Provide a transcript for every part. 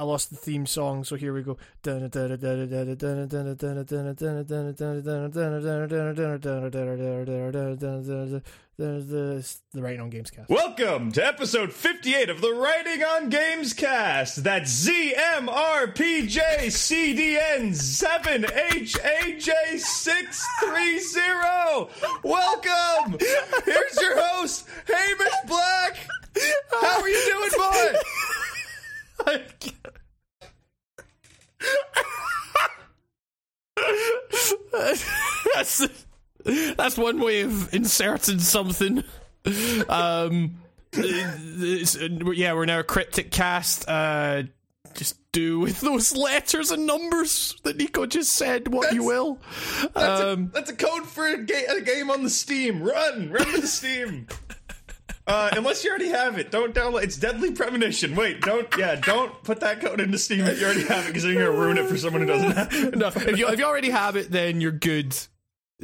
I lost the theme song, so here we go. The Writing on Games cast. Welcome to episode 58 of the Writing on Games cast. That's ZMRPJCDN7HAJ630. Welcome. Here's your host, Hamish Black. How are you doing, boy? that's that's one way of inserting something. Um, yeah, we're now a cryptic cast. Uh, just do with those letters and numbers that Nico just said what you will. That's, Um, a, that's a code for a, ga- a game on the Steam. Run, run to the Steam. Uh, unless you already have it, don't download. It's Deadly Premonition. Wait, don't. Yeah, don't put that code into Steam if you already have it, because then you're gonna ruin it for someone who doesn't have it. no, if you if you already have it, then you're good.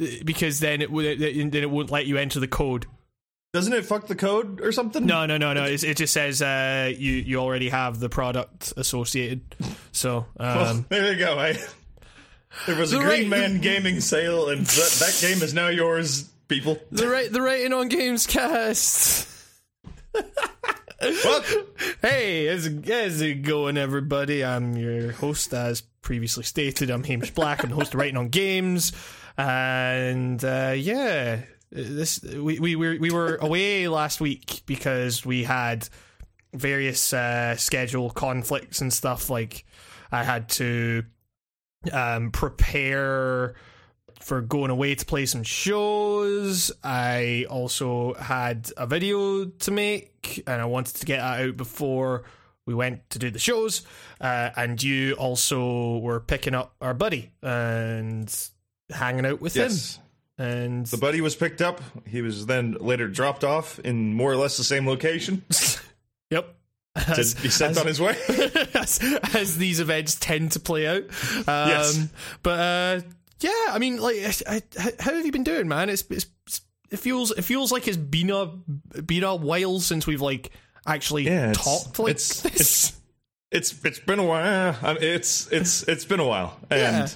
Uh, Because then it would then it won't let you enter the code. Doesn't it fuck the code or something? No, no, no, no. It's, it just says uh, you you already have the product associated. So um, There you go. I, there was a The Green right- Man gaming sale, and that, that game is now yours, people. the right the rating on games cast. Hey, how's it, how's it going, everybody? I'm your host, as previously stated. I'm Hamish Black. I'm the host of Writing on Games, and uh, yeah, this we we were we were away last week because we had various uh, schedule conflicts and stuff. Like I had to um, prepare for going away to play some shows. I also had a video to make, and I wanted to get that out before we went to do the shows. Uh, and you also were picking up our buddy and hanging out with Yes. him. And The buddy was picked up. He was then later dropped off in more or less the same location yep. to be sent as- on his way. as, as these events tend to play out. Um, Yes. But uh, yeah, I mean, like, I, I, how have you been doing, man? It's, it's it feels it feels like it's been a been a while since we've like actually Yeah, it's- talked like it's- this. It's it's been a while. I mean, It's it's it's been a while, and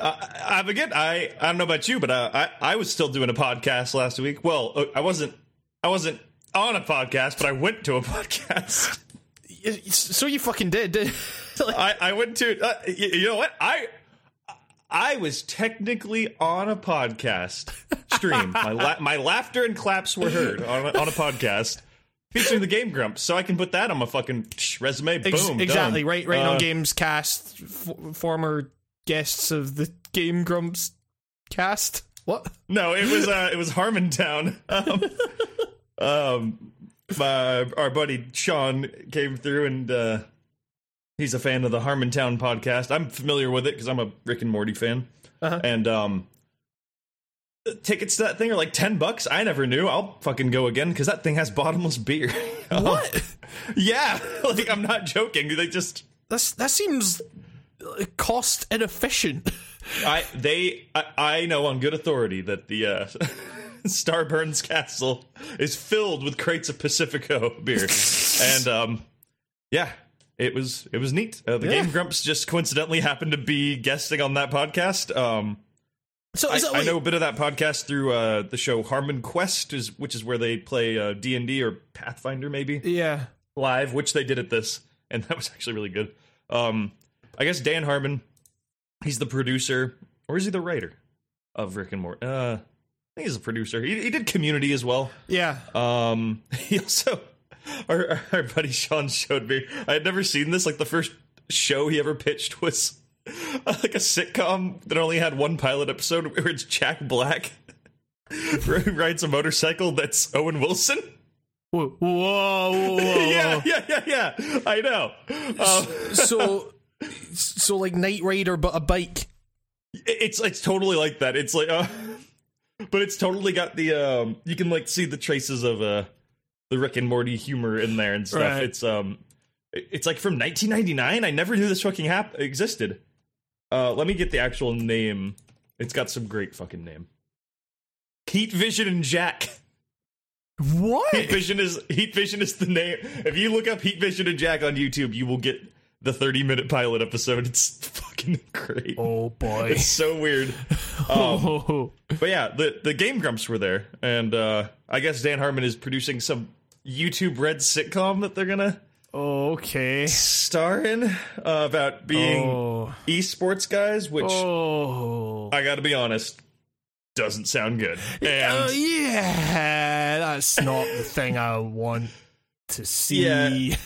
I, I've again. I I don't know about you, but I, I I was still doing a podcast last week. Well, uh, I wasn't. I wasn't on a podcast, but I went to a podcast. so you fucking did. did like, I I went to. Uh, y- you know what? I I was technically on a podcast stream. my la- my laughter and claps were heard on a, on a podcast. Featuring the Game Grumps, so I can put that on my fucking resume. Boom, ex- done. exactly right. Right Uh, on Games Cast, f- former guests of the Game Grumps cast. What? No, it was uh, it was Harmontown. Um, um, my our buddy Sean came through, and uh, he's a fan of the Harmontown podcast. I'm familiar with it because I'm a Rick and Morty fan. Uh-huh. And um, tickets to that thing are like ten bucks. I never knew. I'll fucking go again because that thing has bottomless beer. What? yeah, like I'm not joking. They just That's that seems uh, cost inefficient. I they I, I know on good authority that the uh, Starburns Castle is filled with crates of Pacifico beer, and um, yeah, it was it was neat. Uh, the Yeah. Game Grumps just coincidentally happened to be guesting on that podcast. Um, So I, is I know a bit of that podcast through uh, the show Harmon Quest, is which is where they play uh, D and D or Pathfinder maybe Yeah. live, which they did at this, and that was actually really good. Um, I guess Dan Harmon, he's the producer, or is he the writer of Rick and Morty? Uh, I think he's a producer. He, he did Community as well. Yeah. Um, he also, our, our buddy Sean showed me. I had never seen this. Like the first show he ever pitched was uh, like a sitcom that only had one pilot episode where it's Jack Black who rides a motorcycle that's Owen Wilson. Whoa, whoa, whoa, yeah, yeah, yeah, yeah. I know. Um, So, so like Knight Rider, but a bike. it's it's totally like that. It's like, uh, but it's totally got the um. You can like see the traces of uh the Rick and Morty humor in there and stuff. Right. It's um, it's like from 1999. I never knew this fucking hap- existed. Uh, let me get the actual name. It's got some great fucking name. Heat Vision and Jack. What? Heat Vision is Heat Vision is the name. If you look up Heat Vision and Jack on YouTube, you will get the 30 minute pilot episode. It's fucking great. Oh boy. It's so weird. Um, Oh, but yeah, the the Game Grumps were there, and uh, I guess Dan Harmon is producing some YouTube Red sitcom that they're gonna okay. star in uh, about being Oh. esports guys, which Oh. I got to be honest, doesn't sound good. And Uh, yeah, that's not the thing I want to see. Yeah.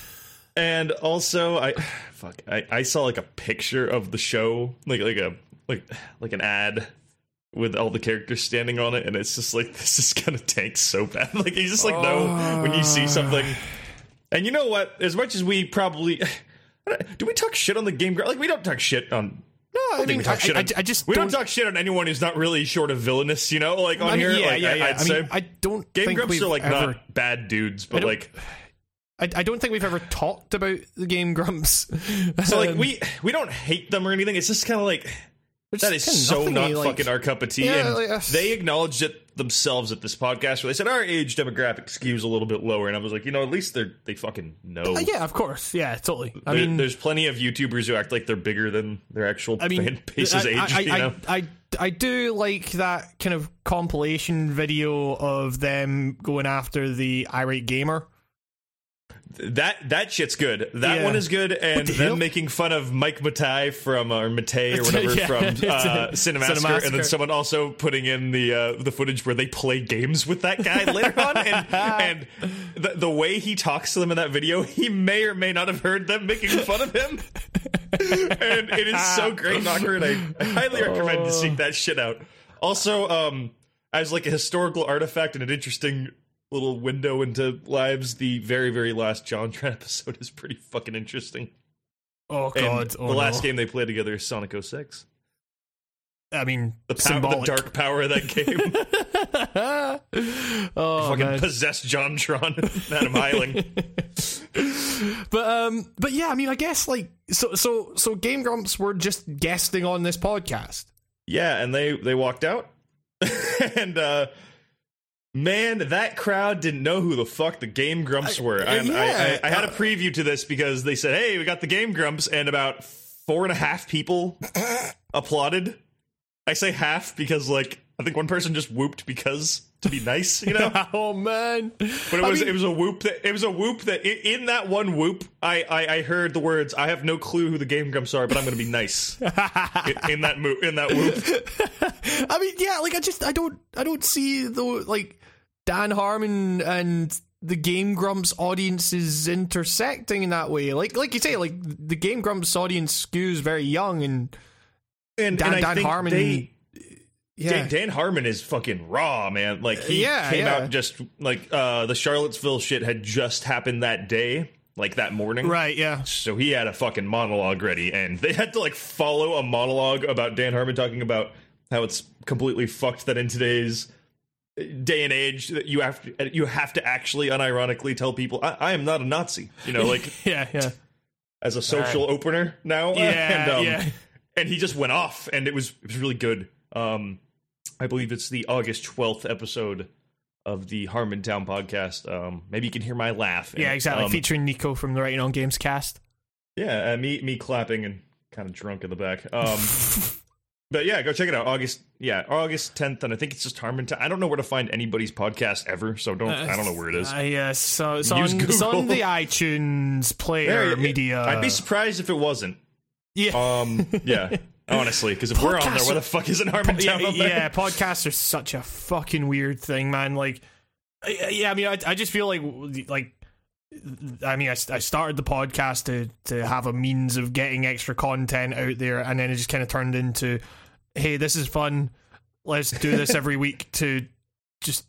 And also I fuck I, I saw like a picture of the show, like like a like like an ad with all the characters standing on it, and it's just like this is gonna tank so bad. Like you just like know when you see something. Oh. And you know what? As much as we probably do, we talk shit on the game. Like we don't talk shit on. No, I think mean, we I, talk shit I, on- I just We don't, don't talk shit on anyone who's not really short of villainous, you know, like on I mean, here. yeah, like, yeah, I, yeah. I'd I say mean, I don't Game Grumps are like ever. not bad dudes, but like I, I don't think we've ever talked about the game Grumps. so like Um, we we don't hate them or anything. It's just kind of like that is so not like- fucking our cup of tea. Yeah, and like, that's- they acknowledged it themselves at this podcast where they said our age demographic skews a little bit lower, and I was like, you know, at least they're they fucking know. Uh, yeah, of course. Yeah, totally. I There- mean, there's plenty of YouTubers who act like they're bigger than their actual I mean, fan base's I, age. I, you I, know, I, I, I do like that kind of compilation video of them going after the irate gamer. That that shit's good. That Yeah. one is good, and the them making fun of Mike Matai from or Matei or whatever Yeah. from uh, Cinemassacre. and then someone also putting in the uh, the footage where they play games with that guy later on, and and the, the way he talks to them in that video, he may or may not have heard them making fun of him, and it is so great Knocker, and awkward. I, I highly recommend to seek that shit out. Also, um, as like a historical artifact and an interesting little window into lives, the very very last JonTron episode is pretty fucking interesting. Oh god! oh, the last no. game they played together is Sonic 06. I mean, The, power, the dark power of that game oh fucking man. possessed JonTron and Adam Heiling. But um, but yeah, I mean, I guess like so so so Game Grumps were just guesting on this podcast. Yeah, and they they walked out, and uh man, that crowd didn't know who the fuck the Game Grumps were. Uh, I, yeah. I, I had a preview to this because they said, "Hey, we got the Game Grumps," and about four and a half people applauded. I say half because like I think one person just whooped because to be nice, you know. oh man! But it I was mean- it was a whoop that it was a whoop that i- in that one whoop I, I I heard the words I have no clue who the Game Grumps are, but I'm going to be nice in, in that mo- in that whoop. I mean, yeah, like I just I don't I don't see the like Dan Harmon and the Game Grumps audiences intersecting in that way. Like like you say, like the Game Grumps audience skews very young and And, Dan, and Dan Harmon. they- yeah, Dan, Dan Harmon is fucking raw, man. Like he Yeah, came yeah. out just like uh the Charlottesville shit had just happened that day, like that morning. right, yeah. So he had a fucking monologue ready, and they had to like follow a monologue about Dan Harmon talking about how it's completely fucked that in today's day and age that you have to you have to actually unironically tell people I, I am not a Nazi. You know, like Yeah, yeah. as a social opener now. Yeah, and, um, yeah. and he just went off, and it was it was really good. Um, I believe it's the August twelfth episode of the Harmontown podcast. Um, maybe you can hear my laugh. Yeah, exactly. um, Featuring Nico from the Writing on Games cast. Yeah, uh, me me clapping and kind of drunk in the back. Um, but yeah, go check it out. August, yeah, August tenth, and I think it's just Harmontown. I don't know where to find anybody's podcast ever, so don't I don't know where it is. Uh, yeah, so it's on, it's on the iTunes player There, media. I'd be surprised if it wasn't. yeah. Um, yeah, honestly, because if we're on there, Podcasts where the fuck isn't Harmontown yeah, on there? yeah, podcasts are such a fucking weird thing, man. Like, yeah, I mean, I, I just feel like, like, I mean, I, I started the podcast to to have a means of getting extra content out there, and then it just kind of turned into, hey, this is fun. Let's do this every week to just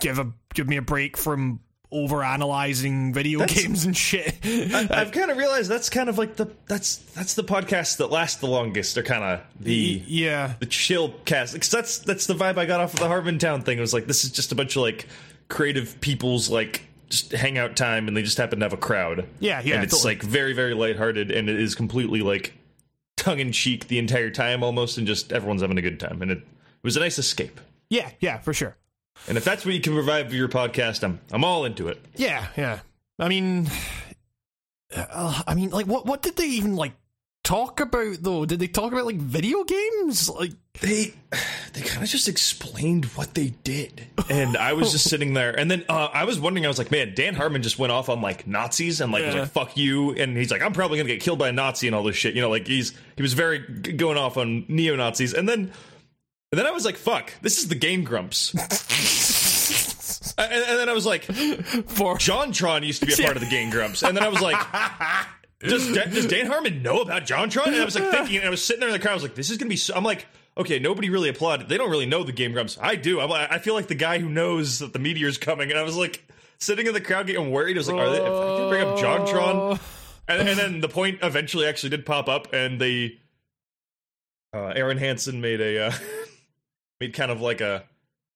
give a give me a break from over analyzing video That's- games and shit. I, I've kind of realized that's kind of like the that's that's the podcasts that last the longest. They're kind of the yeah, the chill cast because that's that's the vibe I got off of the Harmontown thing. It was like this is just a bunch of like creative people's like just hangout time, and they just happen to have a crowd. Yeah, yeah, and it's totally. like very very lighthearted, and it is completely like tongue in cheek the entire time almost, and just everyone's having a good time, and it, it was a nice escape. yeah, yeah, for sure. And if that's what you can provide for your podcast, I'm I'm all into it. Yeah, yeah. I mean, uh, I mean, like, what what did they even like talk about though? Did they talk about like video games? Like they they kind of just explained what they did, and I was just sitting there, and then uh, I was wondering, I was like, man, Dan Harmon just went off on like Nazis and like was like fuck you, and he's like, I'm probably gonna get killed by a Nazi and all this shit, you know, like he's he was very g- going off on neo Nazis, and then and then I was like, fuck, this is the Game Grumps. And, and then I was like, for JonTron used to be a part of the Game Grumps, and then I was like, does Da- does Dan Harmon know about JonTron? And I was like thinking, and I was sitting there in the crowd. I was like, this is gonna be. So, I'm like, okay, nobody really applauded. They don't really know the Game Grumps. I do. I'm, I feel like the guy who knows that the meteor's coming, and I was like sitting in the crowd getting worried. I was like, are they, if I can bring up JonTron, and, and then the point eventually actually did pop up, and they, uh, Arin Hanson made a uh, made kind of like a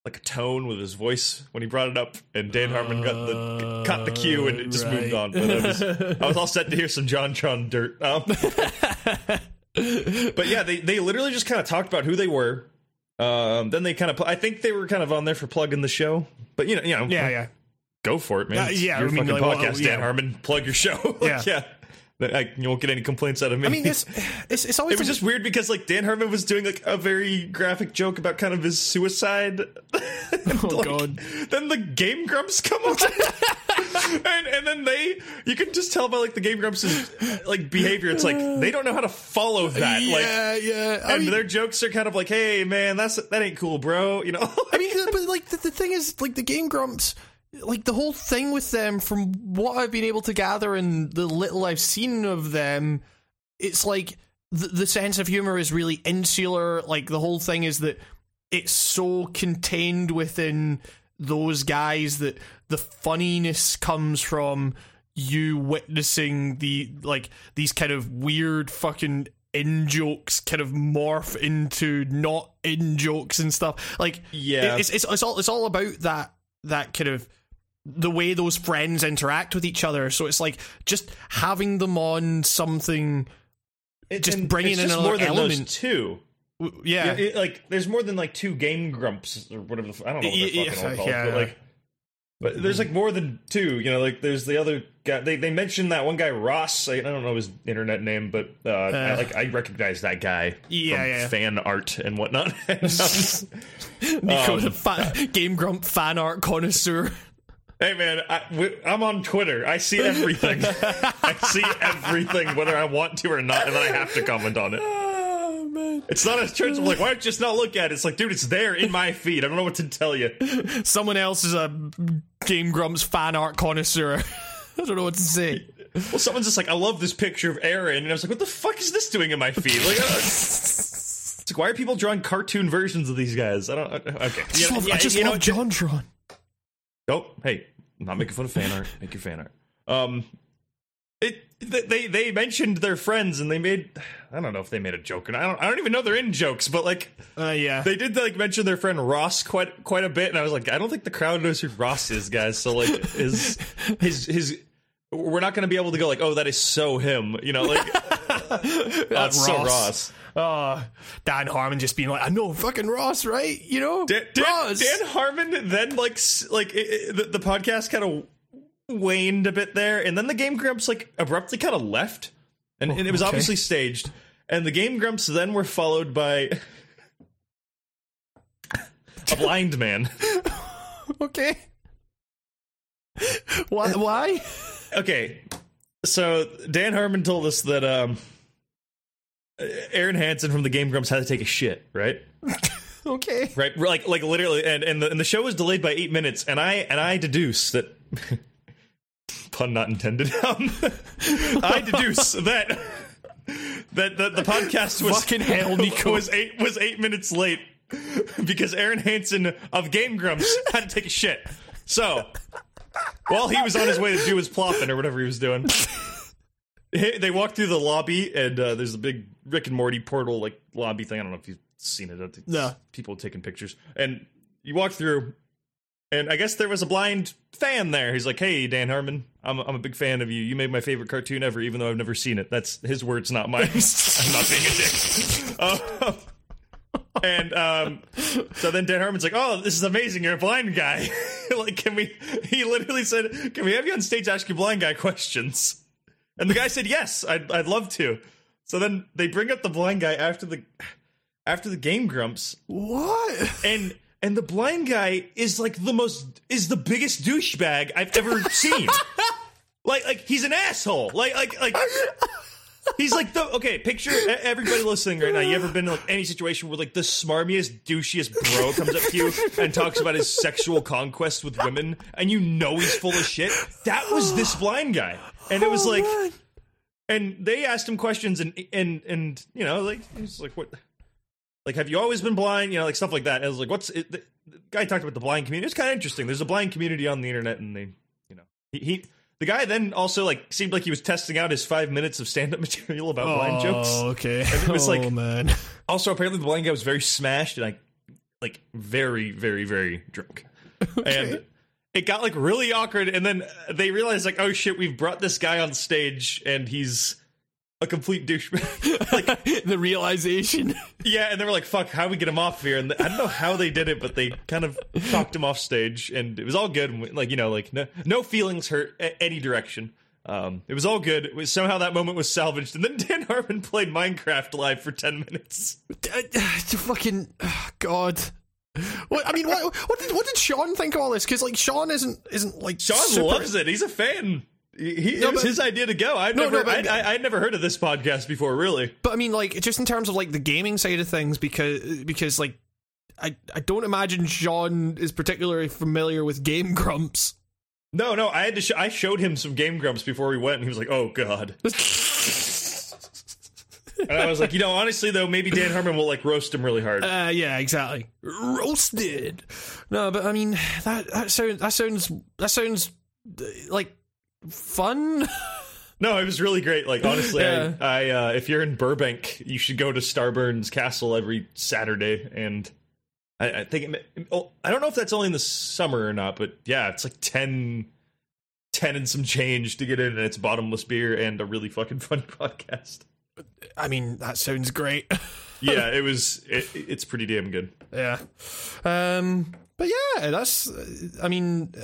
like a tone with his voice when he brought it up, and Dan Harmon got the caught the cue and it just moved on. But I was, I was all set to hear some JonTron dirt. Um, but yeah, they they literally just kind of talked about who they were. Um, then they kind of, I think they were kind of on there for plugging the show. But you know, you know, yeah, yeah. go for it, man. Uh, yeah, your I mean, fucking like, well, podcast, yeah. Dan Harmon. Plug your show. Like, Yeah. yeah. I, you won't get any complaints out of me. I mean, it's it's, it's always It was just weird because like Dan Harmon was doing like a very graphic joke about kind of his suicide. oh Like, god. Then the Game Grumps come on, and and then they you can just tell by like the Game Grumps' like behavior. It's like they don't know how to follow that. Like yeah, yeah. I and mean, their jokes are kind of like, "Hey man, that's that ain't cool, bro." You know. I mean, but like the, the thing is, like the Game Grumps, like the whole thing with them, from what I've been able to gather and the little I've seen of them, it's like the, the sense of humor is really insular. Like the whole thing is that it's so contained within those guys that the funniness comes from you witnessing the like these kind of weird fucking in jokes kind of morph into not in jokes and stuff like Yeah. it's, it's it's all it's all about that that kind of the way those friends interact with each other so it's like just having them on something just bringing in just another more than element. those two. w- yeah, Yeah, it, like there's more than like two Game Grumps or whatever. The, f- I don't know what they're Yeah, fucking all called, yeah. but like, but there's like more than two. You know, like there's the other guy. They they mentioned that one guy Ross. I, I don't know his internet name, but uh, I, like I recognize that guy. Yeah, from yeah. fan art and whatnot. Nico, Um, the fa- Game Grump fan art connoisseur. Hey man, I, I'm on Twitter. I see everything. I see everything, whether I want to or not, and then I have to comment on it. Oh man! It's not a church. I'm like, why don't you just not look at it? It's like, dude, it's there in my feed. I don't know what to tell you. Someone else is a Game Grumps fan art connoisseur. I don't know what to say. Well, someone's just like, I love this picture of Arin, and I was like, what the fuck is this doing in my feed? Like, uh, it's like, why are people drawing cartoon versions of these guys? I don't. Okay, I just love, yeah, I just you know love what? Oh, hey, I'm not making fun of fan art. Make your fan art. Um, it they they mentioned their friends and they made I don't know if they made a joke and I don't I don't even know they're in jokes, but like Uh, yeah. they did like mention their friend Ross quite quite a bit, and I was like, I don't think the crowd knows who Ross is, guys. So like his his his. We're not going to be able to go like, oh, that is so him, you know, like that's so Ross. Ross. Oh, Dan Harmon just being like, I know fucking Ross, right? You know, Dan, Dan, Ross. Dan Harmon then like like it, it- the, the podcast kind of waned a bit there, and then the Game Grumps like abruptly kind of left, and, and it was oh, okay. obviously staged. And the Game Grumps then were followed by a blind man. okay. Why? Why? Okay, so Dan Harmon told us that um, Arin Hanson from the Game Grumps had to take a shit, right? Okay. right like like literally and and the, and the show was delayed by eight minutes and i and i deduce that pun not intended um, i deduce that that the, the podcast was Fucking hell, Nico. was eight was eight minutes late because arin hanson of game grumps had to take a shit so while he was on his way to do his plopping or whatever he was doing. They walk through the lobby and uh, there's a big rick and morty portal like lobby thing. I don't know if you've seen it. It's No. people taking pictures. And you walk through and i guess there was a blind fan there. He's like hey dan harmon i'm, I'm a big fan of you. You made my favorite cartoon ever even though i've never seen it. That's his words not mine. I'm not being a dick. Uh, and um, so then Dan Harmon's like, "Oh, this is amazing! You're a blind guy. like, can we?" He literally said, "Can we have you on stage ask you blind guy questions?" And the guy said, "Yes, I'd I'd love to." So then they bring up the blind guy after the after the game grumps, What? and and the blind guy is like the most is the biggest douchebag I've ever seen. like like he's an asshole. Like like like he's like the okay. Picture everybody listening right now. You ever been in like any situation where like the smarmiest douchiest bro comes up to you and talks about his sexual conquest with women, and you know he's full of shit? That was this blind guy, and it was Oh, like. And they asked him questions, and and and you know, like he's like, "What? Like, have you always been blind?" You know, like stuff like that. And I was like, "What's?" It, the, the guy talked about the blind community. It's kind of interesting. There's a blind community on the internet, and they, you know, he, he the guy then also like seemed like he was testing out his five minutes of stand up material about blind oh, jokes. Oh, okay. it was like, oh, man. Also, apparently, the blind guy was very smashed and like, like very, very, very drunk, and it got like really awkward. And then they realized like, oh shit, we've brought this guy on stage, and he's a complete douchebag. like, the realization. yeah, and they were like, fuck, how do we get him off here? And I don't know how they did it, but they kind of talked him off stage, and it was all good. and we- Like, you know, like no, no feelings hurt a- any direction. Um, it was all good. Was, somehow that moment was salvaged, and then Dan Harmon played Minecraft live for ten minutes. Uh, fucking uh, God. What I mean, what what did what did Sean think of all this? Because like Sean isn't isn't like Sean super- loves it. He's a fan. He, No, it was but- his idea to go. I'd No, never, no, but- I'd, I, I'd never heard of this podcast before. Really, But I mean, like just in terms of like the gaming side of things, because because like I I don't imagine Sean is particularly familiar with Game Grumps. no, no. I had to. Sh- I showed him some Game Grumps before we went, and he was like, "Oh God." and I was like, you know, honestly though, maybe Dan Harmon will like roast him really hard. Uh, yeah, exactly. Roasted. No, but I mean that that sounds that sounds that sounds like fun. No, it was really great. Like honestly, Yeah. I, I uh, if you're in Burbank, you should go to Starburns Castle every Saturday. And I, I think it, oh, I don't know if that's only in the summer or not, but yeah, it's like 10, 10 and some change to get in, and it's bottomless beer and a really fucking fun podcast. I mean, that sounds great. Yeah, it was. It, it's pretty damn good. yeah. Um. But yeah, that's. uh, I mean,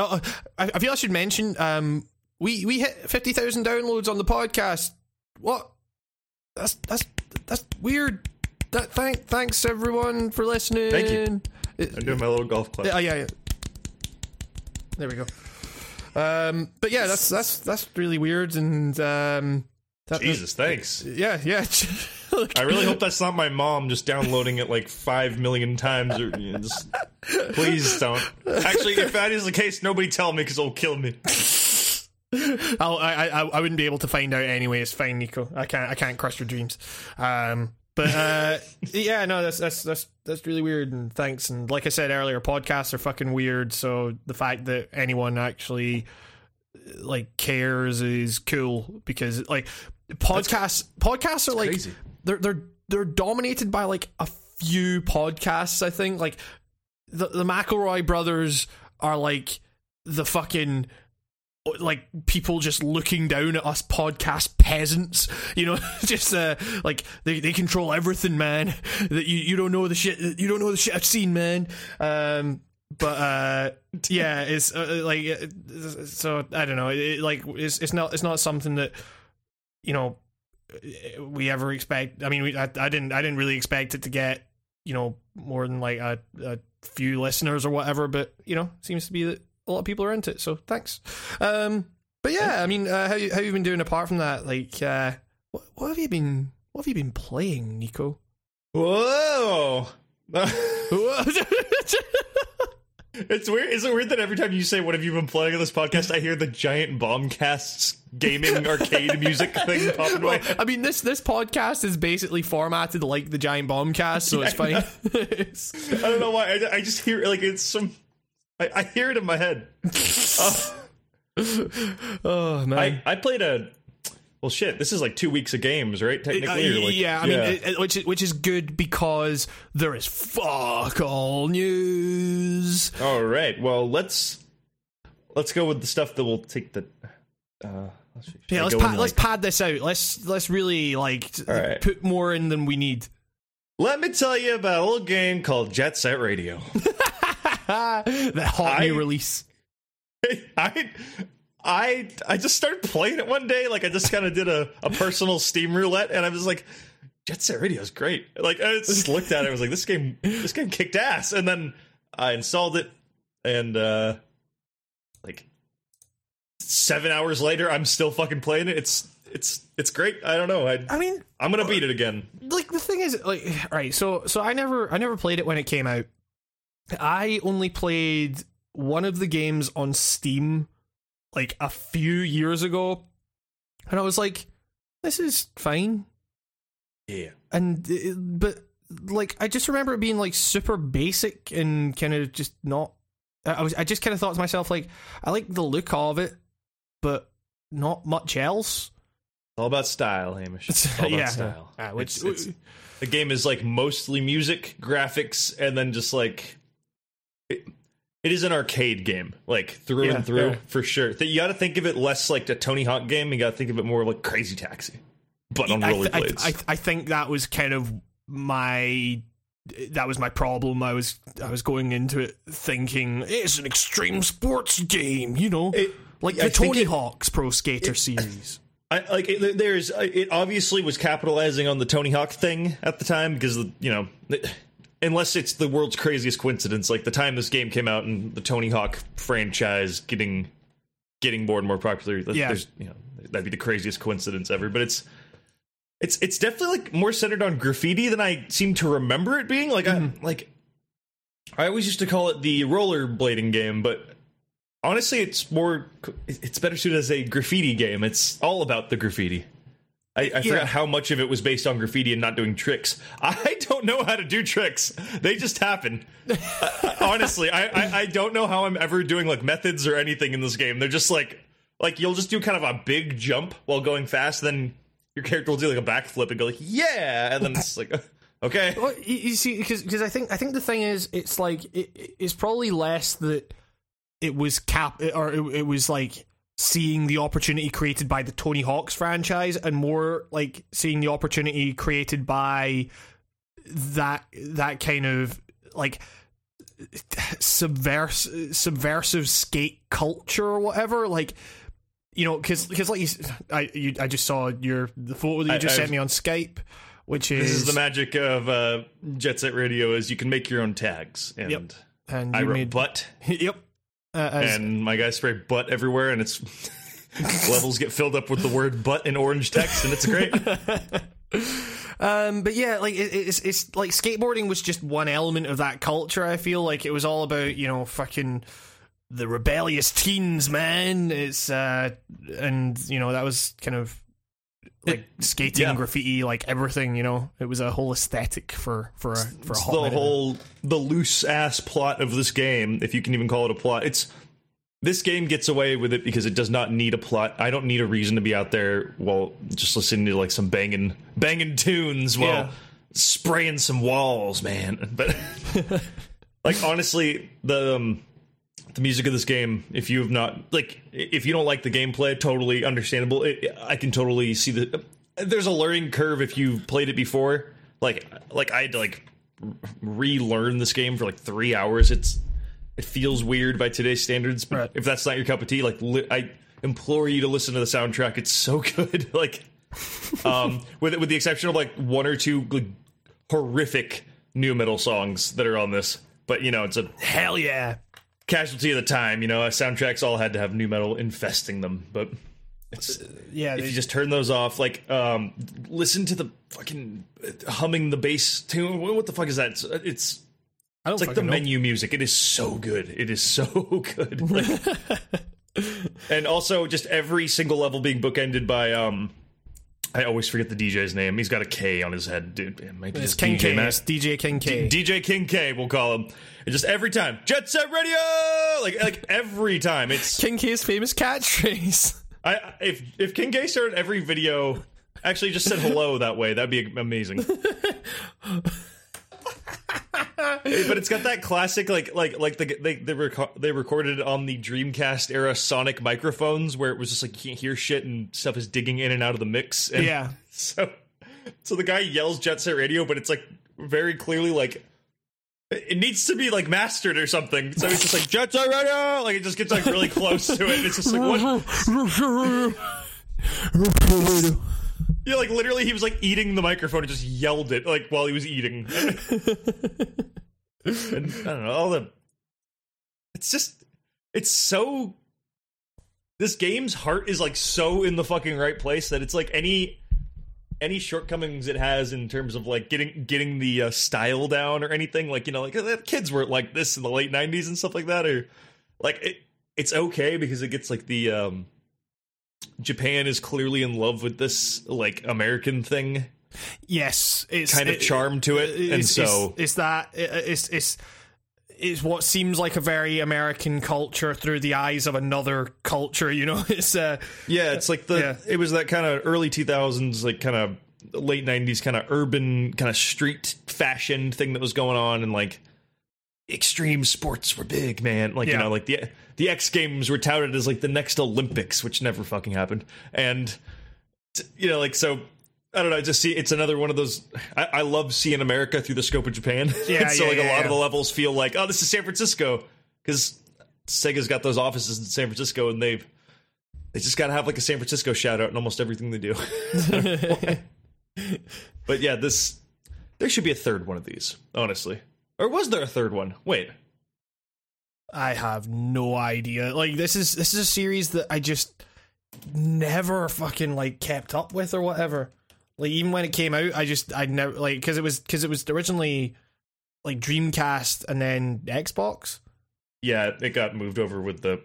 uh, uh, I, I feel I should mention. Um. We we hit fifty thousand downloads on the podcast. What? That's that's that's weird. That thank thanks everyone for listening. Thank you. It- I'm doing my little golf clap. Oh yeah, yeah. There we go. Um, but yeah, that's that's that's really weird, and um, that, Jesus, thanks. yeah, yeah. Like, I really hope that's not my mom just downloading it like five million times. Or you know, just, please don't. Actually, if that is the case, nobody tell me because it'll kill me. I'll, I, I I wouldn't be able to find out anyway. It's fine, Nico. I can't I can't crush your dreams. Um, but uh, yeah, no, that's that's that's that's really weird. And thanks. And like I said earlier, podcasts are fucking weird. So the fact that anyone actually like cares is cool because like podcasts podcasts are like crazy. They're they're they're dominated by like a few podcasts. I think. Like the the McElroy brothers are like the fucking like people just looking down at us podcast peasants. You know just uh like they, they control everything man. That you, you don't know the shit you don't know the shit i've seen man. Um but uh yeah it's uh, like uh, so i don't know. It, like it's it's not it's not something that you know we ever expect i mean we, I, I didn't i didn't really expect it to get you know more than like a, a few listeners or whatever but you know seems to be that a lot of people are into it so thanks. Um but yeah i mean uh, how, you, how you been doing apart from that? Like uh what, what have you been what have you been playing nico? Whoa. It's weird. Is it weird that every time you say "What have you been playing on this podcast?" I hear the Giant Bombcasts gaming arcade music thing popping away. I mean, this this podcast is basically formatted like the Giant Bombcast, so it's fine. It's- I don't know why. I, I just hear like it's some. I, I hear it in my head. Uh, oh man, I, I played a. Well, shit. This is like two weeks of games, right? Uh, Technically, or like, yeah, I mean, it, which is, which is good because there is fuck all news. All right. Well, let's let's go with the stuff that will take the. Uh, Yeah, let's pad, in, let's pad this out. Let's let's really like right. put more in than we need. Let me tell you about a little game called Jet Set Radio. the hot I- new release. I I I just started playing it one day. Like I just kind of did a, a personal Steam roulette, and I was like, Jet Set Radio is great. Like I just looked at it, I was like, this game this game kicked ass, and then I installed it, and uh like seven hours later, I'm still fucking playing it. It's it's it's great. I don't know. I I mean, I'm gonna beat it again. like the thing is, like, right? So, so I never, I never played it when it came out. I only played one of the games on Steam, like a few years ago, and I was like, "This is fine." Yeah. And it, but like, I just remember it being like super basic and kind of just not. I I was, I just kind of thought to myself, like, I like the look of it, but not much else. All about style, Hamish. It's all about Yeah. style. Uh, which- It's- it's- the game is like mostly music, graphics, and then just like it, it is an arcade game, like through Yeah, and through yeah. for sure. That you got to think of it less like a Tony Hawk game. You got to think of it more like Crazy Taxi, but on I, th- I, rollerblades. I, I think that was kind of my that was my problem. I was I was going into it thinking it's an extreme sports game, you know, It- like the think Tony it- Hawk's Pro Skater series. I like it, there's it obviously was capitalizing on the Tony Hawk thing at the time because you know unless it's the world's craziest coincidence like the time this game came out and the Tony Hawk franchise getting getting more and more popular Yeah. there's you know that'd be the craziest coincidence ever. But it's it's it's definitely like more centered on graffiti than I seem to remember it being. Like I mm-hmm. like I always used to call it the rollerblading game but honestly it's more it's better suited as a graffiti game. It's all about the graffiti I, I Yeah. forgot how much of it was based on graffiti and not doing tricks. I don't know how to do tricks; they just happen. Uh, honestly, I, I I don't know how I'm ever doing like methods or anything in this game. They're just like like you'll just do kind of a big jump while going fast, then your character will do like a backflip and go like yeah, and then it's like okay, Well, you, you see, because I think I think the thing is, it's like it, it's probably less that it was cap or it, it was like seeing the opportunity created by the Tony Hawk's franchise, and more like seeing the opportunity created by that that kind of like subvers subversive skate culture or whatever like you know because because like you, I you, I just saw your the photo that you just I've- sent me on Skype which is, this is the magic of uh, Jet Set Radio is you can make your own tags and. Yep. and I made butt, yep uh, and my guys spray butt everywhere, and it's levels get filled up with the word butt in orange text, and it's great. Um, but yeah, like it, it's it's like skateboarding was just one element of that culture. I feel like it was all about you know fucking the rebellious teens, man. It's uh, and you know that was kind of like skating, yeah. graffiti, like everything. You know, it was a whole aesthetic for for a, for a hot the minute. whole the loose ass plot of this game, if you can even call it a plot. It's this game gets away with it because it does not need a plot. I don't need a reason to be out there while just listening to like some banging banging tunes while Yeah. spraying some walls, man. But like honestly, the um, the music of this game, if you have not like, if you don't like the gameplay, totally understandable. It, I can totally see the. There's a learning curve if you've played it before. Like, like I had to like relearn this game for like three hours. It's it feels weird by today's standards, but Right. if that's not your cup of tea, like li- I implore you to listen to the soundtrack. It's so good. like, um, with with the exception of like one or two like, horrific new metal songs that are on this. But you know, it's a Hell yeah! Casualty of the time. You know, uh, soundtracks all had to have new metal infesting them, but it's Yeah, if they- you just turn those off, like um, listen to the fucking uh, humming the bass tune. What what the fuck is that? It's, it's I don't it's like the know. menu music. It is so good. It is so good. Like- and also just every single level being bookended by um. I always forget the DJ's name. He's got a K on his head, dude. It might be It's King DJ K. Matt. It's DJ King K. DJ King K, we'll call him. And just every time, Jet Set Radio, like like every time. It's King K's famous catchphrase. I if if King K started every video, actually just said hello that way, that'd be amazing. but it's got that classic like like like the, they they, reco- they recorded it on the Dreamcast era Sonic microphones where it was just like you can't hear shit and stuff is digging in and out of the mix. And Yeah. So so the guy yells Jet Set Radio, but it's like very clearly like it needs to be like mastered or something. So he's just like Jet Set Radio, like it just gets like really close to it. And it's just like what? Yeah, like literally, he was like eating the microphone and just yelled it like while he was eating. and I don't know all the. It's just, it's so. This game's heart is like so in the fucking right place that it's like any any shortcomings it has in terms of like getting getting the uh, style down or anything like you know like kids weren't like this in the late 90s and stuff like that or like it it's okay because it gets like the um Japan is clearly in love with this like American thing Yes, it's kind of it- charm to it and so it's, it's that it's it's it's what seems like a very American culture through the eyes of another culture. You know, it's uh, yeah it's like the Yeah. it was that kind of early 2000s like kind of late 90s kind of urban kind of street fashion thing that was going on and like extreme sports were big man like you know like the the X Games were touted as like the next Olympics which never fucking happened and you know like so I don't know. I Just see, it's another one of those. I, I love seeing America through the scope of Japan. Yeah, so yeah, like a lot yeah. of the levels feel like, oh, this is San Francisco because Sega's got those offices in San Francisco, and they've they just got to have like a San Francisco shout out in almost everything they do. but yeah, this there should be a third one of these, honestly. Or was there a third one? Wait, I have no idea. Like this is this is a series that I just never fucking like kept up with or whatever. Like even when it came out, I just I never like because it was because it was originally like Dreamcast and then Xbox. yeah, it got moved over with the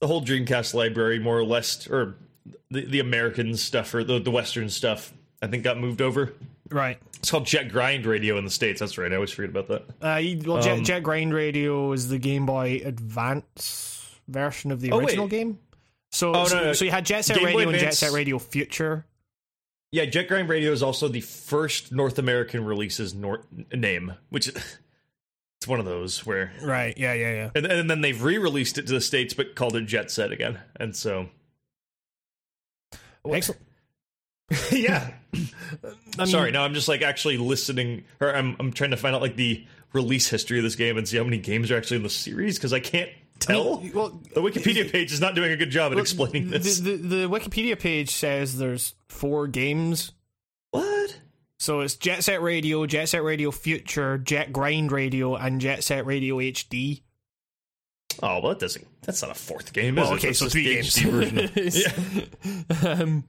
the whole Dreamcast library, more or less, or the the American stuff or the the Western stuff. I think got moved over. Right. It's called Jet Grind Radio in the states. That's right. I always forget about that. Uh, well, Jet, Um, Jet Grind Radio is the Game Boy Advance version of the Oh, original wait. game. So, Oh, no, so, no. so you had Jet Set Game Radio and Jet Set Radio Future. Yeah, Jet Grind Radio is also the first North American release's nor- name, which it's one of those where, Right. Yeah. Yeah. Yeah. and, and then they've re-released it to the states, but called it Jet Set again. And so, Excellent. yeah. I mean, Sorry, no, I'm just like actually listening, or I'm I'm trying to find out like the release history of this game and see how many games are actually in the series because I can't tell. Well, the Wikipedia page is not doing a good job at explaining this. the the Wikipedia page says there's four games. what? So it's Jet Set Radio, Jet Set Radio Future, Jet Grind Radio, and Jet Set Radio HD. Oh, well, that doesn't. That's not a fourth game. Well, is okay, it? so three games. the version. um,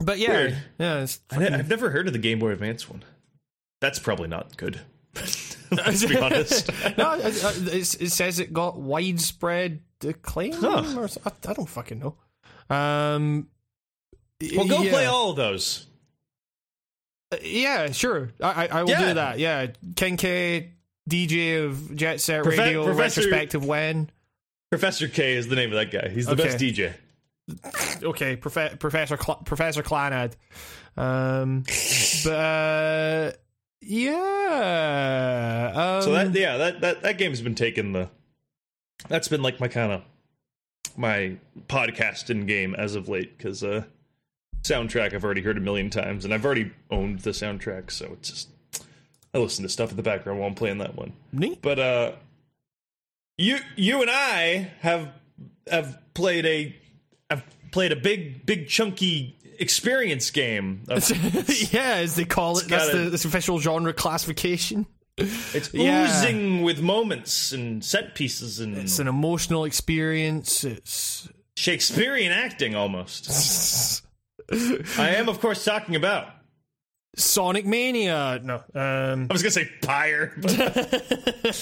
but yeah, Weird. yeah, it's I I've never heard of the Game Boy Advance one. That's probably not good. Let's be honest. no, it, it, it says it got widespread acclaim. Huh. Or, I, I don't fucking know. Um, Well, go yeah. play all of those. Uh, Yeah, sure. I, I, I will Yeah. do that. Yeah, Ken K, DJ of Jet Set Profe- Radio, Professor- retrospective when. Professor K is the name of that guy. He's the Okay. best DJ. Okay, Profe- Professor Cl- Professor Clanad. Um, but uh, yeah. Um, So that yeah, that that that game's been taking the. That's been like my kind of my podcasting game as of late because uh, soundtrack I've already heard a million times and I've already owned the soundtrack, so it's just I listen to stuff in the background while I'm playing that one. neat. But uh, you you and I have have played a have played a big big chunky experience game. Of, yeah, as they call it, that's the that's official genre classification. it's Yeah. oozing with moments and set pieces and It's an emotional experience. It's Shakespearean acting almost. I am, of course, talking about. Sonic Mania. No, um, I was gonna say Pyre. But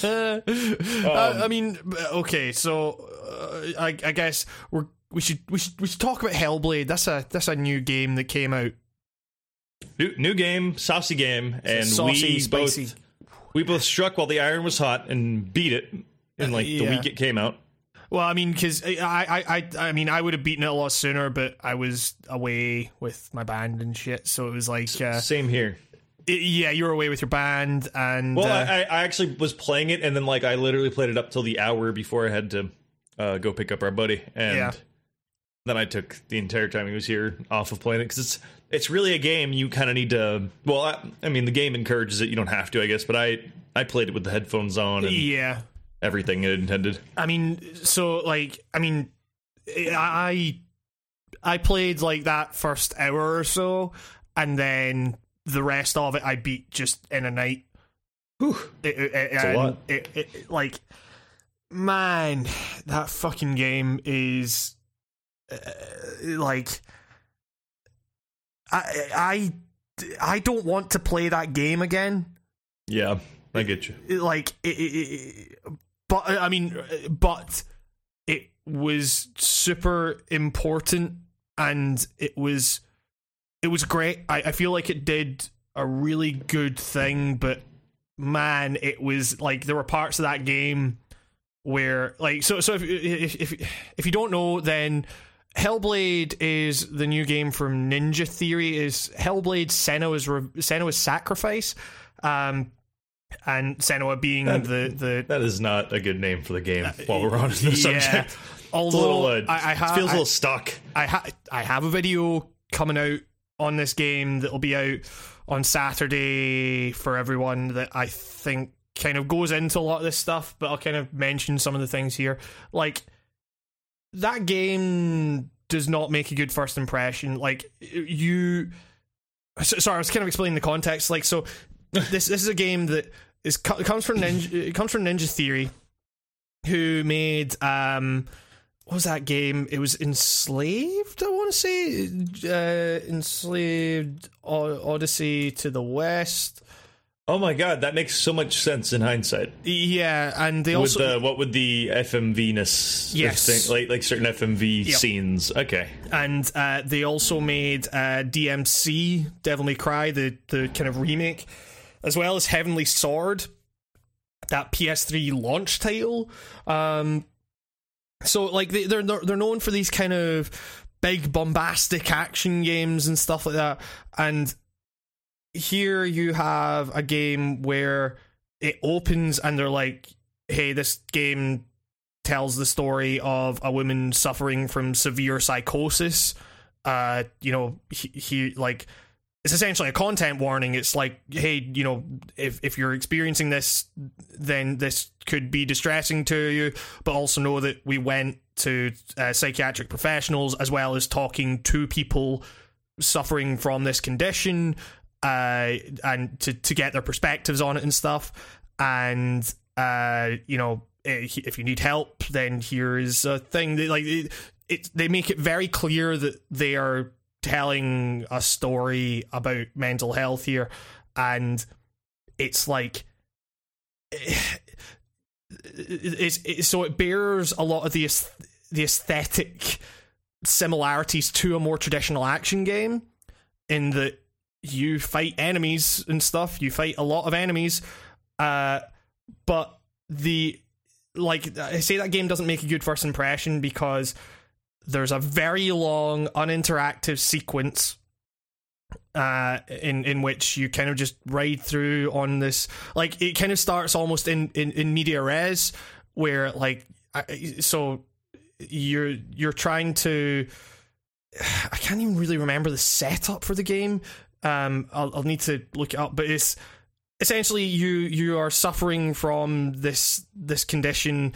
Uh, I mean, okay, so uh, I, I guess we're we should we should we should talk about Hellblade. That's a that's a new game that came out. new, new game, saucy game, and Saucy, we spicy. both we both struck while the iron was hot and beat it in like the week it came out. Well, I mean, because I, I, I, I mean, I would have beaten it a lot sooner, but I was away with my band and shit, so it was like, uh, Same here. it- yeah, you were away with your band, and Well, uh, I, I actually was playing it, and then like I literally played it up till the hour before I had to uh, go pick up our buddy, and Yeah. Then I took the entire time he was here off of playing it because it's it's really a game you kind of need to. Well, I, I mean, the game encourages it. You don't have to, I guess, but I I played it with the headphones on and Yeah. everything it intended. I mean, so like, I mean, I I played like that first hour or so, and then the rest of it I beat just in a night. Whew. It, it, it, a lot. It, like, man, that fucking game is uh, like, I I I don't want to play that game again Yeah, I get you. like it, it, it, but I mean, but it was super important, and it was it was great. I, I feel like it did a really good thing, but man, it was like there were parts of that game where like so so if if if, if you don't know then Hellblade is the new game from Ninja Theory is Hellblade Senua's Re- Senua's Sacrifice um and Senua being That- the the That is not a good name for the game. While we're on the yeah. subject, it's a little. Uh, I, I, ha- it feels a I, little stuck. I, ha- I have a video coming out on this game that'll be out on Saturday for everyone that I think kind of goes into a lot of this stuff, but I'll kind of mention some of the things here. Like that game does not make a good first impression. Like you sorry, I was kind of explaining the context. Like so this this is a game that is comes from Ninja it comes from Ninja Theory who made um what was that game? It was Enslaved, I want to say. Uh, Enslaved Odyssey to the West. Oh my god, that makes so much sense in hindsight. Yeah, and they With also the what would the FMV-ness Yes. thing, like like certain FMV Yep. scenes. Okay, and uh, they also made uh, DMC Devil May Cry, the the kind of remake, as well as Heavenly Sword, that PS3 launch title. Um, so like they, they're they're known for these kind of big bombastic action games and stuff like that, and here you have a game where it opens and they're like, "Hey, this game tells the story of a woman suffering from severe psychosis. Uh, you know, he, he like it's essentially a content warning. It's like, hey, you know, if if you're experiencing this, then this could be distressing to you. But also know that we went to uh, psychiatric professionals as well as talking to people suffering from this condition, uh, and to to get their perspectives on it and stuff. And uh, you know, eh, if you need help, then here is a thing. That, like it, it, they make it very clear that they are telling a story about mental health here, and it's like. It's, it's so it bears a lot of the the aesthetic similarities to a more traditional action game in that you fight enemies and stuff you fight a lot of enemies uh but the like i say that game doesn't make a good first impression because there's a very long uninteractive sequence uh in in which you kind of just ride through on this like it kind of starts almost in in, in media res where like so you're you're trying to I can't even really remember the setup for the game. Um, I'll, I'll need to look it up, but it's essentially you you are suffering from this this condition,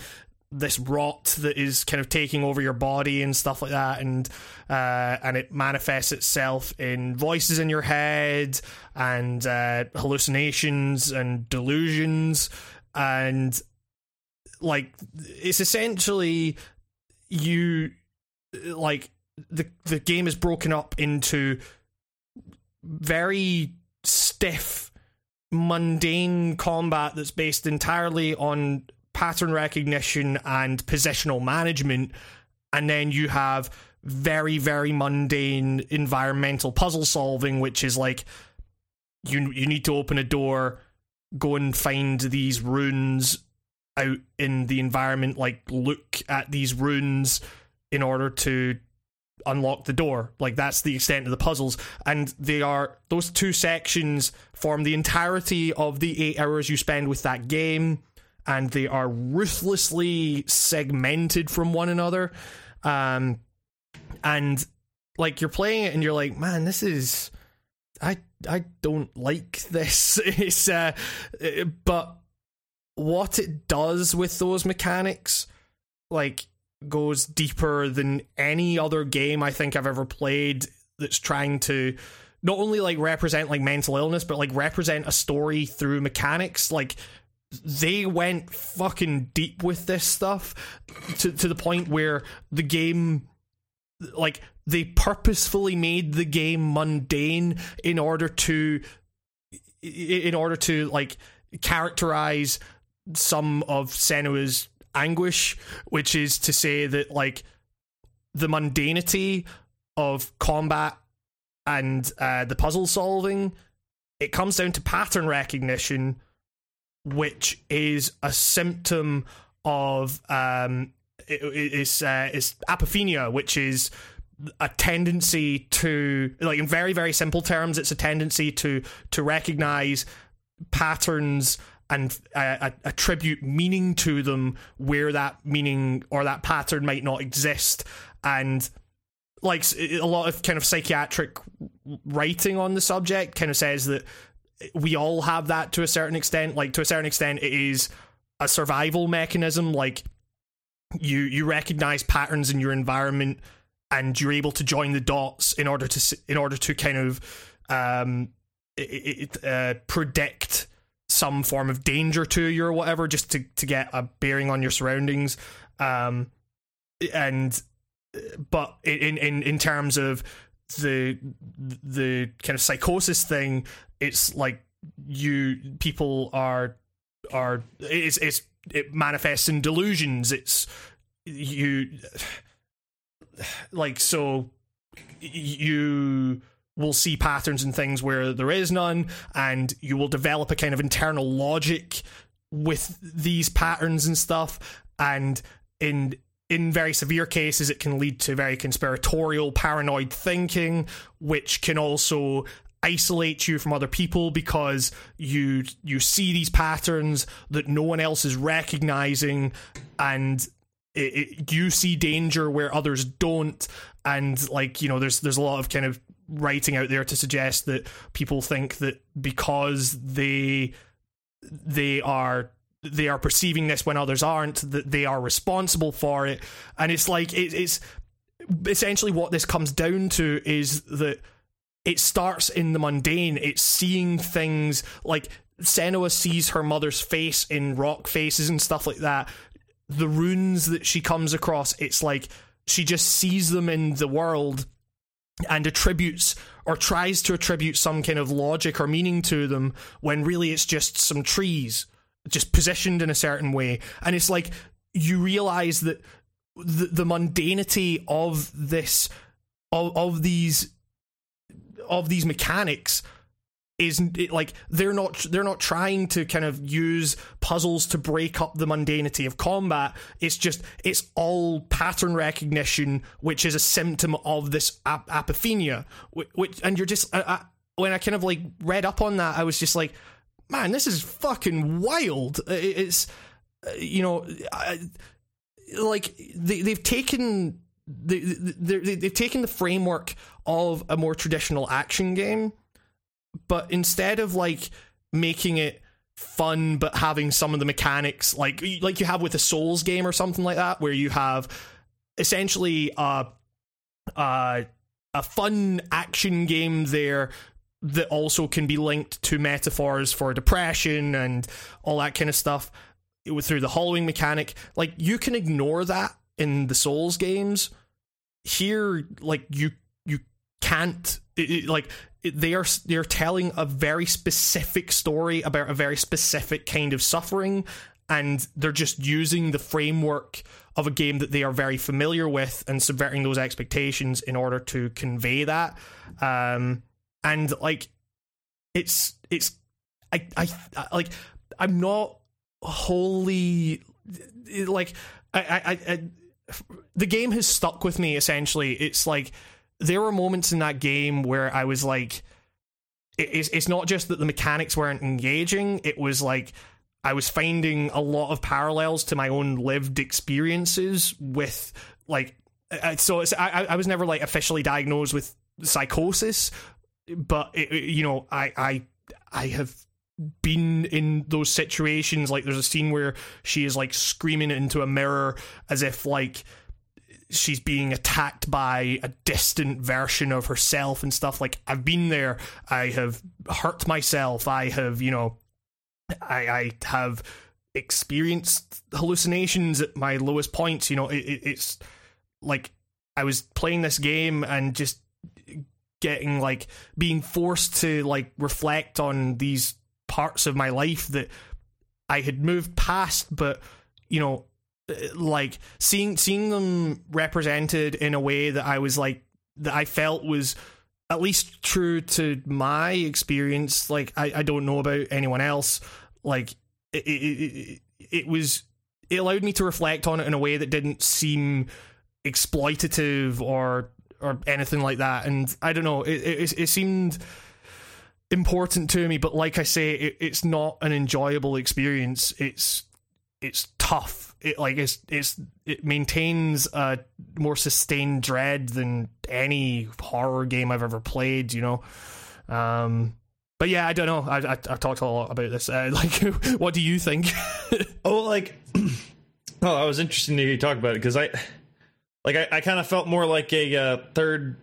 this rot that is kind of taking over your body and stuff like that, and uh, and it manifests itself in voices in your head and uh, hallucinations and delusions, and like it's essentially you like the the game is broken up into very stiff mundane combat that's based entirely on pattern recognition and positional management. And then you have very very mundane environmental puzzle solving which is like you you need to open a door go and find these runes out in the environment like look at these runes in order to unlock the door. Like that's the extent of the puzzles. And they are those two sections form the entirety of the 8 hours you spend with that game. And they are ruthlessly segmented from one another. Um and like you're playing it and you're like, man, this is I I don't like this. it's uh, but what it does with those mechanics, like goes deeper than any other game I think I've ever played that's trying to not only like represent like mental illness but like represent a story through mechanics. Like they went fucking deep with this stuff to to the point where the game like they purposefully made the game mundane in order to in order to like characterize some of Senua's anguish, which is to say that like the mundanity of combat and uh, the puzzle solving, it comes down to pattern recognition, which is a symptom of um, it, it's uh, it's apophenia, which is a tendency to like in very very simple terms it's a tendency to to recognize patterns and uh, attribute meaning to them where that meaning or that pattern might not exist. And like a lot of kind of psychiatric writing on the subject kind of says that we all have that to a certain extent. Like to a certain extent it is a survival mechanism. Like you you recognize patterns in your environment and you're able to join the dots in order to in order to kind of um, it, it, uh, predict some form of danger to you or whatever, just to to get a bearing on your surroundings. Um, and but in in in terms of the the kind of psychosis thing, it's like you people are are it's it's it manifests in delusions. It's you like so you will see patterns and things where there is none and you will develop a kind of internal logic with these patterns and stuff. And in in very severe cases it can lead to very conspiratorial paranoid thinking which can also isolate you from other people because you you see these patterns that no one else is recognizing and it, it, you see danger where others don't. And like you know there's there's a lot of kind of writing out there to suggest that people think that because they they are they are perceiving this when others aren't that they are responsible for it. And it's like it, it's essentially what this comes down to is that it starts in the mundane. It's seeing things like Senua sees her mother's face in rock faces and stuff like that. The runes that she comes across, it's like she just sees them in the world and attributes or tries to attribute some kind of logic or meaning to them when really it's just some trees just positioned in a certain way. And it's like you realize that the, the mundanity of this of, of these of these mechanics is like they're not they're not trying to kind of use puzzles to break up the mundanity of combat. It's just it's all pattern recognition which is a symptom of this ap- apophenia which and you're just I, I, when i kind of like read up on that i was just like man this is fucking wild. It's uh, you know I, like they, they've taken they, they, they've taken the framework of a more traditional action game but instead of like making it fun but having some of the mechanics like like you have with a souls game or something like that where you have essentially a a, a fun action game there that also can be linked to metaphors for depression and all that kind of stuff through the hollowing mechanic. Like you can ignore that in the souls games. Here like you can't it, it, like they are they're telling a very specific story about a very specific kind of suffering and they're just using the framework of a game that they are very familiar with and subverting those expectations in order to convey that. Um, and like it's it's I, I I like I'm not wholly like I, I, I the game has stuck with me essentially. It's like there were moments in that game where I was like, it's it's not just that the mechanics weren't engaging. It was like I was finding a lot of parallels to my own lived experiences with like so it's, I, I was never like officially diagnosed with psychosis, but it- you know, I, I, I have been in those situations. Like, there's a scene where she is like screaming into a mirror as if like she's being attacked by a distant version of herself and stuff. Like, I've been there. I have hurt myself. I have, you know, I, I have experienced hallucinations at my lowest points. You know, it, it, it's like I was playing this game and just getting like being forced to like reflect on these parts of my life that I had moved past, but you know, like seeing seeing them represented in a way that I was like that I felt was at least true to my experience. Like I, I don't know about anyone else. Like it, it, it, it was it allowed me to reflect on it in a way that didn't seem exploitative or or anything like that. And I don't know, it it, it seemed important to me, but like I say, it, it's not an enjoyable experience. It's it's tough. It like it's it's it maintains a more sustained dread than any horror game I've ever played. You know, um, but yeah, I don't know. I, I I've talked a lot about this. Uh, like, what do you think? Oh, like, oh, I was interested to hear you talk about it because I, like, I, I kind of felt more like a uh, third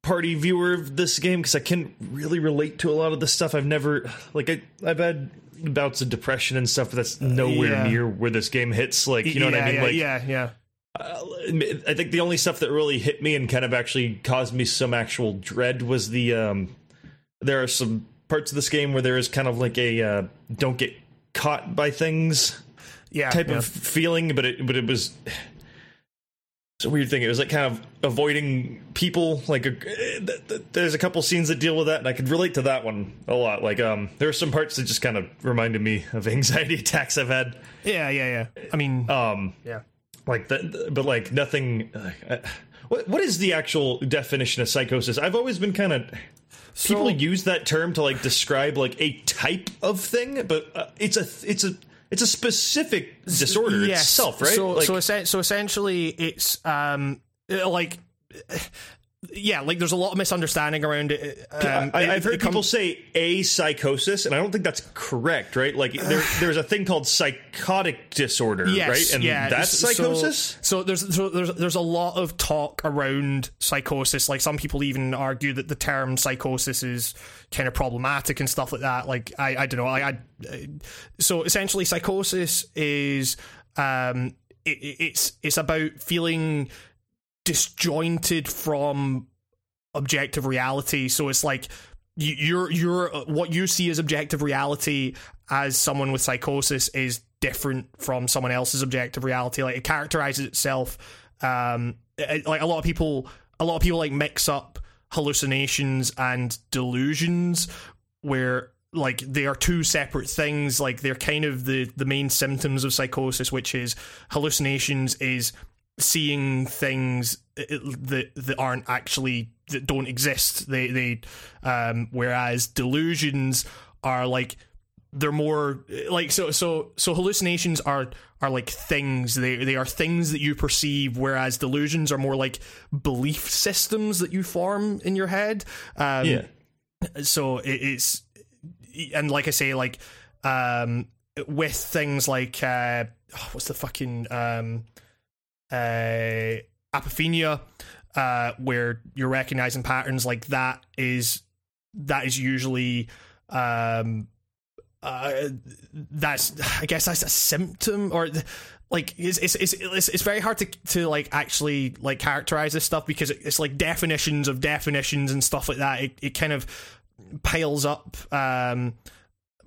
party viewer of this game because I can really relate to a lot of the stuff. I've never, like, I, I've had bouts of depression and stuff, but that's nowhere Yeah. near where this game hits. Like, you know what I mean? Yeah, like, yeah, yeah. I think the only stuff that really hit me and kind of actually caused me some actual dread was the um there are some parts of this game where there is kind of like a uh, don't get caught by things yeah type yeah. of feeling but it but it was it's a weird thing. It was like kind of avoiding people. Like a, th- th- there's a couple scenes that deal with that and i could relate to that one a lot. Like um there are some parts that just kind of reminded me of anxiety attacks i've had. Yeah, yeah, yeah. I mean, um yeah. like that but like nothing uh, what what is the actual definition of psychosis? I've always been kind of people use that term to like describe like a type of thing but uh, it's a it's a it's a specific disorder Yes. itself right So like, so so essentially, it's um uh, like. Yeah, like there's a lot of misunderstanding around it. Um, I, I've heard it comes- people say a psychosis, and I don't think that's correct, right? Like there, there's a thing called psychotic disorder, Yes, right? And yeah. that's psychosis. So, there's so there's there's a lot of talk around psychosis. Like some people even argue that the term psychosis is kind of problematic and stuff like that. Like I I don't know. I, I so essentially psychosis is um it- it's it's about feeling disjointed from objective reality. So it's like you- you're you're what you see as objective reality as someone with psychosis is different from someone else's objective reality. Like it characterizes itself. Um, it- like a lot of people, a lot of people like mix up hallucinations and delusions, where like they are two separate things. Like they're kind of the the main symptoms of psychosis, which is hallucinations is seeing things that that aren't actually that don't exist. They they um whereas delusions are like they're more like so so so hallucinations are are like things they they are things that you perceive whereas delusions are more like belief systems that you form in your head um Yeah. so it, it's and like I say, like um, with things like uh, oh, what's the fucking um, uh, apophenia, uh, where you're recognizing patterns like that is that is usually um, uh, that's I guess that's a symptom or. Like it's, it's it's it's very hard to to like actually like characterize this stuff because it's like definitions of definitions and stuff like that. It it kind of piles up um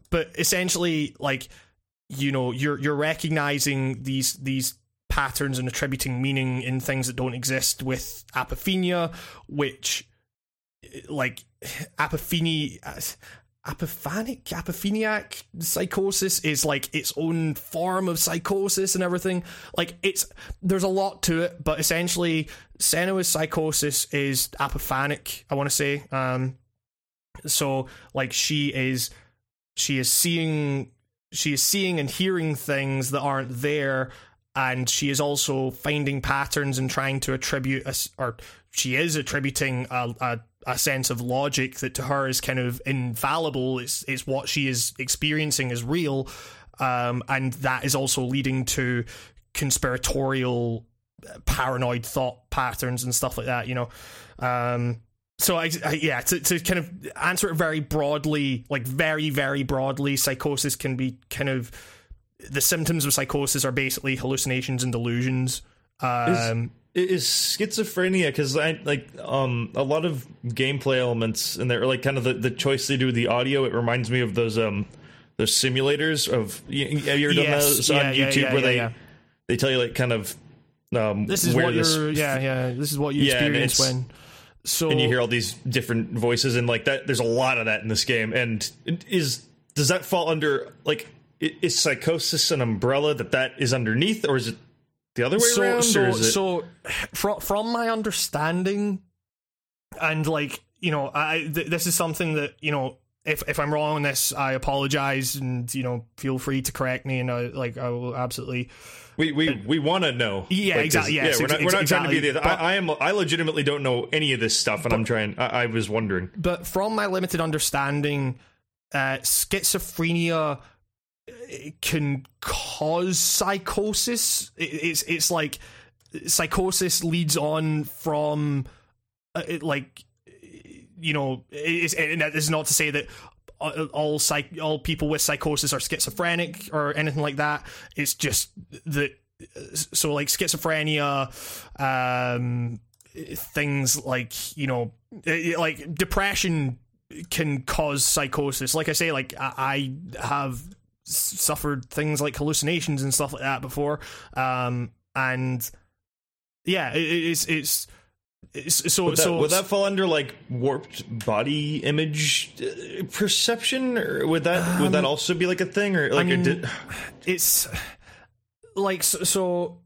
but essentially like you know you're you're recognizing these these patterns and attributing meaning in things that don't exist with apophenia which like apophenia apophanic apopheniac psychosis is like its own form of psychosis and everything. Like it's there's a lot to it but essentially Senua's psychosis is apophanic i want to say um so like she is she is seeing she is seeing and hearing things that aren't there and she is also finding patterns and trying to attribute a, or she is attributing a, a, a sense of logic that to her is kind of infallible. It's it's what she is experiencing is real, um, and that is also leading to conspiratorial, uh, paranoid thought patterns and stuff like that. You know. Um, so I, I, yeah to, to kind of answer it very broadly like very very broadly psychosis can be kind of the symptoms of psychosis are basically hallucinations and delusions um is, is schizophrenia because i like um a lot of gameplay elements and they're like kind of the, the choice they do with the audio it reminds me of those um those simulators of you, have you ever done Yes, those yeah, on yeah, youtube yeah, where they yeah. they tell you like kind of um this is where what this you're yeah yeah this is what you Yeah, experience when so and you hear all these different voices and like that there's a lot of that in this game and is does that fall under like is psychosis an umbrella that that is underneath or is it the other way so around so it so from from my understanding and like you know i th- this is something that you know if if i'm wrong on this i apologize and you know feel free to correct me and I, like i will absolutely we we, we want to know. Yeah, Like, exactly, yes, yeah we're not, we're not trying to be the but- I, I am I legitimately don't know any of this stuff and I'm trying I, I was wondering. But from my limited understanding, uh, schizophrenia can cause psychosis. It, it's it's like psychosis leads on from uh, it, like you know, it's, and that is not to say that all psych, all people with psychosis are schizophrenic or anything like that. It's just that so like schizophrenia, um, things like you know, like depression can cause psychosis. Like I say, like I, have suffered things like hallucinations and stuff like that before, um, and yeah, it, it's it's. It's, so would that, so would that fall under like warped body image uh, perception or would that would that also be like a thing or like Um, mean, did, it's like so, so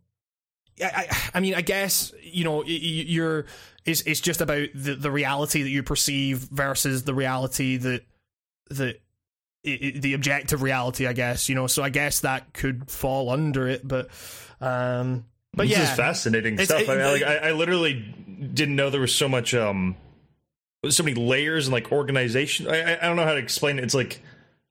I, I I mean I guess you know you're it's it's just about the the reality that you perceive versus the reality that that the objective reality I guess you know so I guess that could fall under it but um but this yeah is fascinating It's- stuff. it- I mean, like, I, I literally didn't know there was so much, um, so many layers and like organization. I, I don't know how to explain it. It's like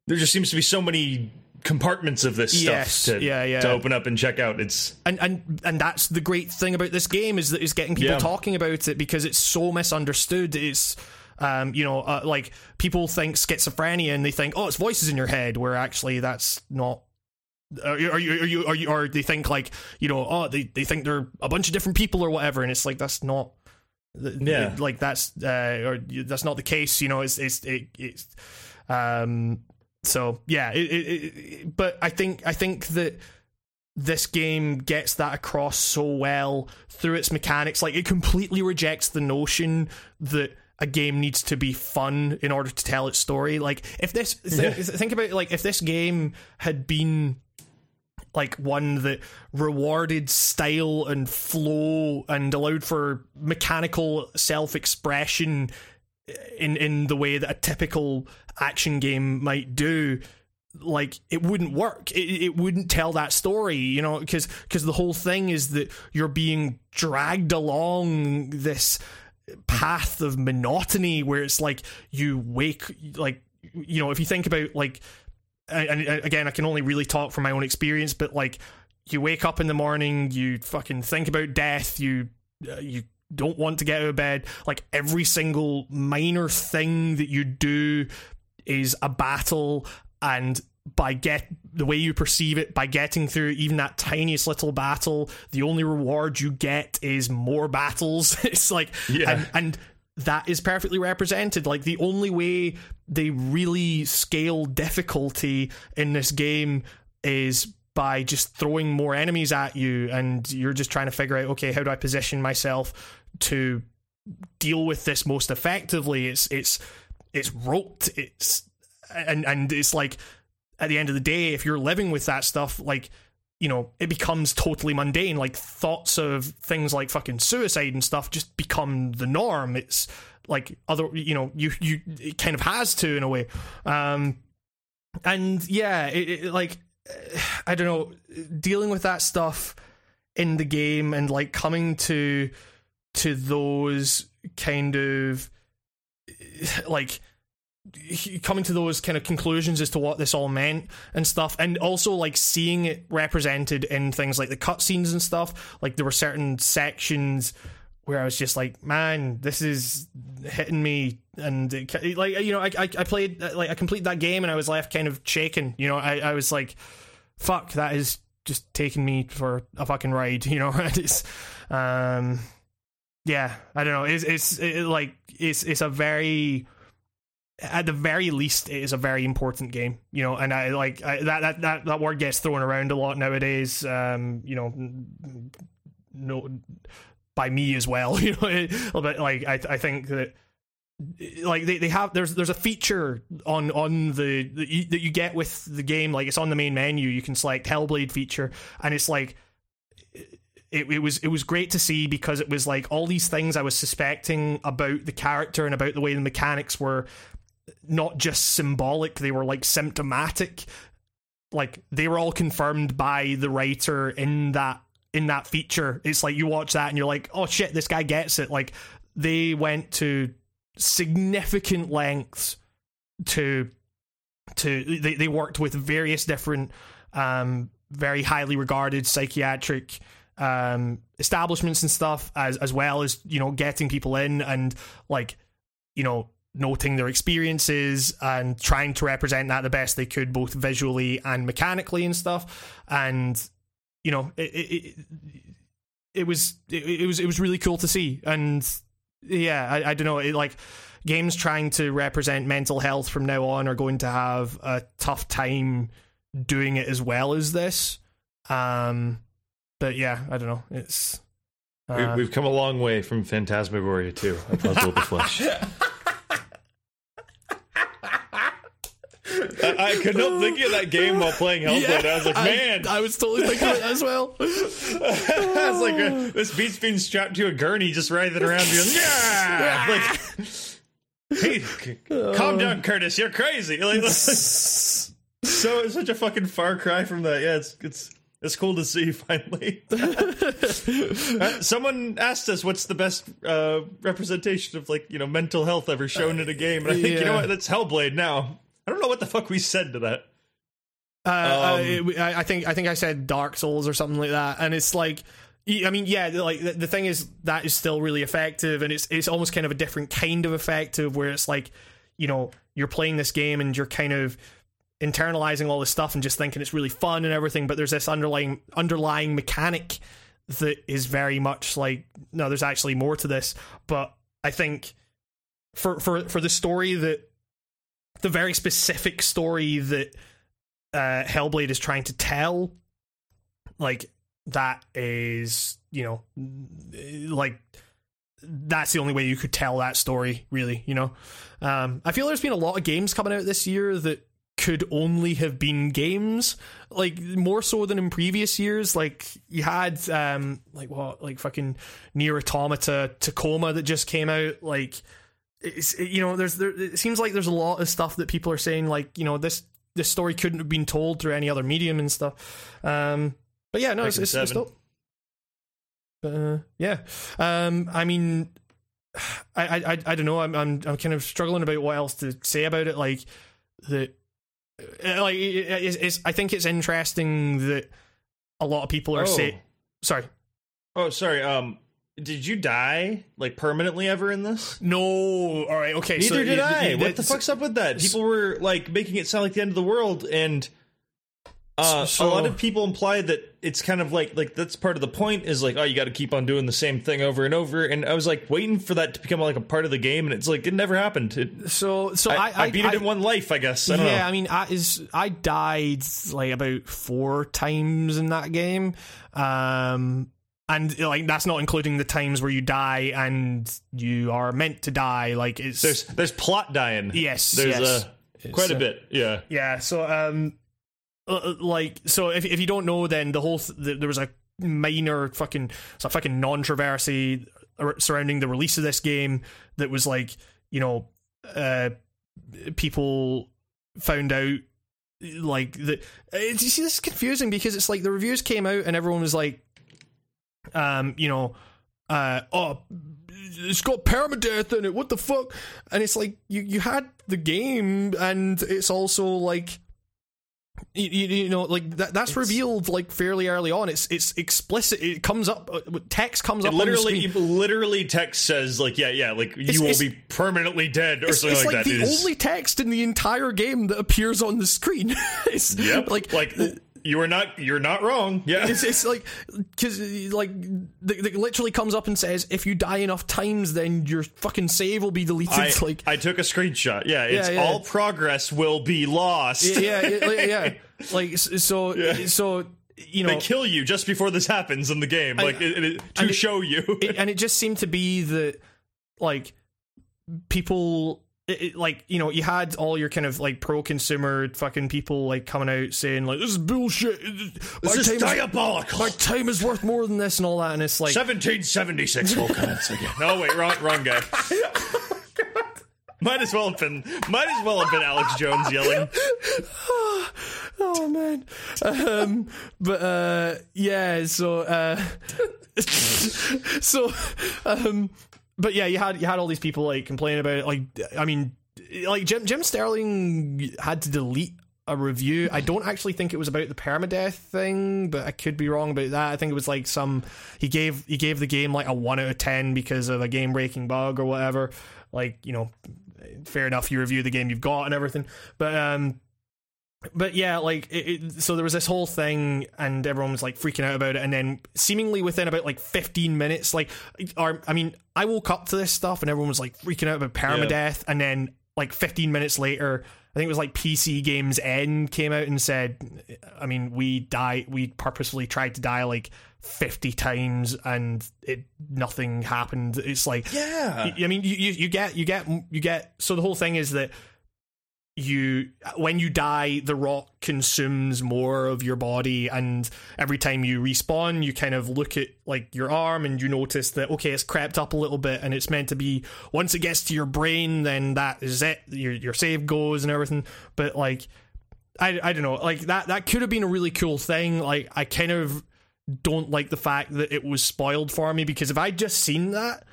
there just seems to be so many compartments of this stuff to, yeah, yeah. to open up and check out. It's and and and that's the great thing about this game is that is getting people Yeah. talking about it because it's so misunderstood. It's um, you know, uh, like people think schizophrenia and they think, oh, it's voices in your head, where actually that's not. Are you, are you, are you, are you, or they think like, you know, oh, they, they think they're a bunch of different people or whatever, and it's like that's not, Yeah. like that's, uh, or that's not the case, you know. It's, it's, it, it's, um, so yeah, it, it, it, but I think, I think that this game gets that across so well through its mechanics. Like it completely rejects the notion that a game needs to be fun in order to tell its story. Like if this think, think about it, like if this game had been like one that rewarded style and flow and allowed for mechanical self-expression eh, in in the way that a typical action game might do like it wouldn't work it, it wouldn't tell that story you know because because the whole thing is that you're being dragged along this path of monotony where it's like you wake like you know if you think about like and and again i can only really talk from my own experience but like you wake up in the morning you fucking think about death you uh, you don't want to get out of bed. Like every single minor thing that you do is a battle and by get the way you perceive it by getting through even that tiniest little battle the only reward you get is more battles. It's like Yeah. and, and that is perfectly represented. Like the only way they really scale difficulty in this game is by just throwing more enemies at you and you're just trying to figure out okay how do i position myself to deal with this most effectively? It's it's it's roped it's and and it's like at the end of the day if you're living with that stuff like you know it becomes totally mundane. Like thoughts of things like fucking suicide and stuff just become the norm. It's like other you know you you it kind of has to in a way. Um and yeah it, it like I don't know, dealing with that stuff in the game and like coming to to those kind of like coming to those kind of conclusions as to what this all meant and stuff. And also like seeing it represented in things like the cutscenes and stuff. Like there were certain sections where I was just like man this is hitting me. And it, like you know I, I, played like I completed that game and I was left kind of shaken you know I, I was like fuck that is just taking me for a fucking ride you know? It's um yeah I don't know. It's it's it, like it's it's a very at the very least it is a very important game you know and i like I, that, that that that word gets thrown around a lot nowadays um you know no by me as well you know but like i i think that like they, they have there's there's a feature on on the that you, that you get with the game like it's on the main menu you can select hellblade feature and it's like it, it was it was great to see because it was like all these things I was suspecting about the character and about the way the mechanics were not just symbolic, they were like symptomatic. Like they were all confirmed by the writer in that in that feature. It's like you watch that and you're like, "Oh shit, this guy gets it." Like they went to significant lengths to to they, they worked with various different um very highly regarded psychiatric um establishments and stuff as as well as you know getting people in and like you know noting their experiences and trying to represent that the best they could, both visually and mechanically and stuff. And you know, it it, it was it, it, was it was really cool to see. And yeah, I, I don't know, it, like games trying to represent mental health from now on are going to have a tough time doing it as well as this. Um, but yeah, I don't know. It's uh, We've come a long way from Phantasmagoria 2, A Puzzle the Flesh. I, I could not think of that game while playing Hellblade. Yeah, I was like, man, I, I, was totally thinking of it as well. I was like, uh, this beat's being strapped to a gurney, just writhing around, being yeah, like, hey, calm down, Curtis, you're crazy. Like, like, so it's such a fucking far cry from that. Yeah, it's it's it's cool to see finally. uh, someone asked us what's the best uh, representation of like you know mental health ever shown in a game, and I think yeah. you know what that's Hellblade now. I don't know what the fuck we said to that. Uh, uh um, I, I think I think I said Dark Souls or something like that, and it's like, I mean, yeah, like the, the thing is that is still really effective, and it's it's almost kind of a different kind of effective where it's like, you know, you're playing this game and you're kind of internalizing all this stuff and just thinking it's really fun and everything, but there's this underlying underlying mechanic that is very much like no, there's actually more to this. But I think for for for the story that the very specific story that uh, Hellblade is trying to tell, like that is you know like that's the only way you could tell that story really you know? Um, i feel there's been a lot of games coming out this year that could only have been games like more so than in previous years. Like you had um like what like fucking NieR Automata tacoma that just came out like it's you know there's there it seems like there's a lot of stuff that people are saying like you know this this story couldn't have been told through any other medium and stuff. Um but yeah no it's, it's, it's dope. Uh, yeah. Um i mean I, I i don't know. I'm i'm i'm kind of struggling about what else to say about it. Like the uh, like it's, it's i think it's interesting that a lot of people are oh. saying sorry. Oh sorry. Um did you die like permanently ever in this? No. All right. Okay. Neither so, did I. what the fuck's up with that? People were like making it sound like the end of the world, and uh, so, a lot of people implied that it's kind of like like that's part of the point is like oh you got to keep on doing the same thing over and over, and I was like waiting for that to become like a part of the game, and it's like it never happened. It, so so I, I, I beat it in one life, I guess. I yeah, know. I mean, I is I died like about four times in that game. Um, and like that's not including the times where you die and you are meant to die like it's there's there's plot dying yes there's yes. A, quite a bit yeah yeah so um uh, uh, like so if, if you don't know then the whole th- there was a minor fucking it's a fucking controversy surrounding the release of this game that was like you know uh people found out like that. it's, you see this is confusing because it's like the reviews came out and everyone was like um you know uh oh it's got permadeath in it what the fuck and it's like you you had the game and it's also like you, you, you know like that, that's revealed like fairly early on it's it's explicit it comes up uh, text comes up on the literally, literally, text says like, yeah, yeah, like It's- you will it's- be permanently dead or it's, something it's like, like, that. the only text in the entire game that appears on the screen it's Yep. like Like, you are not. You're not wrong. Yeah. It's, it's like because like it literally comes up and says if you die enough times then your fucking save will be deleted. I, like I took a screenshot. Yeah, it's yeah. all progress will be lost. yeah, yeah, yeah, yeah. Like so, Yeah. so you know, They kill you just before this happens in the game, like it, it, to and it- show you. and it just seemed to be that like people. It, it- like you know, you had all your kind of like pro-consumer fucking people like coming out saying like this is bullshit. My this is time diabolical. my time is worth more than this and all that, and it's like 1776 Vulcans again. No, wait, wrong, wrong guy. Might as well have been. Might as well have been Alex Jones yelling. oh man um but uh yeah so uh so um but yeah you had you had all these people like complaining about it. Like i mean like jim jim sterling had to delete a review. I don't actually think it was about the permadeath thing but i could be wrong about that. I think it was like some he gave he gave the game like a 1 out of 10 because of a game breaking bug or whatever. Like you know fair enough you review the game you've got and everything. But um but yeah, like it, it, so there was this whole thing, and everyone was like freaking out about it, and then seemingly within about like 15 minutes, like, or I mean, I woke up to this stuff, and everyone was like freaking out about permadeath, and then like 15 minutes later, I think it was like PC Games N came out and said, I mean, we die, we purposefully tried to die like 50 times, and it nothing happened. It's like Yeah. I mean, you, you you get you get you get. So the whole thing is that you when you die, the rot consumes more of your body, and every time you respawn, you kind of look at like your arm and you notice that okay, it's crept up a little bit, and it's meant to be once it gets to your brain, then that is it. Your your save goes and everything. But like, I I don't know, like that that could have been a really cool thing. Like I kind of don't like the fact that it was spoiled for me because if I'd just seen that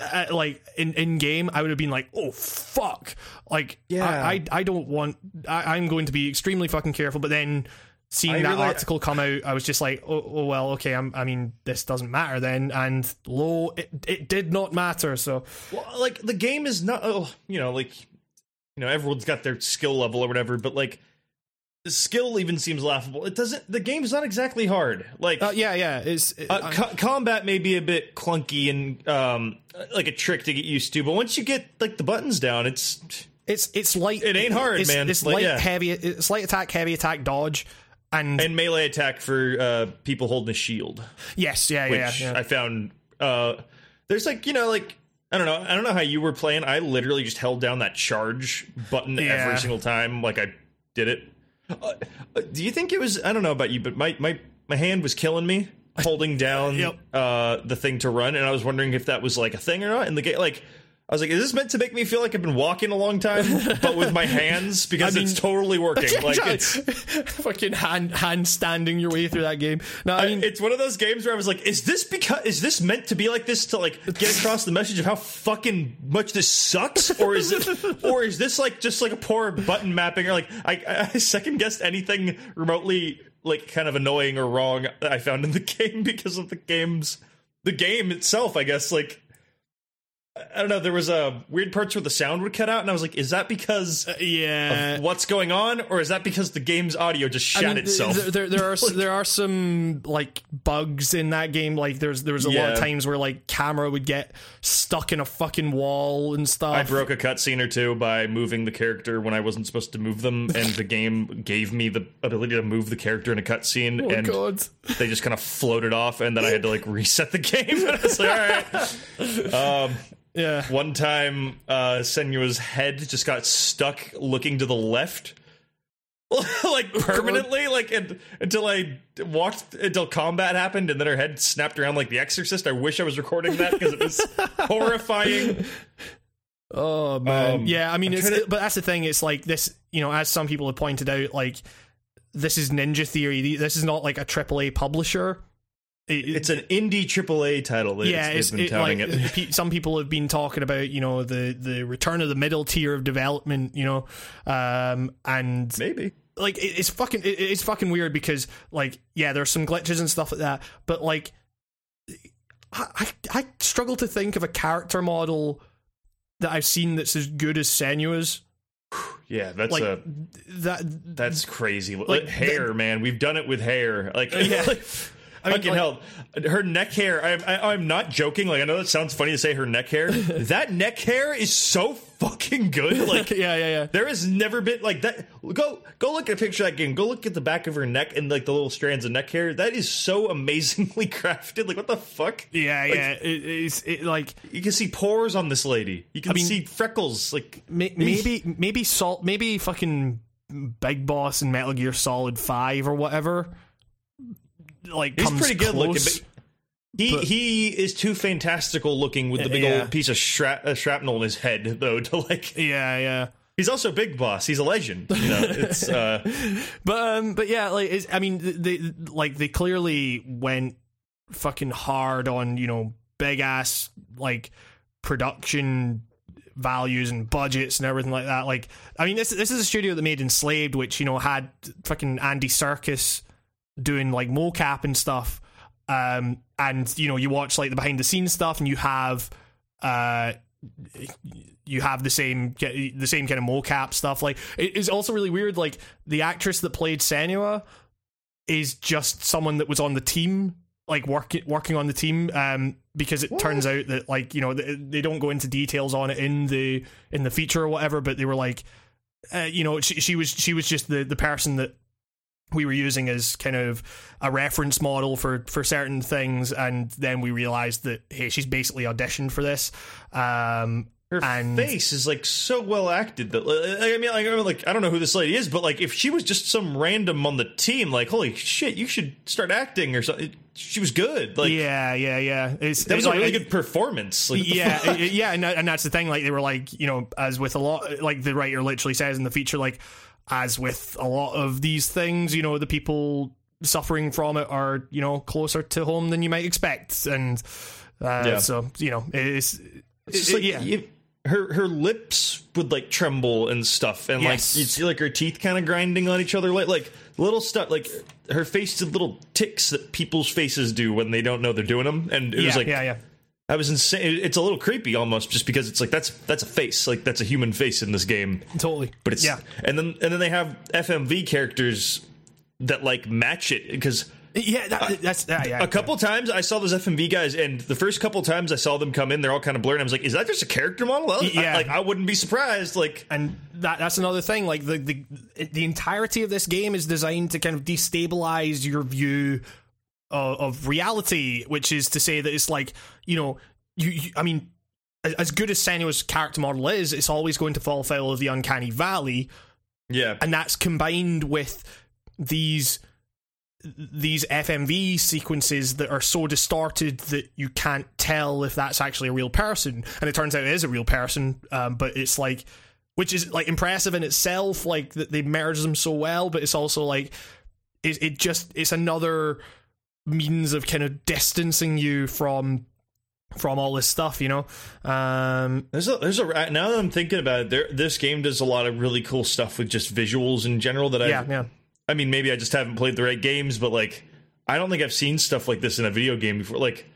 uh, like in in game, I would have been like, "Oh fuck!" Like, Yeah. I I, I don't want. I, I'm going to be extremely fucking careful. But then seeing I that really- article come out, I was just like, "Oh, oh well, okay." I'm, I mean, this doesn't matter then. And lo, it it did not matter. So Well, like the game is not. Oh, you know, like you know, everyone's got their skill level or whatever, but like the skill even seems laughable. It doesn't. The game's not exactly hard. Like. uh, yeah, yeah, it's uh, co- combat may be a bit clunky and um, like a trick to get used to, but once you get like the buttons down, it's it's it's light. It ain't hard, it's, man. It's Like, light, yeah. heavy. It's light attack, heavy attack, dodge, and, and melee attack for uh, people holding a shield. yes, yeah, yeah, yeah. I found uh there's like you know like I don't know I don't know how you were playing I literally just held down that charge button Yeah. every single time like I did it uh, uh, do you think it was I don't know about you but my my my hand was killing me holding down Yep. uh the thing to run and I was wondering if that was like a thing or not in the game like I was like, is this meant to make me feel like I've been walking a long time, but with my hands because I mean- it's totally working? Like it's fucking hand hand standing your way through that game. No, I mean, it's one of those games where I was like, is this because is this meant to be like this to like get across the message of how fucking much this sucks, or is it, or is this like just like a poor button mapping, or like I, I second guessed anything remotely like kind of annoying or wrong that I found in the game because of the game's the game itself, I guess like. I don't know. There was uh, weird parts where the sound would cut out, and I was like, "Is that because yeah. what's going on, or is that because the game's audio just shat I mean, itself?" There, there, there are there are some like bugs in that game. Like there's there was a lot of times where like camera would get stuck in a fucking wall and stuff. I broke a cutscene or two by moving the character when I wasn't supposed to move them, and the game gave me the ability to move the character in a cutscene, oh and god. they just kind of floated off, and then I had to like reset the game. And I was like, all right. Um, Yeah. one time, uh, Senua's head just got stuck looking to the left. like permanently, like and, until I walked until combat happened, and then her head snapped around like The Exorcist. I wish I was recording that because it was horrifying. Oh man, Um, yeah. I mean, it's, to- but that's the thing. It's like this, you know, as some people have pointed out, like this is Ninja Theory. This is not like a AAA publisher. It- It's an indie AAA title. Yeah, it's, it's, it, like it. some people have been talking about, you know, the the return of the middle tier of development, you know, um, and Maybe. like it, it's fucking it, it's fucking weird because like yeah, there's some glitches and stuff like that, but like I I, I struggle to think of a character model that I've seen that's as good as Senua's. Yeah, that's Like a that. that's crazy. Like, hair, man. We've done it with hair. Like, Yeah. like I mean, fucking like- hell. Her neck hair. I'm I, I'm not joking. Like I know that sounds funny to say her neck hair. that neck hair is so fucking good. Like yeah, yeah, yeah. There has never been like that. Go go look at a picture of that game. Go look at the back of her neck and like the little strands of neck hair. That is so amazingly crafted. Like what the fuck? Yeah, Like, yeah. It, it's it, like You can see pores on this lady. You can mean- see freckles. Like may, eh. maybe maybe salt maybe fucking Big Boss and Metal Gear Solid Five or whatever. Like he's pretty good looking. But he but- he is too fantastical looking with the big Yeah. old piece of shrap, uh, shrapnel in his head though. To like, yeah, yeah. he's also Big Boss. He's a legend. You know, it's uh, But um, but yeah, like I mean, they like they clearly went fucking hard on you know big ass like production values and budgets and everything like that. Like, I mean, this this is a studio that made Enslaved, which you know had fucking Andy Serkis doing like mocap and stuff. Um, and you know, you watch like the behind the scenes stuff, and you have uh you have the same the same kind of mocap stuff. Like it is also really weird. Like the actress that played Senua is just someone that was on the team, like working working on the team. Um, because it turns out that like you know they, they don't go into details on it in the in the feature or whatever, but they were like, uh, you know, she, she was she was just the the person that we were using as kind of a reference model for for certain things and then we realized that hey she's basically auditioned for this um her And- face is like so well acted that like, I mean, like, I mean, like I don't know who this lady is, but like if she was just some random on the team, like holy shit, you should start acting or something. She was good. Like yeah yeah yeah it's that was it's a really good performance. Like, yeah it- yeah and, and that's the thing like they were like you know as with a lot like the writer literally says in the feature like as with a lot of these things you know the people suffering from it are you know closer to home than you might expect and uh, Yeah. so you know it's, It's just it- like yeah you- her her lips would like tremble and stuff, and Yes. like you'd see like her teeth kind of grinding on each other, like like little stuff. Like her face did little ticks that people's faces do when they don't know they're doing them, and it yeah was like yeah yeah I was insane. It's a little creepy almost, just because it's like that's that's a face, like that's a human face in this game. totally But it's yeah and then and then they have FMV characters that like match it because yeah that, that's yeah, yeah a couple times I saw those FMV guys, and the first couple times I saw them come in, they're all kind of blurred. And I was like, "Is that just a character model?" I- Yeah. like I wouldn't be surprised. Like, and that that's another thing like the, the the entirety of this game is designed to kind of destabilize your view of, of reality which is to say that it's like you know you, you i mean as- as good as Senua's character model is it's always going to fall foul of the uncanny valley yeah, and that's combined with these these FMV sequences that are so distorted that you can't tell if that's actually a real person, and it turns out it is a real person. Um, but it's like, which is like impressive in itself, like that they merge them so well. But it's also like, it, it just it's another means of kind of distancing you from from all this stuff, you know. Um, there's a there's a now that I'm thinking about it, there this game does a lot of really cool stuff with just visuals in general. That I yeah, yeah. I mean, maybe I just haven't played the right games, but like, I don't think I've seen stuff like this in a video game before. Like,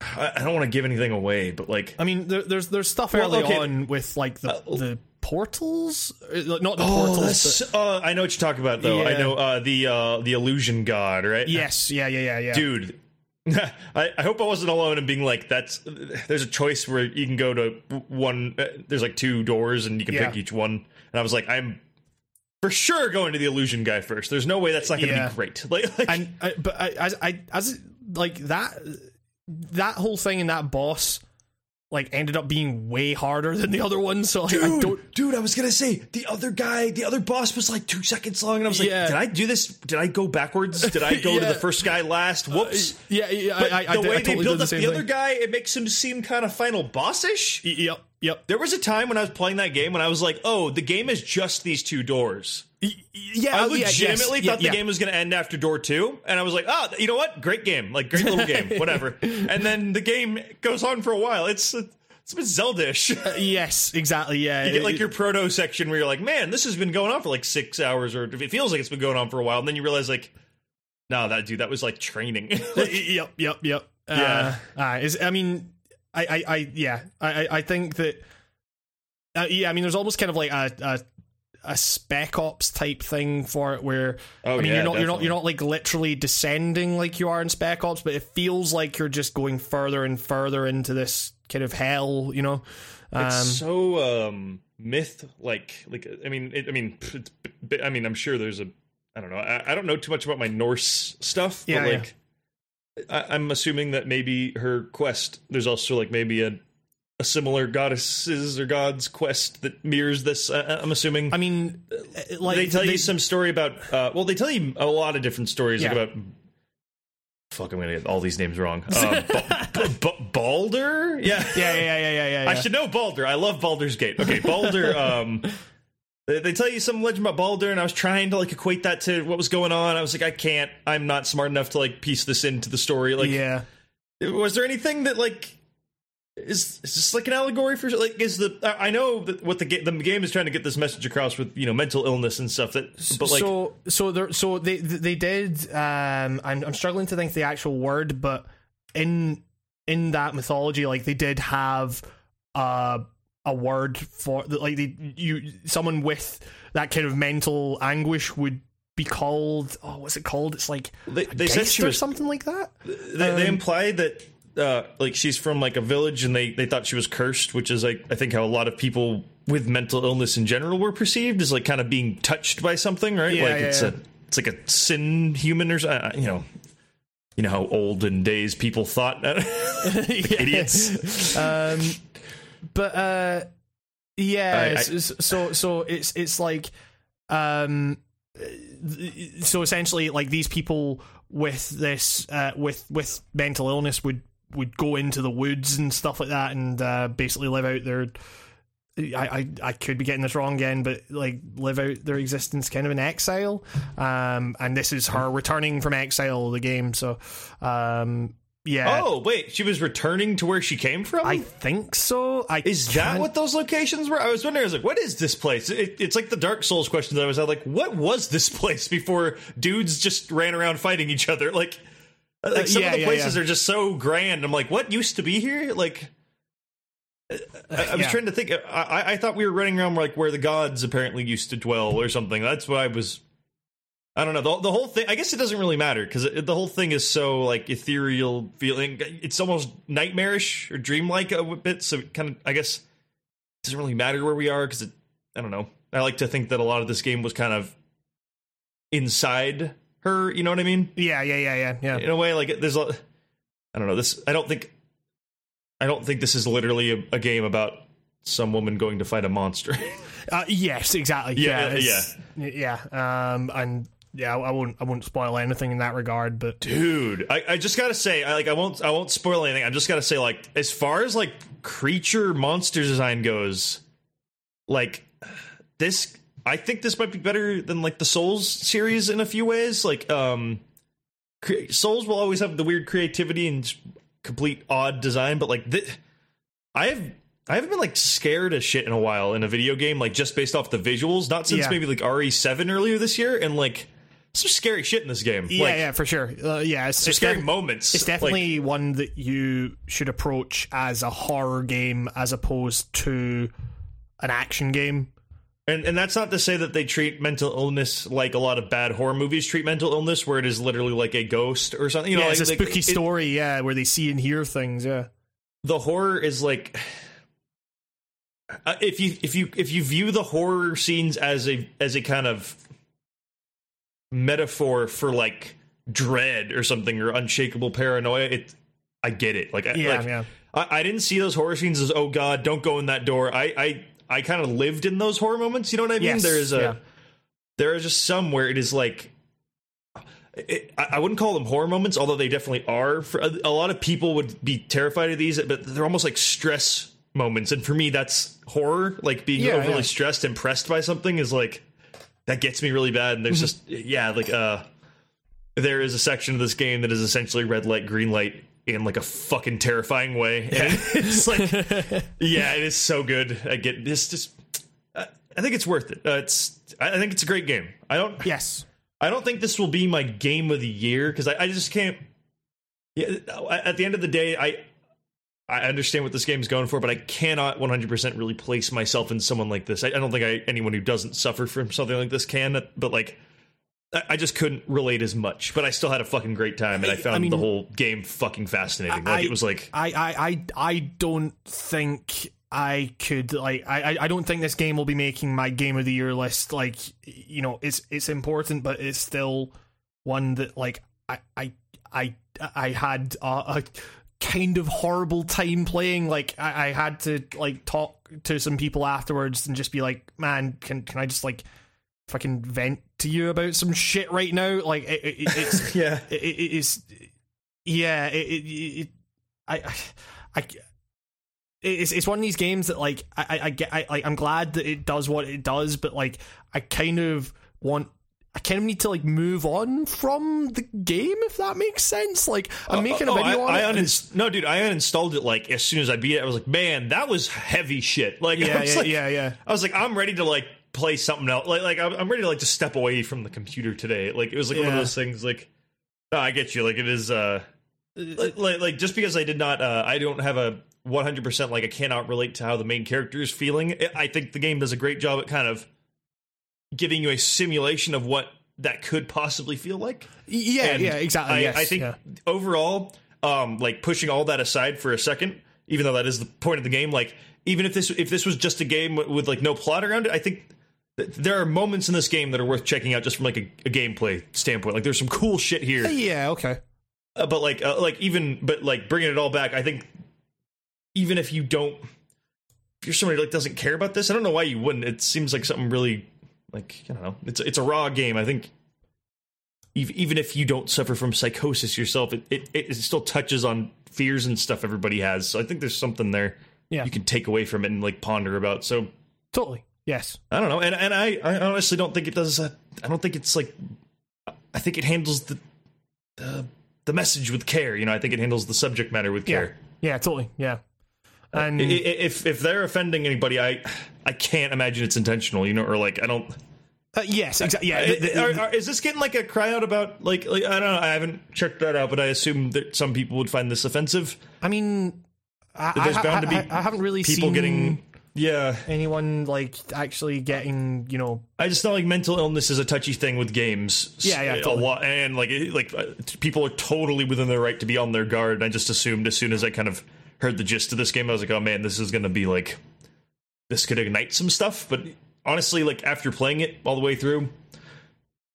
I, I don't want to give anything away, but like, I mean, there, there's there's stuff Well, early okay. on with like the Uh, the portals, Uh, not the oh, portals. that's, uh, I know what you're talking about though. I know uh, the uh, the illusion god, right? yes, yeah, yeah, yeah, yeah. dude. I, I hope I wasn't alone in being like that's. There's a choice where you can go to one. uh, There's like two doors and you can Yeah. pick each one. And I was like, I'm for sure going to the illusion guy first. There's no way that's not going to Yeah. be great. Like, like and I, but I, as I as like that that whole thing and that boss like ended up being way harder than the other one. So like, I dude, don't. dude, I was gonna say the other guy, the other boss was like two seconds long, and I was like, Yeah. did I do this? Did I go backwards? Did I go to the first guy last? Uh, Whoops. Yeah, yeah. But I, I, the I, way I totally they build the up same the other guy, it makes him seem kind of final bossish. Yep. Yep. There was a time when I was playing that game when I was like, "Oh, the game is just these two doors." Yeah, I oh, yeah, legitimately yes, thought yeah, the yeah. game was going to end after door two, and I was like, "Oh, you know what? Great game, like great little game, whatever." And then the game goes on for a while. It's it's a bit Zelda-ish. Yes, exactly. Yeah, You get like your proto section where you're like, "Man, this has been going on for like six hours," or it feels like it's been going on for a while, and then you realize like, "No, that dude, that was like training." yep, yep, yep. Yeah. Uh, uh, is I mean, I, I, I yeah, I, I- think that. Uh, yeah, I mean, there's almost kind of like a, a a spec ops type thing for it, where Oh, I mean, yeah, you're not, you're not, you're not like literally descending like you are in spec ops, but it feels like you're just going further and further into this kind of hell, you know. Um, it's so um myth like like i mean it, i mean i mean i'm sure there's a i don't know i, I don't know too much about my norse stuff Yeah, but yeah. I, i'm assuming that maybe her quest there's also like maybe a a similar goddesses or gods quest that mirrors this uh, i'm assuming I mean, uh, like they tell you some story about uh well they tell you a lot of different stories like about fuck i'm gonna get all these names wrong uh, ba- ba- baldur yeah Yeah, yeah, yeah, yeah, yeah. yeah. I should know Baldur. I love Baldur's Gate. Okay, Baldur. um, they, they tell you some legend about Baldur, and I was trying to like equate that to what was going on. I was like, I can't. I'm not smart enough to like piece this into the story. Like, yeah. was there anything that like is is this like an allegory for like is the I know that what the game the game is trying to get this message across with you know mental illness and stuff that but like so so there so they they did um I'm I'm struggling to think the actual word but in in that mythology like they did have uh a word for like they you someone with that kind of mental anguish would be called oh what's it called it's like they, they said she or was something like that they, they implied that uh, like she's from like a village and they, they thought she was cursed, which is like I think how a lot of people with mental illness in general were perceived as like kind of being touched by something, right? Yeah, like yeah, it's yeah. a it's like a sin human or something, you know. You know how olden days people thought idiots. um but uh yeah I- I- so so it's it's like um so essentially like these people with this uh with with mental illness would would go into the woods and stuff like that and uh basically live out their I, I I could be getting this wrong again, but like live out their existence kind of in exile. Um, and this is her returning from exile, the game. So, um, yeah, Oh wait, she was returning to where she came from. I think so. I is that can't- what those locations were? I was wondering. I was like, "What is this place?" It, it's like the Dark Souls question that I was like, "What was this place before dudes just ran around fighting each other?" Like, like uh, some yeah, of the places yeah. are just so grand. I'm like, "What used to be here?" Like, uh, I, I was Yeah. trying to think. I, I, I thought we were running around like where the gods apparently used to dwell or something. That's what I was. I don't know the, the whole thing. I guess it doesn't really matter because the whole thing is so like ethereal feeling. It's almost nightmarish or dreamlike a bit. So kind of, I guess, it doesn't really matter where we are because. I don't know. I like to think that a lot of this game was kind of inside her. You know what I mean? Yeah, yeah, yeah, yeah, yeah. In a way, like there's a. I don't know. This. I don't think. I don't think this is literally a, a game about some woman going to fight a monster. Uh, yes, exactly. Yeah, Yeah, it's- yeah. Um, and yeah, I won't, I won't spoil anything in that regard. But dude I, I just gotta say I, like i won't i won't spoil anything i just gotta say like as far as like creature monster design goes like this i think this might be better than like the souls series in a few ways like um cre- souls will always have the weird creativity and complete odd design but like this i have I haven't been like scared as shit in a while in a video game, like just based off the visuals. Not since Yeah. maybe like RE7 earlier this year, and like some scary shit in this game. yeah, like, yeah, for sure. Uh, yeah, it's, some it's scary def- moments. It's Like, definitely one that you should approach as a horror game as opposed to an action game. and and that's not to say that they treat mental illness like a lot of bad horror movies treat mental illness, where it is literally like a ghost or something. You know, yeah, like, it's a like, spooky it- story. Yeah, where they see and hear things. Yeah. the horror is like. Uh, if you if you if you view the horror scenes as a as a kind of metaphor for like dread or something or unshakable paranoia, it I get it. Like, I- Yeah, like, yeah. I, I didn't see those horror scenes as oh god, don't go in that door. I I I kind of lived in those horror moments. You know what I mean? Yes, there is a yeah. there are just some where it is like. It, I I wouldn't call them horror moments, although they definitely are. For a, a lot of people would be terrified of these, but they're almost like stress moments, and for me, that's horror. Like being Yeah, overly yeah. stressed and pressed by something is like that gets me really bad. And there's just yeah, like uh, there is a section of this game that is essentially red light, green light in like a fucking terrifying way. And it's like yeah, it is so good. I get this just. I think it's worth it. Uh, it's. I I think it's a great game. I don't. Yes. I don't think this will be my game of the year because I, I just can't. Yeah, at the end of the day, I I understand what this game's going for, but I cannot 100% really place myself in someone like this. I, I don't think I, anyone who doesn't suffer from something like this can, but like. I I just couldn't relate as much, but I still had a fucking great time, and I found mean- the whole game fucking fascinating. Like it was like, I, I, I, I don't think I could like I, I- I don't think this game will be making my game of the year list. Like you know, it's it's important, but it's still one that like I I I I had a, a kind of horrible time playing. Like I, I had to like talk to some people afterwards and just be like, man, can can I just like fucking vent to you about some shit right now? Like it, it, it's yeah, it, it is yeah it, it, it I, I it's it's one of these games that like I I- I get I like I'm glad that it does what it does but like I kind of want I kind of need to like move on from the game if that makes sense like I'm making a Oh, video I, on I it uninst- no, dude, I uninstalled it like as soon as I beat it. I was like, man, that was heavy shit. Like, yeah yeah, like, yeah yeah I was like, I'm ready to like play something else. Like, like I'm ready to like just step away from the computer today. Like, it was like one of those things. Like, no, I get you. Like, it is. uh like, like, like just because I did not, uh I don't have a 100 percent like I cannot relate to how the main character is feeling. I- I think the game does a great job at kind of giving you a simulation of what that could possibly feel like. yeah And yeah exactly I, yes, I think yeah. overall, um, like pushing all that aside for a second, even though that is the point of the game, like even if this if this was just a game with, with like no plot around it, I think th- there are moments in this game that are worth checking out just from like a, a gameplay standpoint. Like there's some cool shit here, yeah okay uh, but like uh, like even but like bringing it all back, I think even if you don't, if you're somebody like doesn't care about this, I don't know why you wouldn't. It seems like something really like I don't know. It's it's a raw game. I think ev- even if you don't suffer from psychosis yourself, it it, it still touches on fears and stuff everybody has. So I think there's something there Yeah. you can take away from it and like ponder about. So totally yes I don't know, and and I I honestly don't think it does. Uh, I don't think it's like. I think it handles the the the message with care. You know, I think it handles the subject matter with yeah care. yeah totally yeah and I- I- If if they're offending anybody, I I can't imagine it's intentional. You know, or like I don't. uh, yes exactly yeah the- the- are- are- is this getting like a cry out about like like I don't know? I haven't checked that out, but I assume that some people would find this offensive. I mean I, I, There's bound to be I, I haven't really People seen getting yeah. anyone like actually getting you know I just know like mental illness is a touchy thing with games. Yeah, yeah, a lot, and like like uh, people are totally within their right to be on their guard. And I just assumed as soon as I kind of heard the gist of this game, I was like, oh man, this is gonna be like this could ignite some stuff. But honestly, like after playing it all the way through, it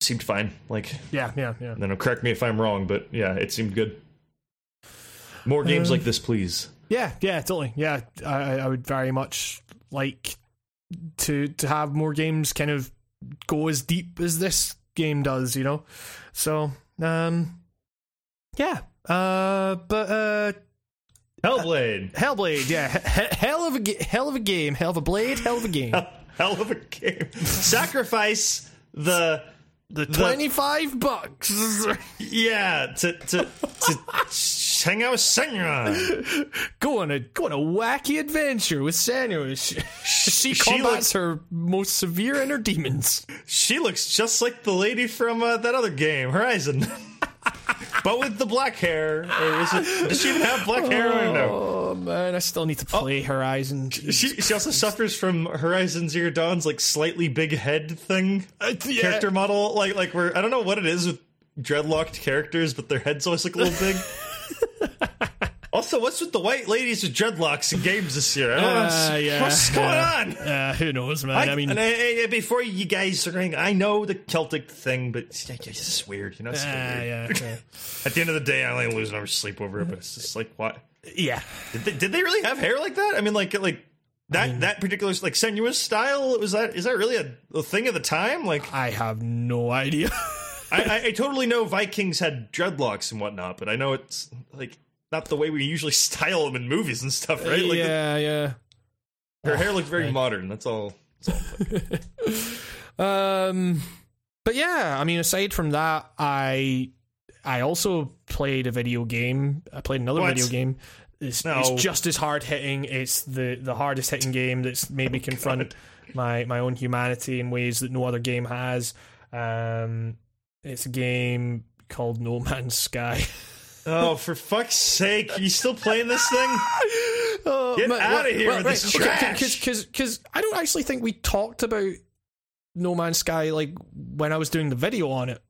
seemed fine. Like, yeah yeah yeah then correct me if I'm wrong, but yeah, it seemed good. More games Um, like this, please. yeah yeah totally yeah I, I would very much like to to have more games kind of go as deep as this game does you know so um yeah uh but uh Hellblade, Hellblade yeah he- he- hell of a hell of a game hell of a blade hell of a game hell of a game. Sacrifice the the 25 bucks Yeah, to to to hang out with Senua. go on a go on a wacky adventure with Senua. She, she she combats looks- her most severe inner demons. She looks just like the lady from uh, that other game, Horizon, but with the black hair. Or is it? Does she even have black hair? I don't know. Oh man, I still need to play Horizon. She she also suffers from Horizon Zero Dawn's like slightly big head thing Uh, yeah. character model. Like like where I don't know what it is with dreadlocked characters, but their heads always look a little big. Also, what's with the white ladies with dreadlocks in games this year? I don't Uh, know. yeah, what's going yeah. on? Uh, who knows, man? I, I, mean, and I- I- before you guys are going, I know the Celtic thing, but it's it's just weird, you know. It's uh, weird. yeah, yeah, At the end of the day, I only lose never sleep over it, but it's just like, what? yeah. Did they, did they really have hair like that? I mean, like, like that that particular like sensuous style was that is that really a, a thing of the time? Like, I have no idea. I, I, I totally know Vikings had dreadlocks and whatnot, but I know it's like not the way we usually style them in movies and stuff, right? Like, yeah, yeah. Her hair looked very modern. That's all. Um, but yeah, I mean, aside from that, I I also played a video game. I played another What? video game. It's, No. it's just as hard hitting. It's the the hardest hitting game that's made me confront my my own humanity in ways that no other game has. Um, it's a game called No Man's Sky. Oh, for fuck's sake! You still playing this thing? Oh, Get outta here with this trash. Because because I don't actually think we talked about No Man's Sky like when I was doing the video on it.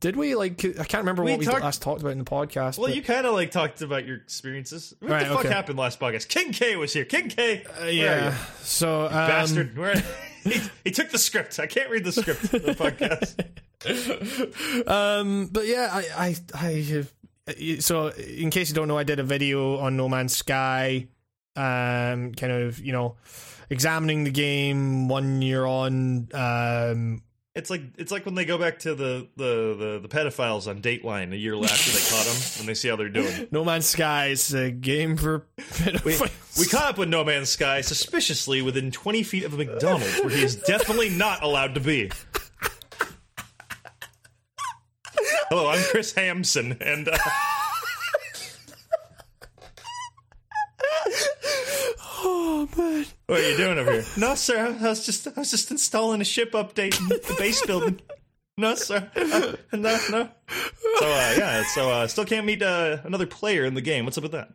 Did we? Like I can't remember We what we last talked about in the podcast. Well, but- you kind of like talked about your experiences. What Right, the fuck okay. happened last podcast? King K was here. King K, Uh, yeah. So um, bastard. Where he, he took the script. I can't read the script of the podcast. Um, but yeah, I, I, I, uh, so in case you don't know, I did a video on No Man's Sky, um, kind of, you know, examining the game one year on. Um, It's like it's like when they go back to the the the, the pedophiles on Dateline a year after they caught them and they see how they're doing. no Man's Sky is a game for pedophiles. We caught up with No Man's Sky suspiciously within 20 feet of a McDonald's where he is definitely not allowed to be. Hello, I'm Chris Hansen, and uh, oh man. what are you doing over here? No, sir, I was just I was just installing a ship update in the base building. No, sir, Uh, no, no. So uh, yeah, so uh, still can't meet uh, another player in the game. What's up with that?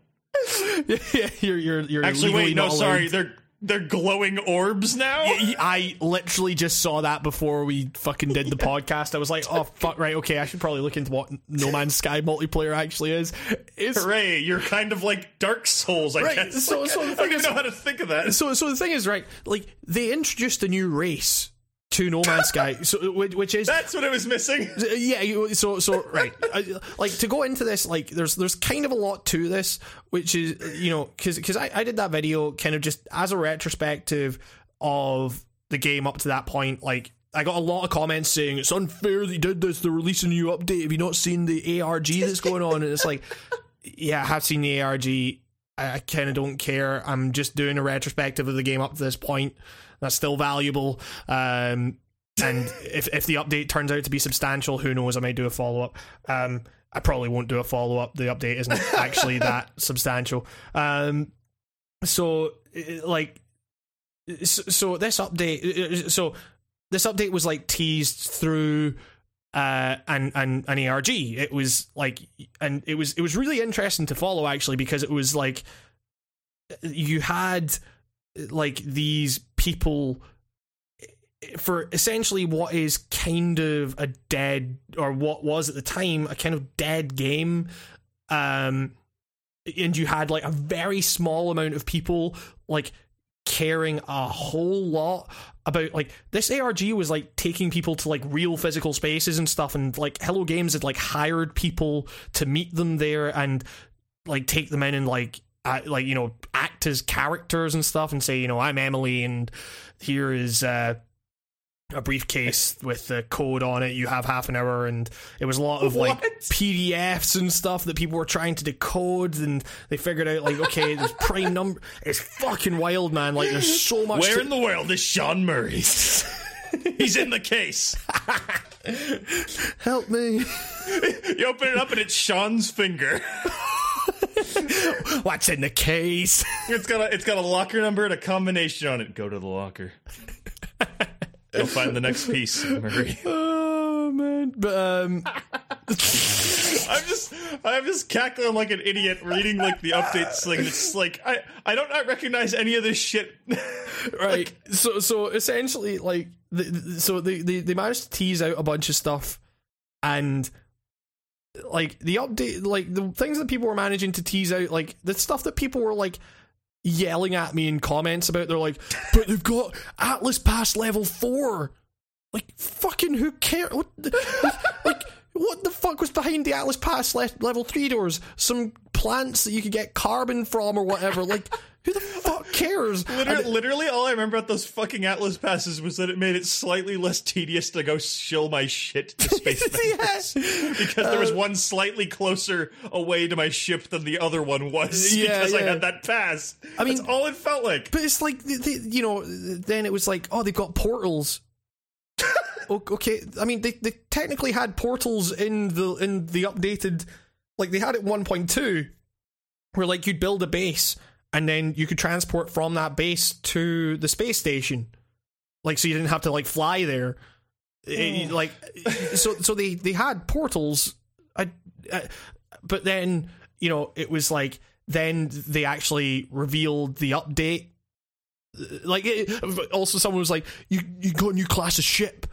yeah, you're you're you're Actually, wait, no, sorry, they're they're glowing orbs now. I literally just saw that before we fucking did the podcast. I was like, oh fuck, right, okay, I should probably look into what No Man's Sky multiplayer actually is. It's Hooray! You're kind of like Dark Souls, I Right, guess. so- so the I don't even know how to think of that. so so the thing is right, like they introduced a new race to No Man's Sky, so which, which is That's what it was missing. yeah so so right. I, like to go into this like there's there's kind of a lot to this which is you know because because I, I did that video kind of just as a retrospective of the game up to that point. Like I got a lot of comments saying it's unfair they did this they're releasing a new update. Have you not seen the ARG that's going on? And it's like yeah I have seen the ARG I, I kind of don't care. I'm just doing a retrospective of the game up to this point that's still valuable um and if if the update turns out to be substantial, who knows? I might do a follow up. Um, I probably won't do a follow up. The update isn't actually that substantial. Um, so like, so, so this update, so this update was like teased through uh and and an ARG. It was like, and it was it was really interesting to follow actually because it was like you had like these people for essentially what is kind of a dead or what was at the time a kind of dead game. Um and you had like a very small amount of people like caring a whole lot about like this ARG was like taking people to like real physical spaces and stuff and like Hello Games had like hired people to meet them there and like take them in and like uh, like you know act as characters and stuff and say you know I'm Emily and here is uh a briefcase with the code on it. You have half an hour, and it was a lot of like PDFs and stuff that people were trying to decode, and they figured out like, okay, there's prime number. It's fucking wild, man. Like, there's so much. Where to- in the world is Sean Murray? He's in the case. Help me! You open it up and it's Sean's finger. What's in the case? It's got a it's got a locker number and a combination on it. Go to the locker. You'll find the next piece, Murray. oh man! But um, I'm just I'm just cackling like an idiot reading like the updates thing. It's like I I don't not recognize any of this shit. right so so essentially like the, the- so they, they they managed to tease out a bunch of stuff and like the update like the things that people were managing to tease out like the stuff that people were like yelling at me in comments about they're like but they've got atlas pass level 4 like fucking who cares what the, like, what the fuck was behind the atlas pass le- level 3 doors? Some plants that you could get carbon from or whatever like who the fuck cares? Literally, literally, all I remember about those fucking Atlas passes was that it made it slightly less tedious to go shill my shit to space yes. Uh, because there was one slightly closer away to my ship than the other one was Yeah, because I had that pass. I mean- That's all it felt like. But it's like, they, you know, then it was like, oh, they've got portals. Okay, I mean, they, they technically had portals in the in the updated, like they had it 1.2, where like you'd build a base and then you could transport from that base to the space station, like so you didn't have to like fly there. Eh, like, so so they they had portals, I, I, but then you know it was like then they actually revealed the update. Like it, also someone was like you you got a new class of ship.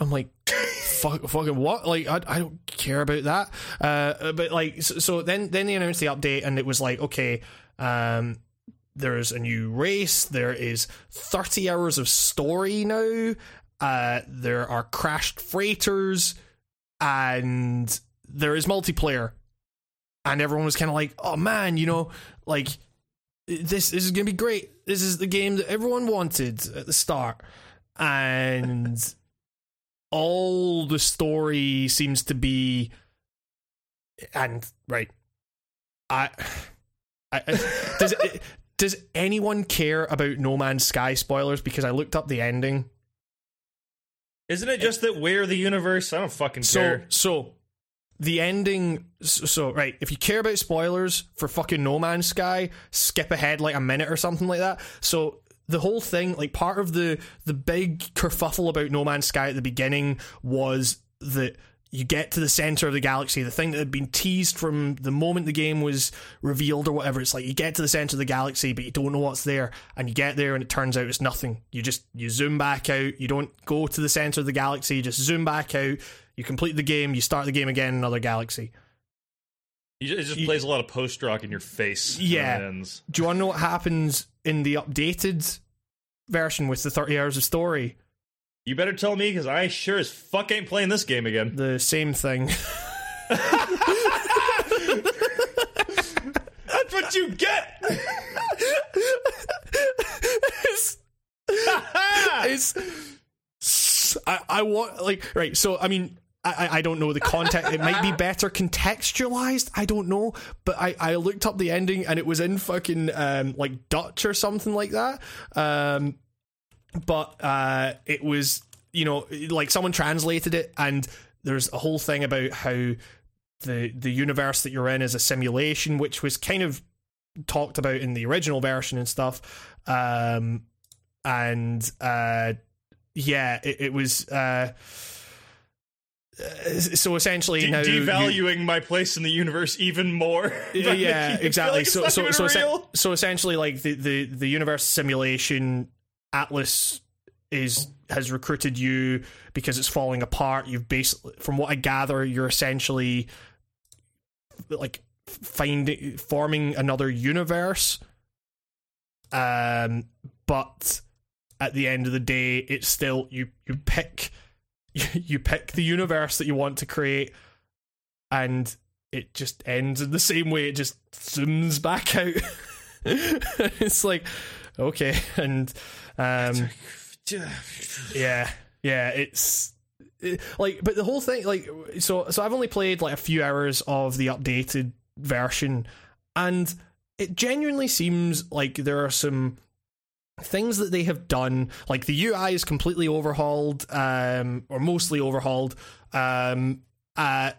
I'm like fuck, fucking what? Like I, I don't care about that. Uh but like so, so then then they announced the update and it was like okay um there's a new race. There is 30 hours of story now. Uh there are crashed freighters and there is multiplayer. And everyone was kind of like oh man you know like this, this is gonna be great. This is the game that everyone wanted at the start, and all the story seems to be, and right, I, I I- does does anyone care about No Man's Sky spoilers? Because I looked up the ending. Isn't it just that we're the universe? I don't fucking So care. so the ending so, so right if you care about spoilers for fucking no man's sky skip ahead like a minute or something like that so the whole thing like part of the the big kerfuffle about no man's sky at the beginning was that you get to the center of the galaxy the thing that had been teased from the moment the game was revealed or whatever it's like you get to the center of the galaxy but you don't know what's there and you get there and it turns out it's nothing you just you zoom back out you don't go to the center of the galaxy you just zoom back out you complete the game you start the game again in another galaxy You It just plays a lot of post rock in your face. Yeah. do you want to know what happens in the updated version with the 30 hours of story You better tell me because I sure as fuck ain't playing this game again. the same thing That's what you get. it's, it's I, I want like right so i mean I, I- don't know the context. It might be better contextualized. I don't know, but I, I looked up the ending and it was in fucking um, like Dutch or something like that. Um, but uh, it was you know like someone translated it and there's a whole thing about how the the universe that you're in is a simulation, which was kind of talked about in the original version and stuff. Um, and uh, yeah, it, it was. Uh, so essentially, De- now you- devaluing my place in the universe even more. yeah, yeah, I feel exactly. it's so, so, so, so essentially, like the, the the universe simulation, Atlas is has recruited you because it's falling apart. You've basically, from what I gather, you're essentially like finding forming another universe. Um, but at the end of the day, it's still you you pick you pick the universe that you want to create, and it just ends in the same way. It just zooms back out. it's like okay, and um, yeah, yeah, it's it- like, but the whole thing, like, so so I've only played like a few hours of the updated version, and it genuinely seems like there are some things that they have done like the ui is completely overhauled um or mostly overhauled um uh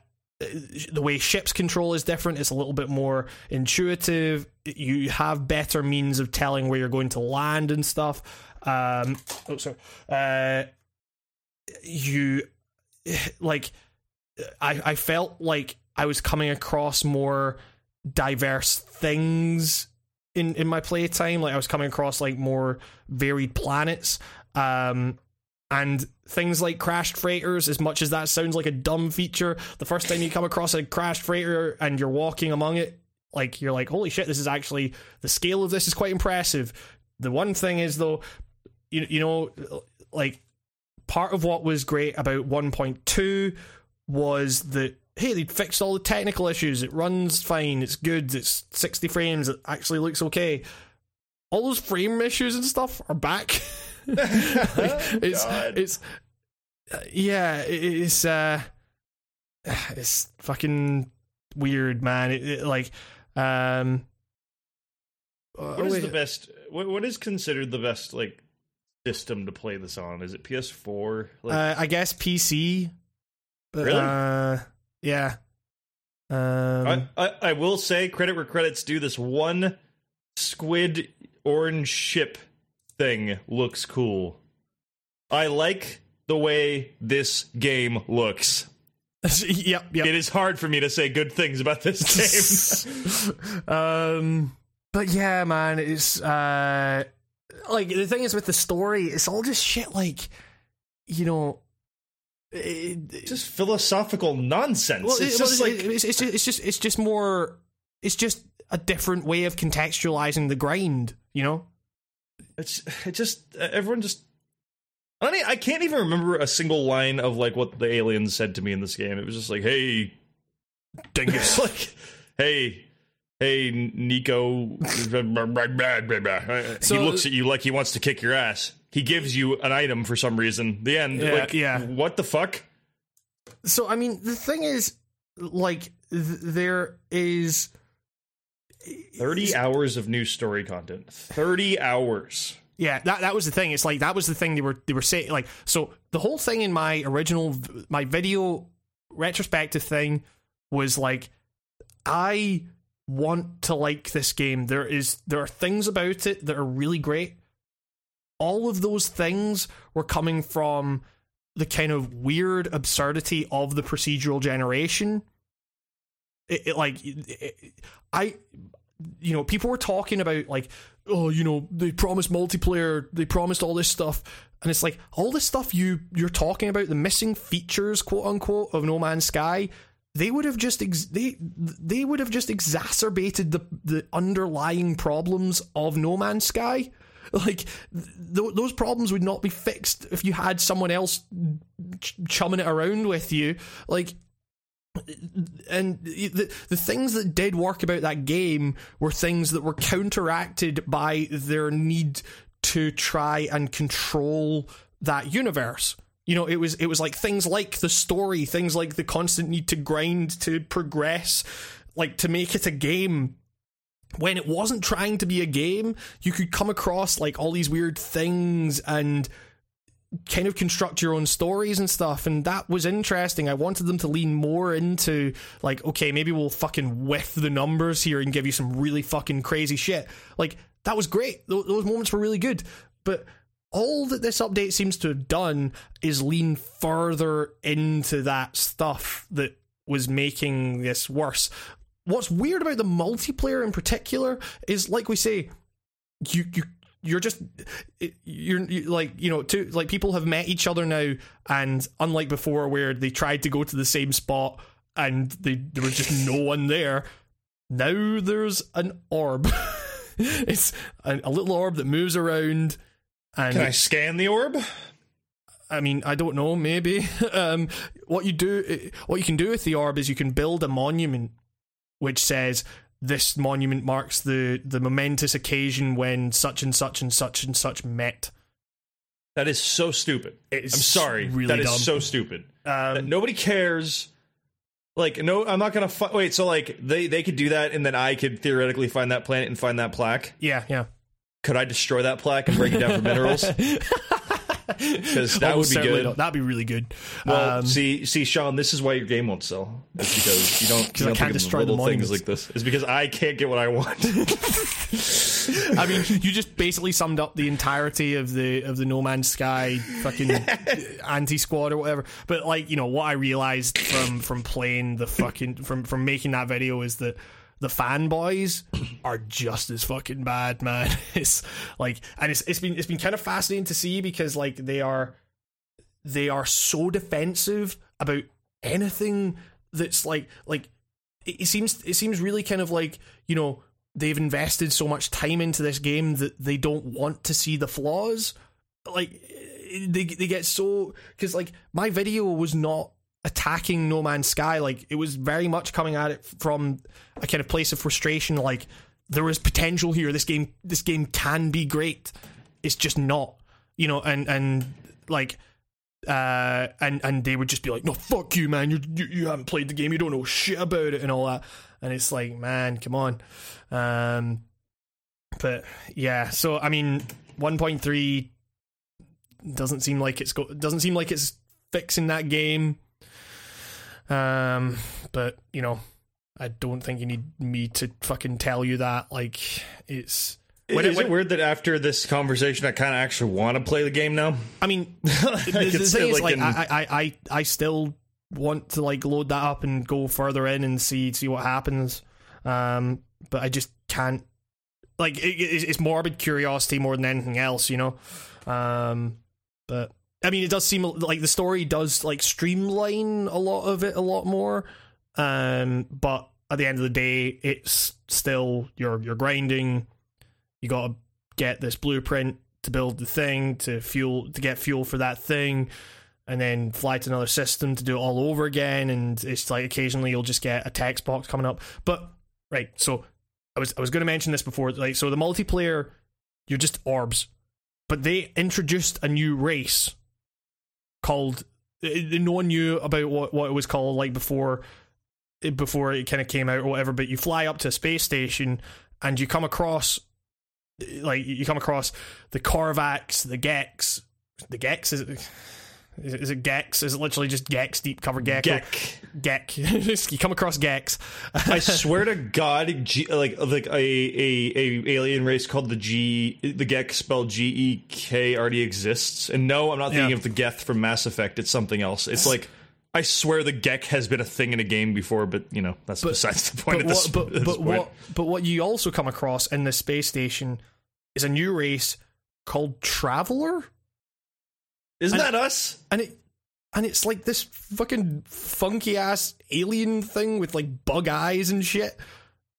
the way ships control is different it's a little bit more intuitive you have better means of telling where you're going to land and stuff um oh sorry. Uh you like i i felt like i was coming across more diverse things in in my playtime like i was coming across like more varied planets. Um and things like crashed freighters as much as that sounds like a dumb feature the first time you come across a crashed freighter and you're walking among it like you're like holy shit this is actually the scale of this is quite impressive. The one thing is though you, you know like part of what was great about 1.2 was that hey they fixed all the technical issues it runs fine it's good it's 60 frames it actually looks okay all those frame issues and stuff are back. like, it's God. it's yeah, it's uh, it's fucking weird, man. It, it, like um, What is wait, the best? What, what is considered the best like system to play this on? Is it PS4? Like, uh, I guess PC. But, Really? Uh, yeah. Um, I, I I will say credit where credit's due. This one squid orange ship thing looks cool. I like the way this game looks. yep, yep. It is hard for me to say good things about this game. um, but yeah, man, it's uh, like the thing is with the story, it's all just shit. Like, you know, it, just philosophical nonsense. well, it's it- just like it's, it's just it's just it's just more. It's just a different way of contextualizing the grind. You know. it's it just everyone just. I mean, I can't even remember a single line of like what the aliens said to me in this game. It was just like, "Hey, Dingus. like, hey, hey, Nico." So- he looks at you like he wants to kick your ass. He gives you an item for some reason. The end. Yeah, like, yeah. What the fuck? So I mean, the thing is, like, th- there is. Thirty hours of new story content. Thirty hours. Yeah, that that was the thing. It's like that was the thing they were they were saying. Like, so the whole thing in my original my video retrospective thing was like, I want to like this game. There is there are things about it that are really great. All of those things were coming from the kind of weird absurdity of the procedural generation. It, it like it, I you know, people were talking about like, oh, you know, they promised multiplayer, they promised all this stuff, and it's like all this stuff you you're talking about, the missing features, quote unquote, of No Man's Sky. They would have just ex- they they would have just exacerbated the the underlying problems of No Man's Sky. Like th- those problems would not be fixed if you had someone else ch- chumming it around with you. Like and the the things that did work about that game were things that were counteracted by their need to try and control that universe. You know, it was it was like things like the story, things like the constant need to grind to progress, like to make it a game. When it wasn't trying to be a game, you could come across like all these weird things and kind of construct your own stories and stuff and that was interesting. I wanted them to lean more into like okay maybe we'll fucking whiff the numbers here and give you some really fucking crazy shit. Like that was great. Th- those moments were really good. But all that this update seems to have done is lean further into that stuff that was making this worse. What's weird about the multiplayer in particular is like we say you you you're just you're, you like you know two like people have met each other now and unlike before where they tried to go to the same spot and they, there was just no one there now there's an orb. It's a, a little orb that moves around and Can I scan the orb? I mean, I don't know. Maybe um, what you do, what you can do with the orb is you can build a monument which says this monument marks the the momentous occasion when such and such and such and such met. That is so stupid. It's I'm sorry. really that is dumb. so stupid. Um, nobody cares. Like no, I'm not gonna wait. So like they they could do that, and then I could theoretically find that planet and find that plaque. yeah, yeah. Could I destroy that plaque and break it down for minerals? Because that would be good. not. That'd be really good. Well, Um, see, see, Sean, this is why your game won't sell. It's because you don't, you I can't destroy the little things like this. It's because I can't get what I want. I mean, you just basically summed up the entirety of the of the No Man's Sky fucking anti squad or whatever. But like, you know, what I realized from from playing the fucking from from making that video is that the fanboys are just as fucking bad, man. It's like, and it's it's been it's been kind of fascinating to see because like they are they are so defensive about anything that's like like it, it seems it seems really kind of like you know they've invested so much time into this game that they don't want to see the flaws like eh, they they get so because like my video was not attacking No Man's Sky like it was very much coming at it from a kind of place of frustration like there is potential here. This game, this game can be great. It's just not, you know, and and like. Uh, and and they would just be like, "No, fuck you, man! You, you you haven't played the game. You don't know shit about it, and all that." And it's like, man, come on. Um, but yeah, so I mean, one point three doesn't seem like it's go- doesn't seem like it's fixing that game. Um, but you know, I don't think you need me to fucking tell you that. Like, it's. When, is it, it weird that after this conversation, I kind of actually want to play the game now? I mean, the, the thing is, like, in... I, I, I, I still want to like load that up and go further in and see see what happens. Um, but I just can't. Like, it, it's morbid curiosity more than anything else, you know. Um, but I mean, it does seem like the story does like streamline a lot of it a lot more. Um, but at the end of the day, it's still you're you're grinding. You got to get this blueprint to build the thing to fuel to get fuel for that thing, and then fly to another system to do it all over again. And it's like occasionally you'll just get a text box coming up. But right, so I was I was going to mention this before. Like, so the multiplayer, you're just orbs but they introduced a new race called no one knew about what, what it was called like before before it kind of came out or whatever but you fly up to a space station and you come across like you come across the Korvax the Gex the Gex is is it, is it Gex? Is it literally just Gex, deep cover Gecko? Gek. Gek. you come across Gex. I swear to God, G, like like a, a a alien race called the G, the Gek spelled G E K already exists. And no, I'm not thinking yeah. of the Geth from Mass Effect. It's something else. It's like. I swear the Gek has been a thing in a game before, but you know that's but, besides the point. But, this, what, but, but what but what you also come across in the space station is a new race called Traveler. Isn't and, that us? And it and it's like this fucking funky ass alien thing with like bug eyes and shit.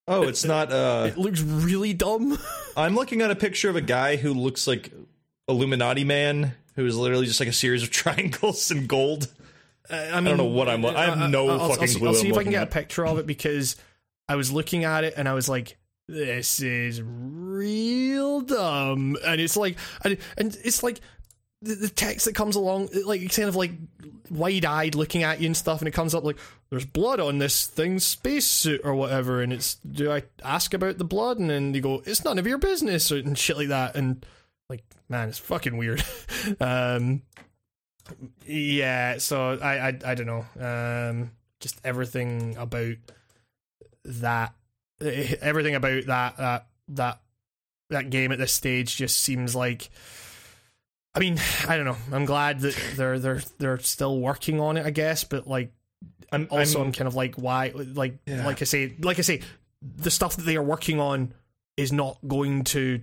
Oh, it's it, not. uh It looks really dumb. I'm looking at a picture of a guy who looks like Illuminati man, who is literally just like a series of triangles and gold. Uh, I, mean, I, don't know what I'm. I have no I'll, fucking I'll, clue. I'll see if I can get at. a picture of it because I was looking at it and I was like, "This is real dumb," and it's like, and, and it's like the, the text that comes along, like kind of like wide eyed looking at you and stuff, and it comes up like there's blood on this thing's spacesuit or whatever, and it's do I ask about the blood, and then you go it's none of your business or, and shit like that, and like man, it's fucking weird. um, yeah, so I I I don't know, um, just everything about that, everything about that that that that game at this stage just seems like I mean, I don't know. I'm glad that they're they're they're still working on it, I guess. But like, I'm also I'm, I'm kind of like, why? Like, yeah. like I say, like I say, the stuff that they are working on is not going to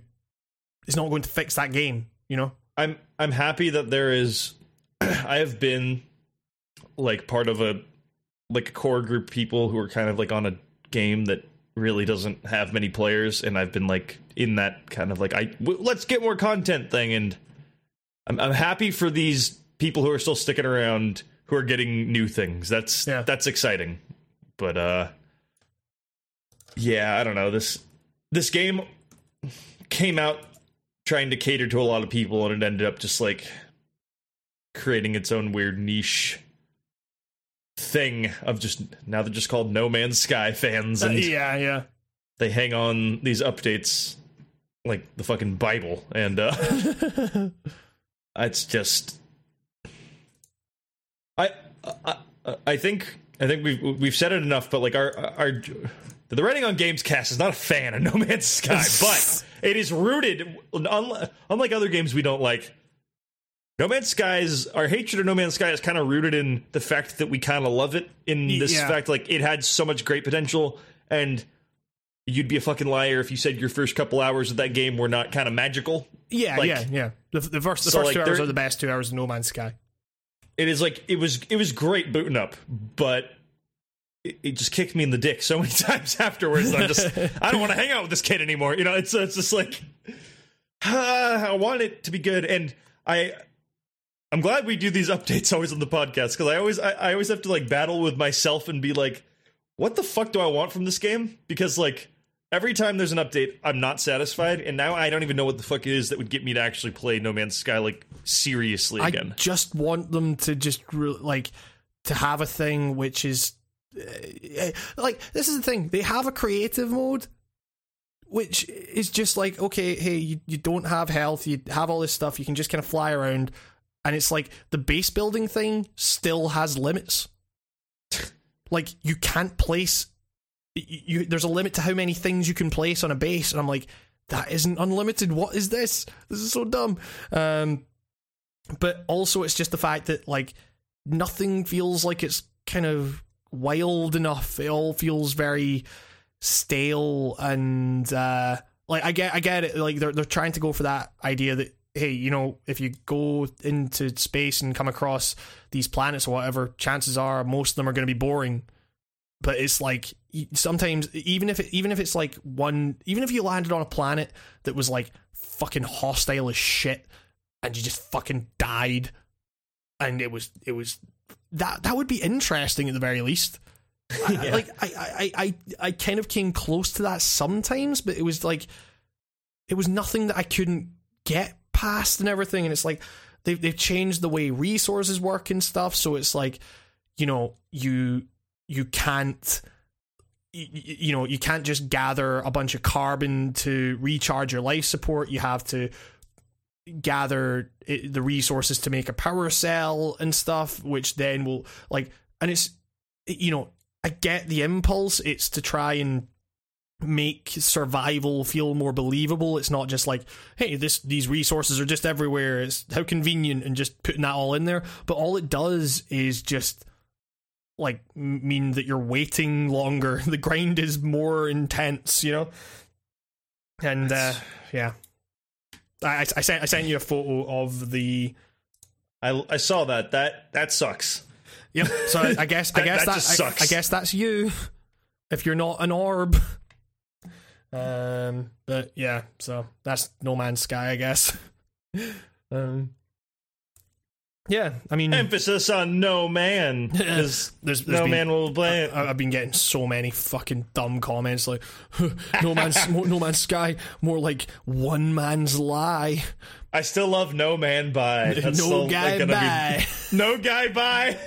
is not going to fix that game. You know, I'm I'm happy that there is. I have been like part of a like a core group of people who are kind of like on a game that really doesn't have many players, and I've been like in that kind of like I w- let's get more content thing and I'm, I'm happy for these people who are still sticking around who are getting new things. That's yeah. that's exciting. But uh yeah, I don't know. This this game came out trying to cater to a lot of people and it ended up just like creating its own weird niche thing of just now they're just called No Man's Sky fans and uh, yeah, yeah. They hang on these updates like the fucking Bible and uh it's just I, I I think I think we've we've said it enough, but like our our the writing on Games Cast is not a fan of No Man's Sky, but it is rooted unlike other games we don't like. No Man's Sky's our hatred of No Man's Sky is kind of rooted in the fact that we kind of love it. In this yeah. fact, like it had so much great potential, and you'd be a fucking liar if you said your first couple hours of that game were not kind of magical. Yeah, like, yeah, yeah. The, the first the so first like two hours are the best two hours of No Man's Sky. It is like it was it was great booting up, but it, it just kicked me in the dick so many times afterwards. I'm just I don't want to hang out with this kid anymore. You know, it's it's just like uh, I want it to be good, and I I'm glad we do these updates always on the podcast because I always I, I always have to like battle with myself and be like, what the fuck do I want from this game? Because like every time there's an update, I'm not satisfied, and now I don't even know what the fuck it is that would get me to actually play No Man's Sky like seriously again. I just want them to just re- like to have a thing which is uh, like this is the thing they have a creative mode which is just like okay hey you, you don't have health you have all this stuff you can just kind of fly around and it's like the base building thing still has limits like you can't place you, there's a limit to how many things you can place on a base and i'm like that isn't unlimited. What is this? This is so dumb. Um but also it's just the fact that like nothing feels like it's kind of wild enough. It all feels very stale and uh like I get I get it. Like they're they're trying to go for that idea that hey you know if you go into space and come across these planets or whatever chances are most of them are going to be boring. But it's like sometimes even if it, even if it's like one even if you landed on a planet that was like fucking hostile as shit and you just fucking died and it was it was that that would be interesting at the very least. I- I, like I, I i i kind of came close to that sometimes but it was like it was nothing that i couldn't get past and everything. And it's like they've, they've changed the way resources work and stuff. So it's like you know you you can't y- y- you know you can't just gather a bunch of carbon to recharge your life support. You have to gather the resources to make a power cell and stuff which then will like and it's you know i get the impulse. It's to try and make survival feel more believable. It's not just like hey this these resources are just everywhere. It's how convenient and just putting that all in there. But all it does is just like mean that you're waiting longer the grind is more intense you know and uh yeah I, I sent I sent you a photo of the I, I saw that. That that sucks. Yep. So I, guess I guess that that, just I- sucks. I, guess that's you. If you're not an orb. Um. But yeah. So that's No Man's Sky, I guess. um. Yeah. I mean, Emphasis on no man, there's, there's no been- man will play. I- I've been getting so many fucking dumb comments like "No Man's No Man's Sky," more like "One Man's Lie." I still love no man by. That's no guy. Be, no guy by.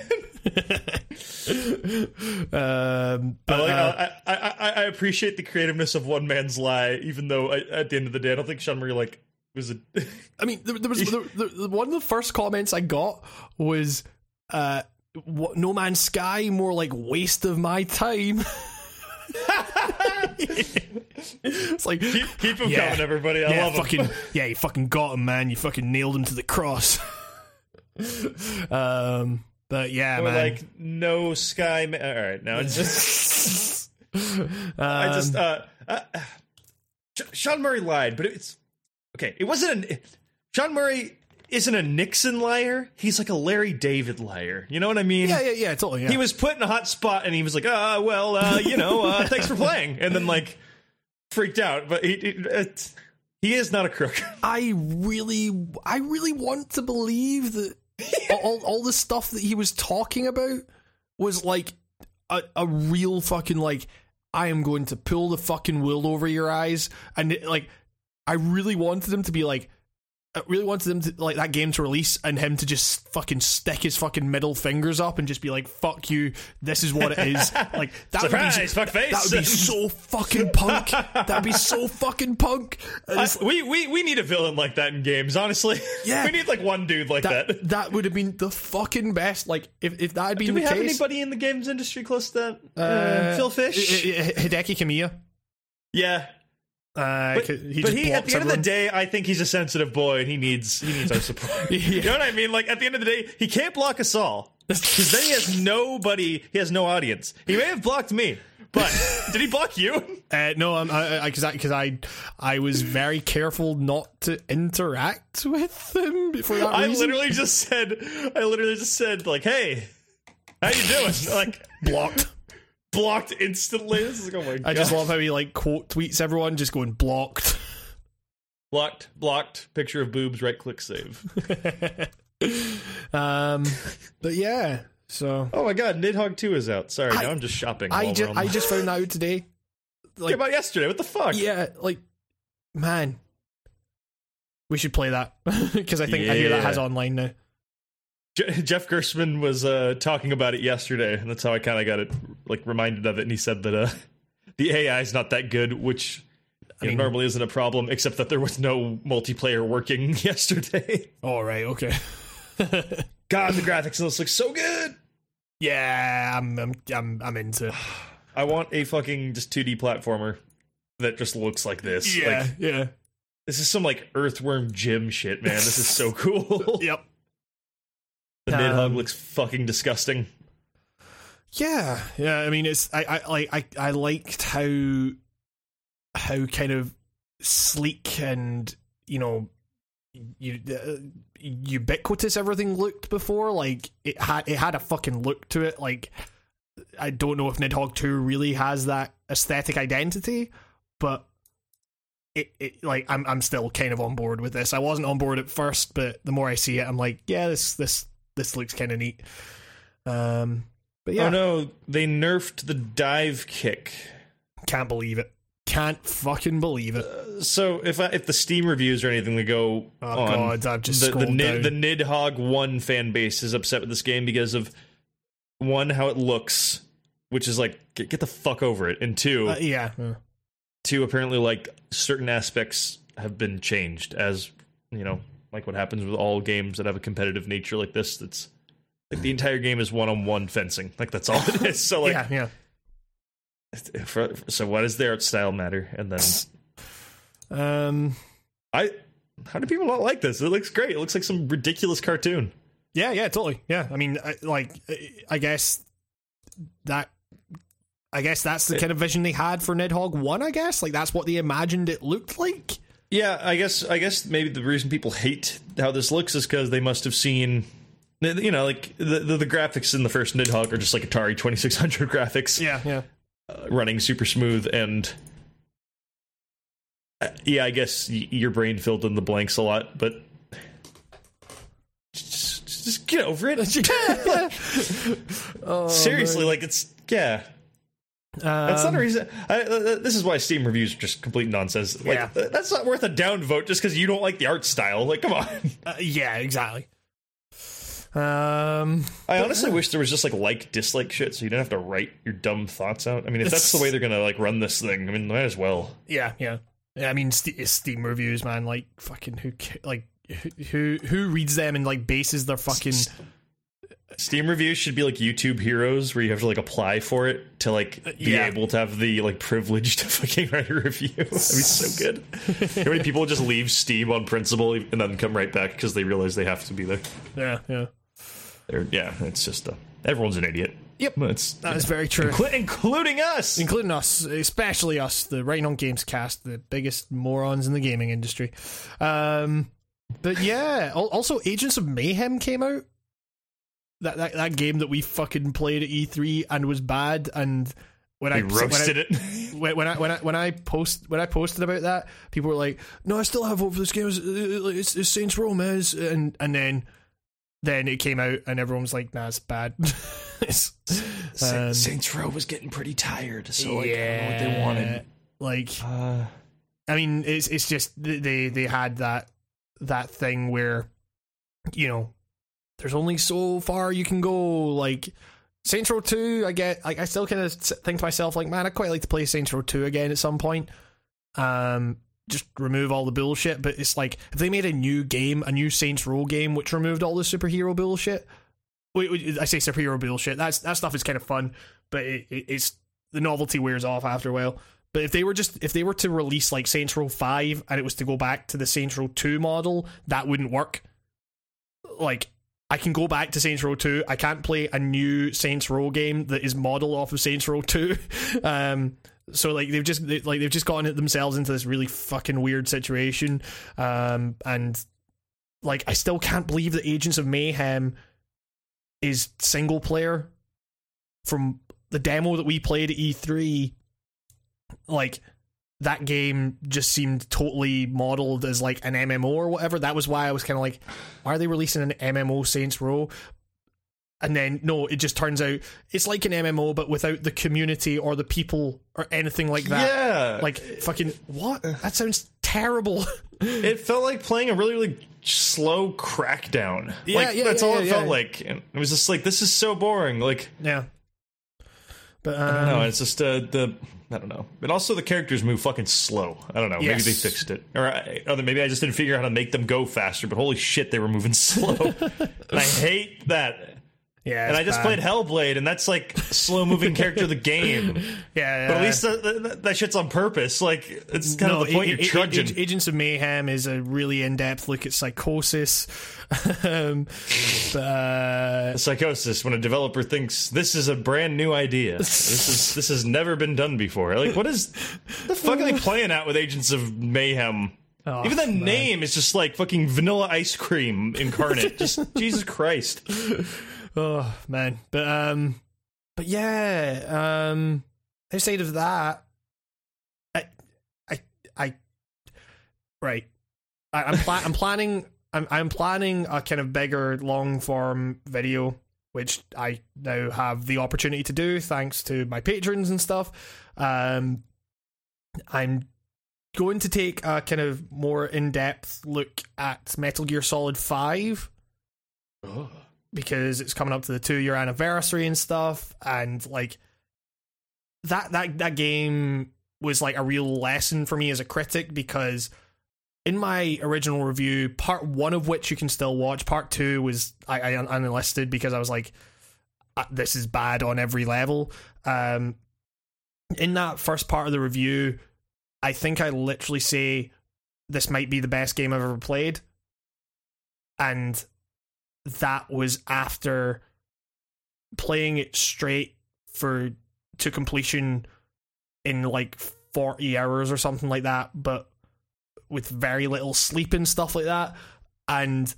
um, but, I, like, uh, I, I, I, I appreciate the creativeness of one man's lie, even though I, at the end of the day, I don't think Sean Murray like was a. I mean, there, there was there, there, one of the first comments I got was, uh, what, "No Man's Sky, more like waste of my time." it's like keep, keep him Yeah. coming, everybody. I yeah, love him. yeah, you fucking got him, man. You fucking nailed him to the cross. um, but yeah, Or man. like no sky. Ma- All right, now it's just. I Um, just uh, uh Sean Murray lied, but it's okay. It wasn't. a Sean Murray isn't a Nixon liar. He's like a Larry David liar. You know what I mean? yeah, yeah, yeah, totally. Yeah. He was put in a hot spot, and he was like, "Ah, well, uh, you know, uh, thanks for playing," and then like freaked out. But he he, he is not a crook. I really, I really want to believe that all, all the stuff that he was talking about was like a, a real fucking like I am going to pull the fucking wool over your eyes, and it, like I really wanted him to be like. I really wanted him to like that game to release and him to just fucking stick his fucking middle fingers up and just be like, "Fuck you, this is what it is." Like that Surprise, would be fuckface. that would be so fucking punk. That'd be so fucking punk. I- we, we we need a villain like that in games. Honestly, Yeah. we need like one dude like that. that that would have been the fucking best. Like if if that had been Do we have case, anybody in the games industry close to that? uh, Phil Fish. Hideki Kamiya. yeah, Uh, but, he but he at the end of the day, I think he's a sensitive boy, and he needs he needs our support. Yeah. You know what I mean? Like at the end of the day, he can't block us all because then he has nobody. He has no audience. He may have blocked me, but did he block you? Uh, no, I'm I because I because I, I was very careful not to interact with him for that I reason. literally just said, I literally just said like, "Hey, how you doing?" like blocked. Blocked instantly. This is like, oh my god. I just love how he like quote tweets everyone, just going blocked. blocked, blocked. Picture of boobs. Right click save. Um, but yeah, so Oh my god, Nidhogg 2 is out. Sorry, now I'm just shopping. I just I just found out today like Came out yesterday. What the fuck? yeah, like man, we should play that because I think I hear that Yeah. has online now. Je- Jeff Gerstmann was uh, talking about it yesterday, and that's how I kind of got it like reminded of it. And he said that uh, the AI is not that good, which you know, normally isn't a problem, except that there was no multiplayer working yesterday. All right, okay. God, the graphics in this look so good. yeah, I'm I'm I'm, I'm into. I want a fucking just 2D platformer that just looks like this. Yeah, Like, yeah, this is some like Earthworm Jim shit, man. This is so cool. yep. The Um, Nidhogg looks fucking disgusting. Yeah, yeah. I mean, it's I I like I I liked how how kind of sleek and you know you uh, ubiquitous everything looked before. Like it had it had a fucking look to it. Like I don't know if Nidhogg Two really has that aesthetic identity, but. It, it like I'm I'm still kind of on board with this. I wasn't on board at first, but the more I see it, I'm like, yeah, this this this looks kind of neat. Um, but yeah, Oh no, they nerfed the dive kick. Can't believe it. Can't fucking believe it. So if I, if the Steam reviews or anything they go Oh on, god, I've just the the, Nid, the Nidhogg one fan base is upset with this game because of one how it looks, which is like get, get the fuck over it, and two, Uh, yeah, uh, two apparently like certain aspects have been changed as you know like what happens with all games that have a competitive nature like this. That's like the entire game is one on one fencing, like that's all it is. So like, yeah, yeah. for, so why does their art style matter? And then Um, I. How do people not like this? It looks great. It looks like some ridiculous cartoon. yeah, yeah, totally. Yeah, I mean, I, like, I- I guess that, I guess that's the kind of vision they had for Nidhogg One. I guess like that's what they imagined it looked like. Yeah, I guess I guess maybe the reason people hate how this looks is because they must have seen, you know, like the, the the graphics in the first Nidhogg are just like Atari Twenty Six Hundred graphics, Yeah, yeah. uh, running super smooth and. uh, Yeah, I guess y- your brain filled in the blanks a lot, but just, just get over it. oh, Seriously, like it's yeah. That's not a reason. I, uh, this is why Steam reviews are just complete nonsense. Like, Yeah. uh, that's not worth a downvote just because you don't like the art style. Like, come on. Uh, yeah, exactly. Um, I honestly wish there was just like like dislike shit, so you didn't have to write your dumb thoughts out. I mean, if that's the way they're gonna like run this thing, I mean, might as well. Yeah, yeah. Yeah, I mean, it's Steam reviews, man. Like, fucking who, like, who, who reads them and like bases their fucking. Steam reviews should be like YouTube heroes, where you have to like apply for it to like be yeah. able to have the like privilege to fucking write a review. That'd be so good. How many people just leave Steam on principle and then come right back because they realize they have to be there? Yeah, yeah. They're, yeah, it's just uh, everyone's an idiot. Yep. It's That is very true. Inclu- including us. Including us, especially us, the Writing on Games cast, the biggest morons in the gaming industry. Um, but yeah, also Agents of Mayhem came out. That, that that game that we fucking played at E3 and was bad. And when I we when I- roasted it. when, when I when I when I post when I posted about that, people were like, "No, I still have hope for this game. It's, it's, it's Saints Row, man." It's- And and then then it came out, and everyone was like, "Nah, it's bad." It's- um, Saints Row was getting pretty tired, so like, yeah, I don't know what they wanted. Like, Uh, I mean, it's it's just they they had that that thing where you know there's only so far you can go. Like Saints Row Two, I get. Like, I still kind of think to myself, like, man, I quite like to play Saints Row Two again at some point. Um, just remove all the bullshit. But it's like if they made a new game, a new Saints Row game, which removed all the superhero bullshit. Wait, wait, I say superhero bullshit. That's that stuff is kind of fun, but it, it, it's the novelty wears off after a while. But if they were just if they were to release like Saints Row Five and it was to go back to the Saints Row Two model, that wouldn't work. Like I can go back to Saints Row Two. I can't play a new Saints Row game that is modeled off of Saints Row Two. um, so like they've just they, like they've just gotten themselves into this really fucking weird situation. Um, and like I still can't believe that Agents of Mayhem is single player from the demo that we played at E3 like that game just seemed totally modeled as like an MMO or whatever that was why I was kind of like why are they releasing an MMO Saints Row and then no, it just turns out it's like an MMO but without the community or the people or anything like that. Yeah. Like fucking what? That sounds terrible. it felt like playing a really, really slow crackdown. Yeah, like yeah, that's yeah, all yeah, it felt like. And it was just like this is so boring. Like yeah. But I don't um, know. It's just uh, the I don't know. But also the characters move fucking slow. I don't know. Maybe they fixed it, or uh, I, or maybe I just didn't figure out how to make them go faster. But holy shit, they were moving slow, and I hate that. Yeah, And I just bad. played Hellblade, and that's like slow moving character of the game. Yeah, But at yeah. least that, that, that shit's on purpose. Like it's kind No, of the point A- you're trudging. A- Agents of Mayhem is a really in-depth look at psychosis. um, but, uh, Psychosis when a developer thinks this is a brand new idea. This is this has never been done before. Like what is the fuck are they playing at with Agents of Mayhem? Oh, Even the man. name is just like fucking vanilla ice cream incarnate. just Jesus Christ. Oh man, but um, but yeah, um, outside of that, I, I, I, right, I, I'm pla- I'm planning. I'm I'm planning a kind of bigger long form video, which I now have the opportunity to do thanks to my patrons and stuff. Um, I'm going to take a kind of more in depth look at Metal Gear Solid Five because it's coming up to the two year anniversary and stuff and like that that that game was like a real lesson for me as a critic because in my original review part one of which you can still watch part two was i, I unlisted because i was like "Uh, this is bad on every level. Um in that first part of the review i think i literally say this might be the best game i've ever played. And that was after playing it straight for to completion in like 40 hours or something like that but with very little sleep and stuff like that. And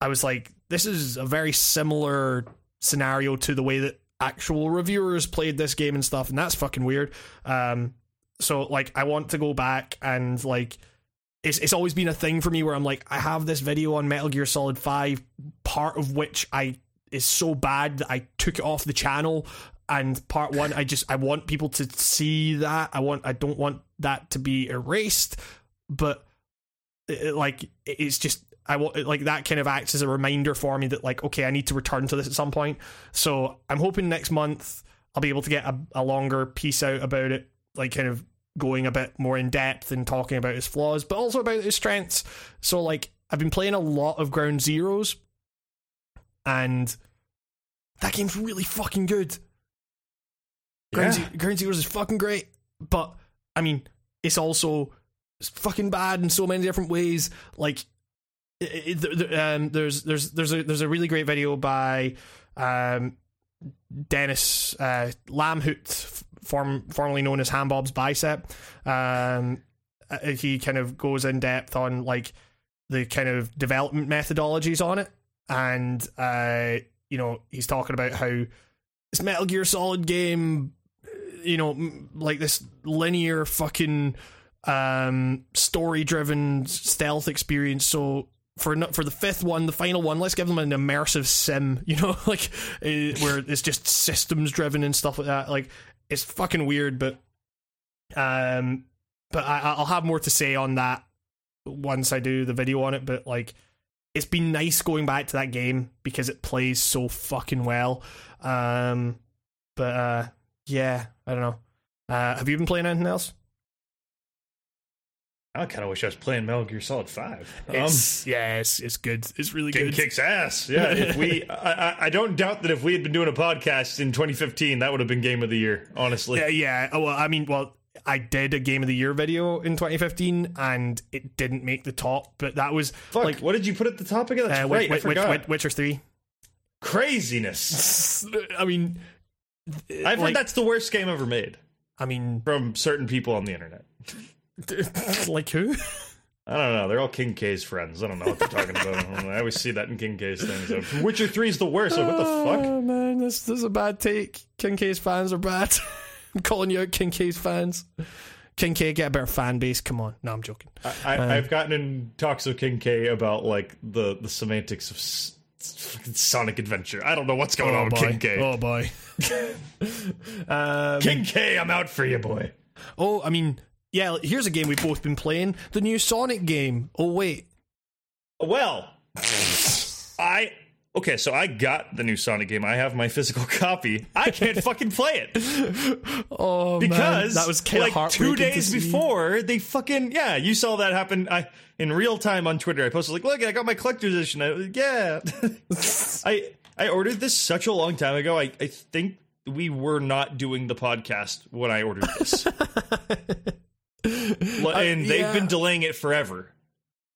i was like this is a very similar scenario to the way that actual reviewers played this game and stuff and that's fucking weird. Um so like i want to go back and like it's it's always been a thing for me where I'm like, I have this video on Metal Gear Solid Five, part of which I is so bad that I took it off the channel, and part one I just I want people to see that. I want I don't want that to be erased, but it, like it's just I want like that kind of acts as a reminder for me that like okay I need to return to this at some point. So I'm hoping next month I'll be able to get a, a longer piece out about it, like kind of going a bit more in depth and talking about his flaws, but also about his strengths. So like I've been playing a lot of Ground Zeroes, and that game's really fucking good. Ground, Yeah. Ze- Ground Zeroes is fucking great, but I mean it's also it's fucking bad in so many different ways. Like it, it, um, there's there's there's a there's a really great video by um, Dennis uh, Lamhoot, form, formerly known as Hambob's Bicep. Um, uh, he kind of goes in depth on like the kind of development methodologies on it, and uh, you know he's talking about how this Metal Gear Solid game, you know, like this linear fucking um, story driven stealth experience. So for for the fifth one, the final one, let's give them an immersive sim, you know, like uh, where it's just systems driven and stuff like that. Like it's fucking weird, but um, but I, I'll have more to say on that once I do the video on it. But like, it's been nice going back to that game because it plays so fucking well. Um, but uh, yeah, I don't know. Uh, have you been playing anything else? I kind of wish I was playing Metal Gear Solid Five. Um, It's yeah, it's, it's good. It's really good. kicks ass. Yeah, if we, I, I- I don't doubt that if we had been doing a podcast in 2015, that would have been Game of the Year. Honestly, Yeah, yeah. Oh, well, I mean, well, I did a Game of the Year video in 2015, and it didn't make the top. But that was fuck. like what did you put at the top again? That's uh, right. Witch- I forgot. Witch- Witcher Three. Craziness. I mean, I've like- heard that's the worst game ever made I mean, from certain people on the internet. like who? I don't know. They're all King K's friends. I don't know what they're talking about. I, don't know. I always see that in King K's things. So, Witcher Three is the worst. Like, what the fuck? Oh man, this this is a bad take. King K's fans are bad. I'm calling you out, King K's fans. King K, get a better fan base. Come on. No, I'm joking. I, I've gotten in talks with King K about like the the semantics of s- Sonic Adventure. I don't know what's going Oh on with boy. King K. Oh boy. um, King K, I'm out for you, boy. oh, I mean, yeah. Here's a game we've both been playing: the new Sonic game. Oh wait, Well, I okay. So I got the new Sonic game. I have my physical copy. I can't fucking play it oh man, because that was like two days before they fucking yeah. You saw that happen. I in real time on Twitter. I posted like, look, I got my collector's edition. I, yeah, I I ordered this such a long time ago. I I think we were not doing the podcast when I ordered this, Uh, and they've yeah. been delaying it forever.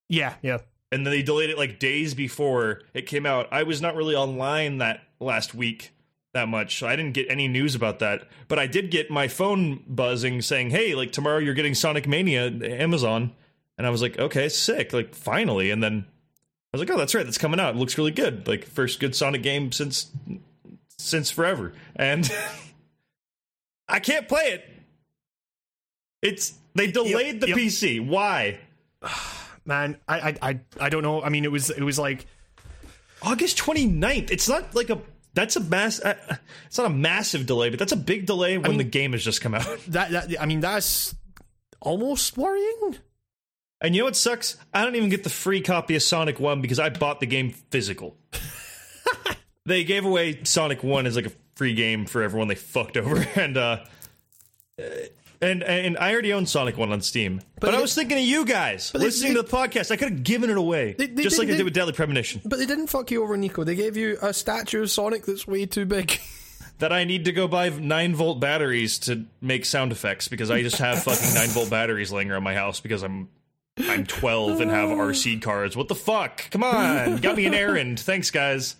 Yeah, yeah. and then they delayed it like days before it came out. I was not really online that last week that much, so I didn't get any news about that. But I did get my phone buzzing saying, "Hey, like tomorrow you're getting Sonic Mania Amazon," and I was like, "Okay, sick! Like finally!" And then I was like, "Oh, that's right, that's coming out. It looks really good. Like first good Sonic game since since forever." And I can't play it. It's they delayed the yep. PC. Why? Man, I, I, I, I don't know. I mean, it was, it was like, August 29th. It's not like a that's a mass uh, it's not a massive delay, but that's a big delay when the game has just come out. that, that. I mean, that's almost worrying. And you know what sucks? I don't even get the free copy of Sonic 1 because I bought the game physical. they gave away Sonic 1 as like a free game for everyone they fucked over and uh and and I already own Sonic 1 on Steam. But, I was thinking of you guys they- listening they- to the podcast. I could have given it away. They- they just like I did with Deadly Premonition. But they didn't fuck you over, Nico. They gave you a statue of Sonic that's way too big. that I need to go buy nine volt batteries to make sound effects because I just have fucking nine volt batteries laying around my house because I'm I'm 12 and have RC cards. What the fuck? Come on, got me an errand. Thanks, guys.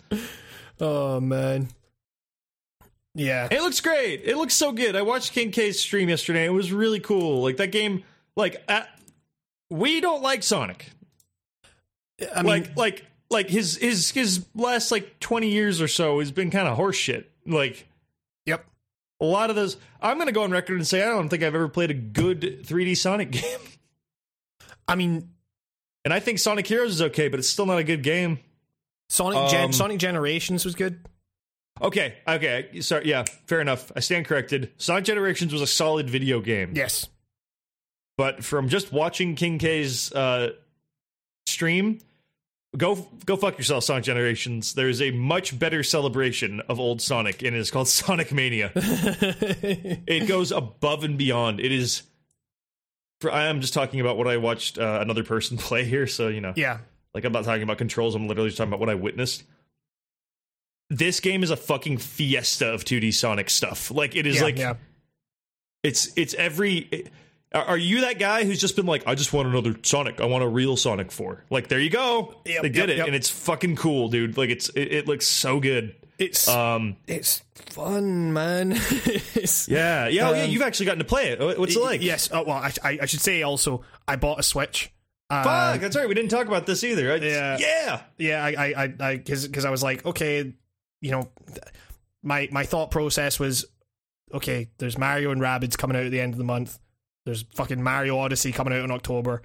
oh man. Yeah. It looks great. It looks so good. I watched King K's stream yesterday. It was really cool. Like that game. Like uh, we don't like Sonic. I mean, like like like his his his last like 20 years or so has been kind of horseshit. Like yep. a lot of those. I'm gonna go on record and say I don't think I've ever played a good 3D Sonic game. I mean, And I think Sonic Heroes is okay, but it's still not a good game. Sonic Gen- Um, Sonic Generations was good. Okay, okay, sorry, yeah, fair enough. I stand corrected. Sonic Generations was a solid video game, Yes. but from just watching King K's uh, stream, go go fuck yourself, Sonic Generations. There is a much better celebration of old Sonic, and it is called Sonic Mania. it goes above and beyond. It is. For, I am just talking about what I watched uh, another person play here, so you know. yeah. Like I'm not talking about controls. I'm literally just talking about what I witnessed. This game is a fucking fiesta of 2D Sonic stuff. Like it is yeah, like yeah. it's it's every. Are are you that guy who's just been like, I just want another Sonic. I want a real Sonic 4. Like there you go. Yep, they did yep, it, yep. and it's fucking cool, dude. Like it's it, it looks so good. It's Um, it's fun, man. it's, yeah, yeah, oh, yeah. Um, You've actually gotten to play it. What's it like? Yes. Oh, well, I, I I should say also I bought a Switch. Uh, Fuck, that's right. We didn't talk about this either. I- Yeah. yeah. yeah, I, I, I, I, because, because I was like, okay, you know, my, my thought process was, okay, there's Mario and Rabbids coming out at the end of the month. There's fucking Mario Odyssey coming out in October.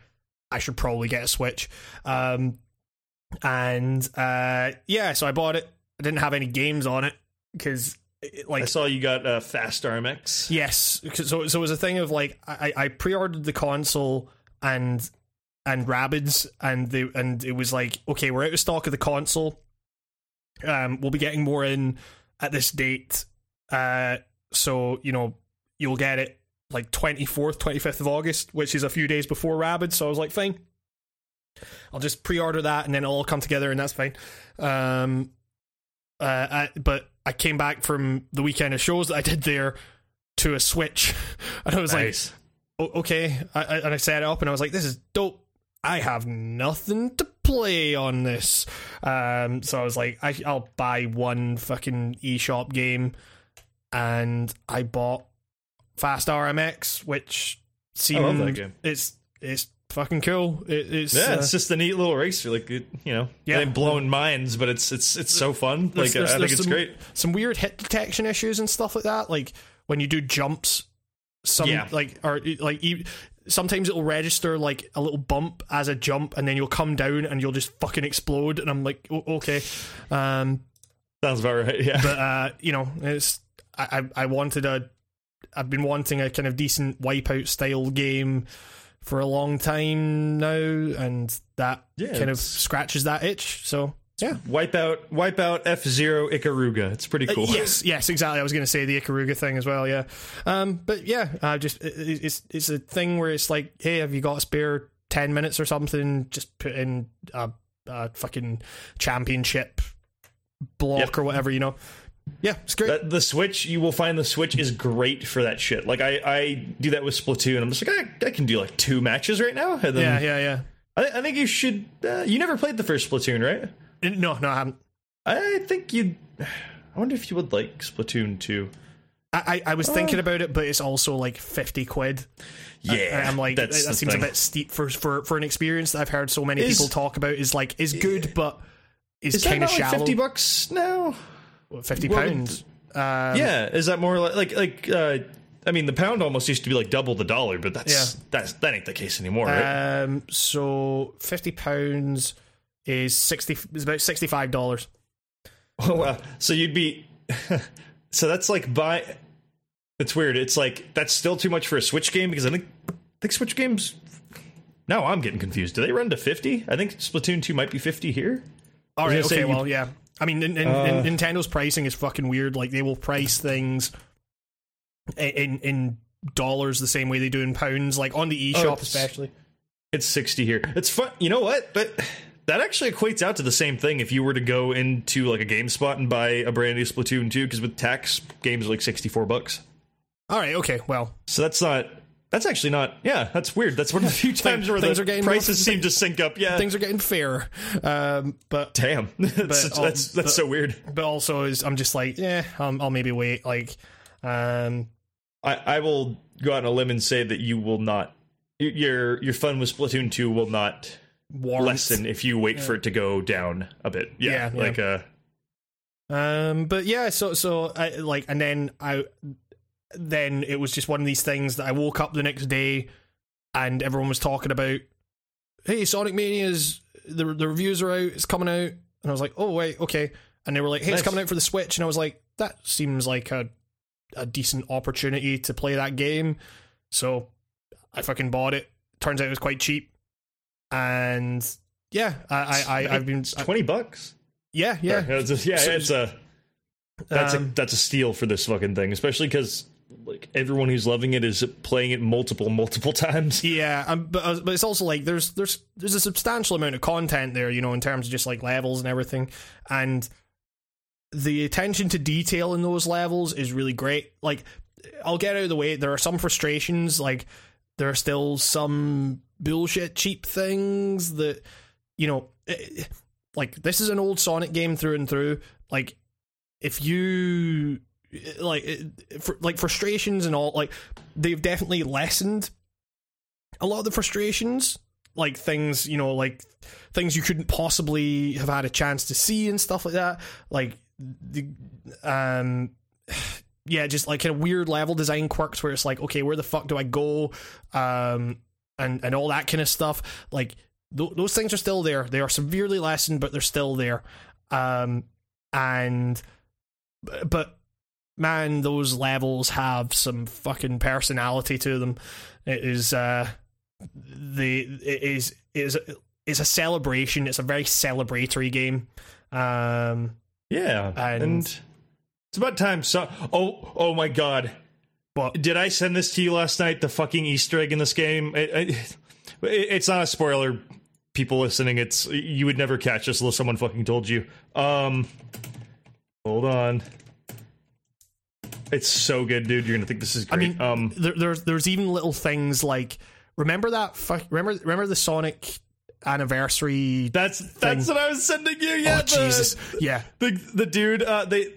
I should probably get a Switch. Um, and uh, yeah, so I bought it. I didn't have any games on it because, like, I saw you got uh, Fast RMX. Yes, so so it was a thing of like I, I pre-ordered the console and and Rabbids and they and it was like okay we're out of stock of the console. Um, we'll be getting more in at this date. Uh, so you know you'll get it like twenty fourth, twenty fifth of August, which is a few days before Rabbids. So I was like, fine, I'll just pre-order that and then it'll all come together and that's fine. Um, uh, I, but I came back from the weekend of shows that I did there to a Switch, and I was Nice. like, o- okay, I, I, and I set it up, and I was like, this is dope. I have nothing to play on this, um, so I was like, I, I'll buy one fucking eShop game, and I bought Fast RMX, which seemed love that game. it's it's fucking cool. It, it's Yeah, uh, it's just a neat little racer. Like it, you know, Yeah. blowing minds, but it's it's it's so fun. Like There's- there's- I think there's it's some, great. Some weird hit detection issues and stuff like that. Like when you do jumps, some Yeah. like or like sometimes it'll register like a little bump as a jump, and then you'll come down and you'll just fucking explode. And I'm like, "O- okay, um, Sounds about right. Yeah. but uh, you know, it's I I I wanted a I've been wanting a kind of decent wipeout style game for a long time now, and that Yeah, kind of scratches that itch. So yeah. wipe out, wipe out F Zero Ikaruga. It's pretty cool. Uh, Yes, yes, exactly. I was going to say the Ikaruga thing as well. Yeah, um, but yeah, uh, just it, it- it's it's a thing where it's like, hey, have you got a spare ten minutes or something? Just put in a, a fucking championship block Yep. or whatever, you know. Yeah, it's great. That, the Switch, you will find the Switch is great for that shit. Like I, I do that with Splatoon. I'm just like, I, I can do like two matches right now. And then yeah, yeah, yeah. I, I think you should. Uh, you never played the first Splatoon, right? No, no, I haven't. I think you. I wonder if you would like Splatoon 2. I, I I was thinking about it, but it's also like fifty quid. Yeah, And I'm like, that seems a bit steep for for for an experience that I've heard so many Is- people talk about. Is like is good, but is, Is kind of not like shallow. fifty bucks now? Fifty Well, pounds. Um, yeah, is that more like like like? Uh, I mean, the pound almost used to be like double the dollar, but that's Yeah. that's that ain't the case anymore, right? Um, so fifty pounds is sixty. Is about sixty five dollars. Oh wow! So you'd be, so that's like buy. It's weird. It's like that's still too much for a Switch game because I think I think Switch games. Now I'm getting confused. Do they run to fifty? I think Splatoon two might be fifty here. All right. Okay. Well, yeah. I mean, nin- nin- Uh. nin- Nintendo's pricing is fucking weird. Like they will price things in in dollars the same way they do in pounds. Like on the eShop, it's- especially. It's sixty here. It's fun. You know what? But that actually equates out to the same thing if you were to go into like a GameSpot and buy a brand new Splatoon two because with tax, games are like sixty four bucks. All right. Okay. Well, So that's not. That's actually not. Yeah, that's weird. That's one of the few times where things the are getting prices more- seem to sync up. Yeah. things are getting fair. Um, but Damn, that's But, that's, um, that's but- so weird. but also is I'm just like, yeah, I'll, I'll maybe wait. Like, um, I, I will go out on a limb and say that you will not. Your your fun with Splatoon two will not warrant. lessen if you wait for it to go down a bit. Yeah, Yeah, yeah. like uh, Um, but yeah, so so I like, and then I, then it was just one of these things that I woke up the next day, and everyone was talking about, hey, Sonic Mania's the the reviews are out, it's coming out, and I was like, oh wait, okay, and they were like, hey, Nice. it's coming out for the Switch, and I was like, that seems like a a decent opportunity to play that game, so I fucking bought it. Turns out it was quite cheap, and yeah, I I, I I've been twenty bucks. yeah yeah Yeah, it's a, yeah, So- it's a that's a Um, that's a steal for this fucking thing, especially because like everyone who's loving it is playing it multiple multiple times. Yeah, um, but uh, but it's also like there's there's there's a substantial amount of content there, you know, in terms of just like levels and everything, and the attention to detail in those levels is really great. Like, I'll get out of the way. There are some frustrations, like there are still some bullshit cheap things that you know, eh, like this is an old Sonic game through and through. Like, if you like it- for, like frustrations and all like they've definitely lessened a lot of the frustrations like things you know like things you couldn't possibly have had a chance to see and stuff like that like the um yeah just like kind of weird level design quirks where it's like okay where the fuck do i go um and and all that kind of stuff like th- those things are still there they are severely lessened but they're still there um and but man, those levels have some fucking personality to them. It is uh the it is it is it's a celebration. It's a very celebratory game. Um Yeah, And- and, it's about time. So, oh, oh my god, but did I send this to you last night? The fucking Easter egg in this game. It, it, it- it's not a spoiler. People listening, it's you would never catch this unless someone fucking told you. Um, hold on. It's so good, dude. You're gonna think this is I mean um, there, there's there's even little things like remember that fu- remember remember the Sonic anniversary that's that's what I was sending you. Yeah, Oh the- Jesus. Yeah. the the dude. Uh, they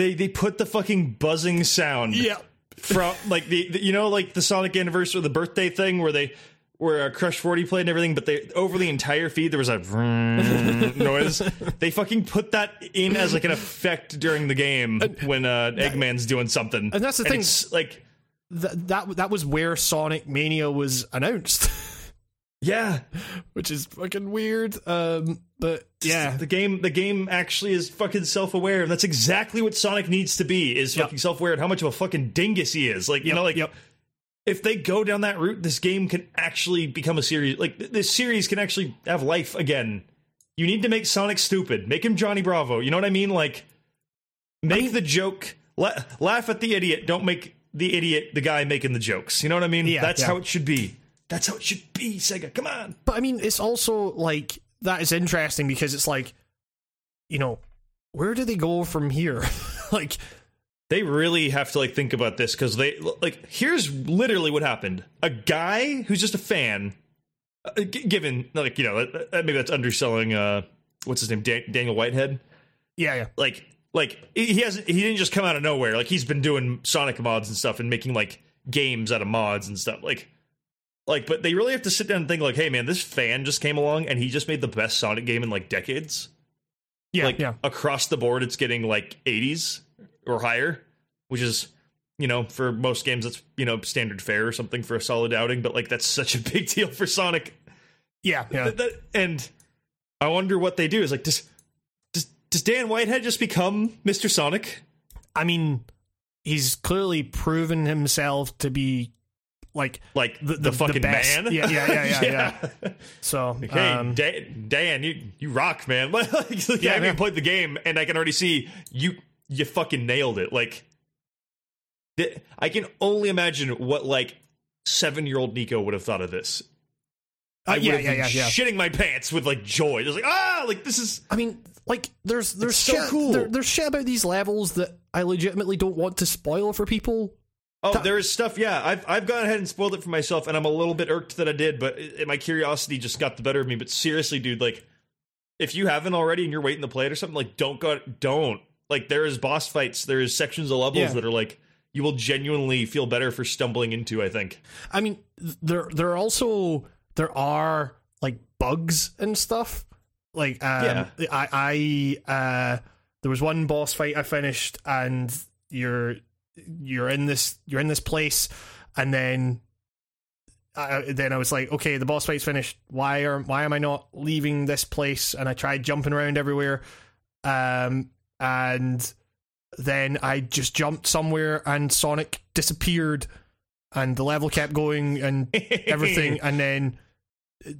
they they put the fucking buzzing sound. Yeah. from like the, the- you know like the Sonic anniversary, the birthday thing where they where uh, Crush Forty played and everything, but they over the entire feed there was a noise. They fucking put that in as like an effect during the game when uh, Eggman's doing something, and that's the thing. It's like th- that that was where Sonic Mania was announced, Yeah, which is fucking weird. Um, but yeah, the game the game actually is fucking self-aware and that's exactly what Sonic needs to be is Yep. fucking self-aware and how much of a fucking dingus he is. Like, you know like yep. if they go down that route, this game can actually become a series. Like th- this series can actually have life again. You need to make Sonic stupid. Make him Johnny Bravo. You know what I mean? Like make the joke. La- laugh at the idiot. Don't make the idiot the guy making the jokes. You know what I mean? Yeah, That's yeah. how it should be. That's how it should be, Sega. Come on. But I mean, it's also like that is interesting because it's like, you know, where do they go from here? like, They really have to like think about this because they like. Here's literally what happened: a guy who's just a fan, uh, g- given like you know uh, uh, maybe that's underselling. Uh, what's his name? Dan- Daniel Whitehead. yeah, yeah, like like he hasn't he didn't just come out of nowhere like he's been doing sonic mods and stuff and making like games out of mods and stuff like like but they really have to sit down and think like hey man this fan just came along and he just made the best sonic game in like decades yeah, like yeah. across the board it's getting like 80s or higher which is you know for most games that's you know standard fare or something for a solid outing but like that's such a big deal for sonic Yeah, yeah. Th- that- and I wonder what they do. Is like does does does Dan Whitehead just become Mr. Sonic? I mean, he's clearly proven himself to be like Like the, the, fucking best. man? Yeah, yeah, yeah, yeah. yeah. So, Hey, um, Dan, Dan, you you rock, man. like, like, I Yeah, haven't yeah. played the game, and I can already see you you fucking nailed it. Like, th- I can only imagine what like seven year old Nico would have thought of this. uh, I would yeah, have yeah, been yeah, yeah. shitting my pants with like joy. Just like ah, like this is I mean, like, there's there's It's so shit, cool. there, there's shit about these levels that I legitimately don't want to spoil for people. Oh, there is stuff. Yeah, I've I've gone ahead and spoiled it for myself, and I'm a little bit irked that I did, but it, my curiosity just got the better of me. But seriously, dude, like, if you haven't already and you're waiting to play it or something, like, don't go, don't. Like, there is boss fights, there is sections of levels Yeah. that are like you will genuinely feel better for stumbling into. I think. I mean, there there are also there are like bugs and stuff. Like, um, Yeah. I I uh, there was one boss fight I finished, and you're you're in this you're in this place, and then. I, then I was like, okay, the boss fight's finished. Why are why am I not leaving this place? And I tried jumping around everywhere, um, and then I just jumped somewhere, and Sonic disappeared, and the level kept going, and everything, and then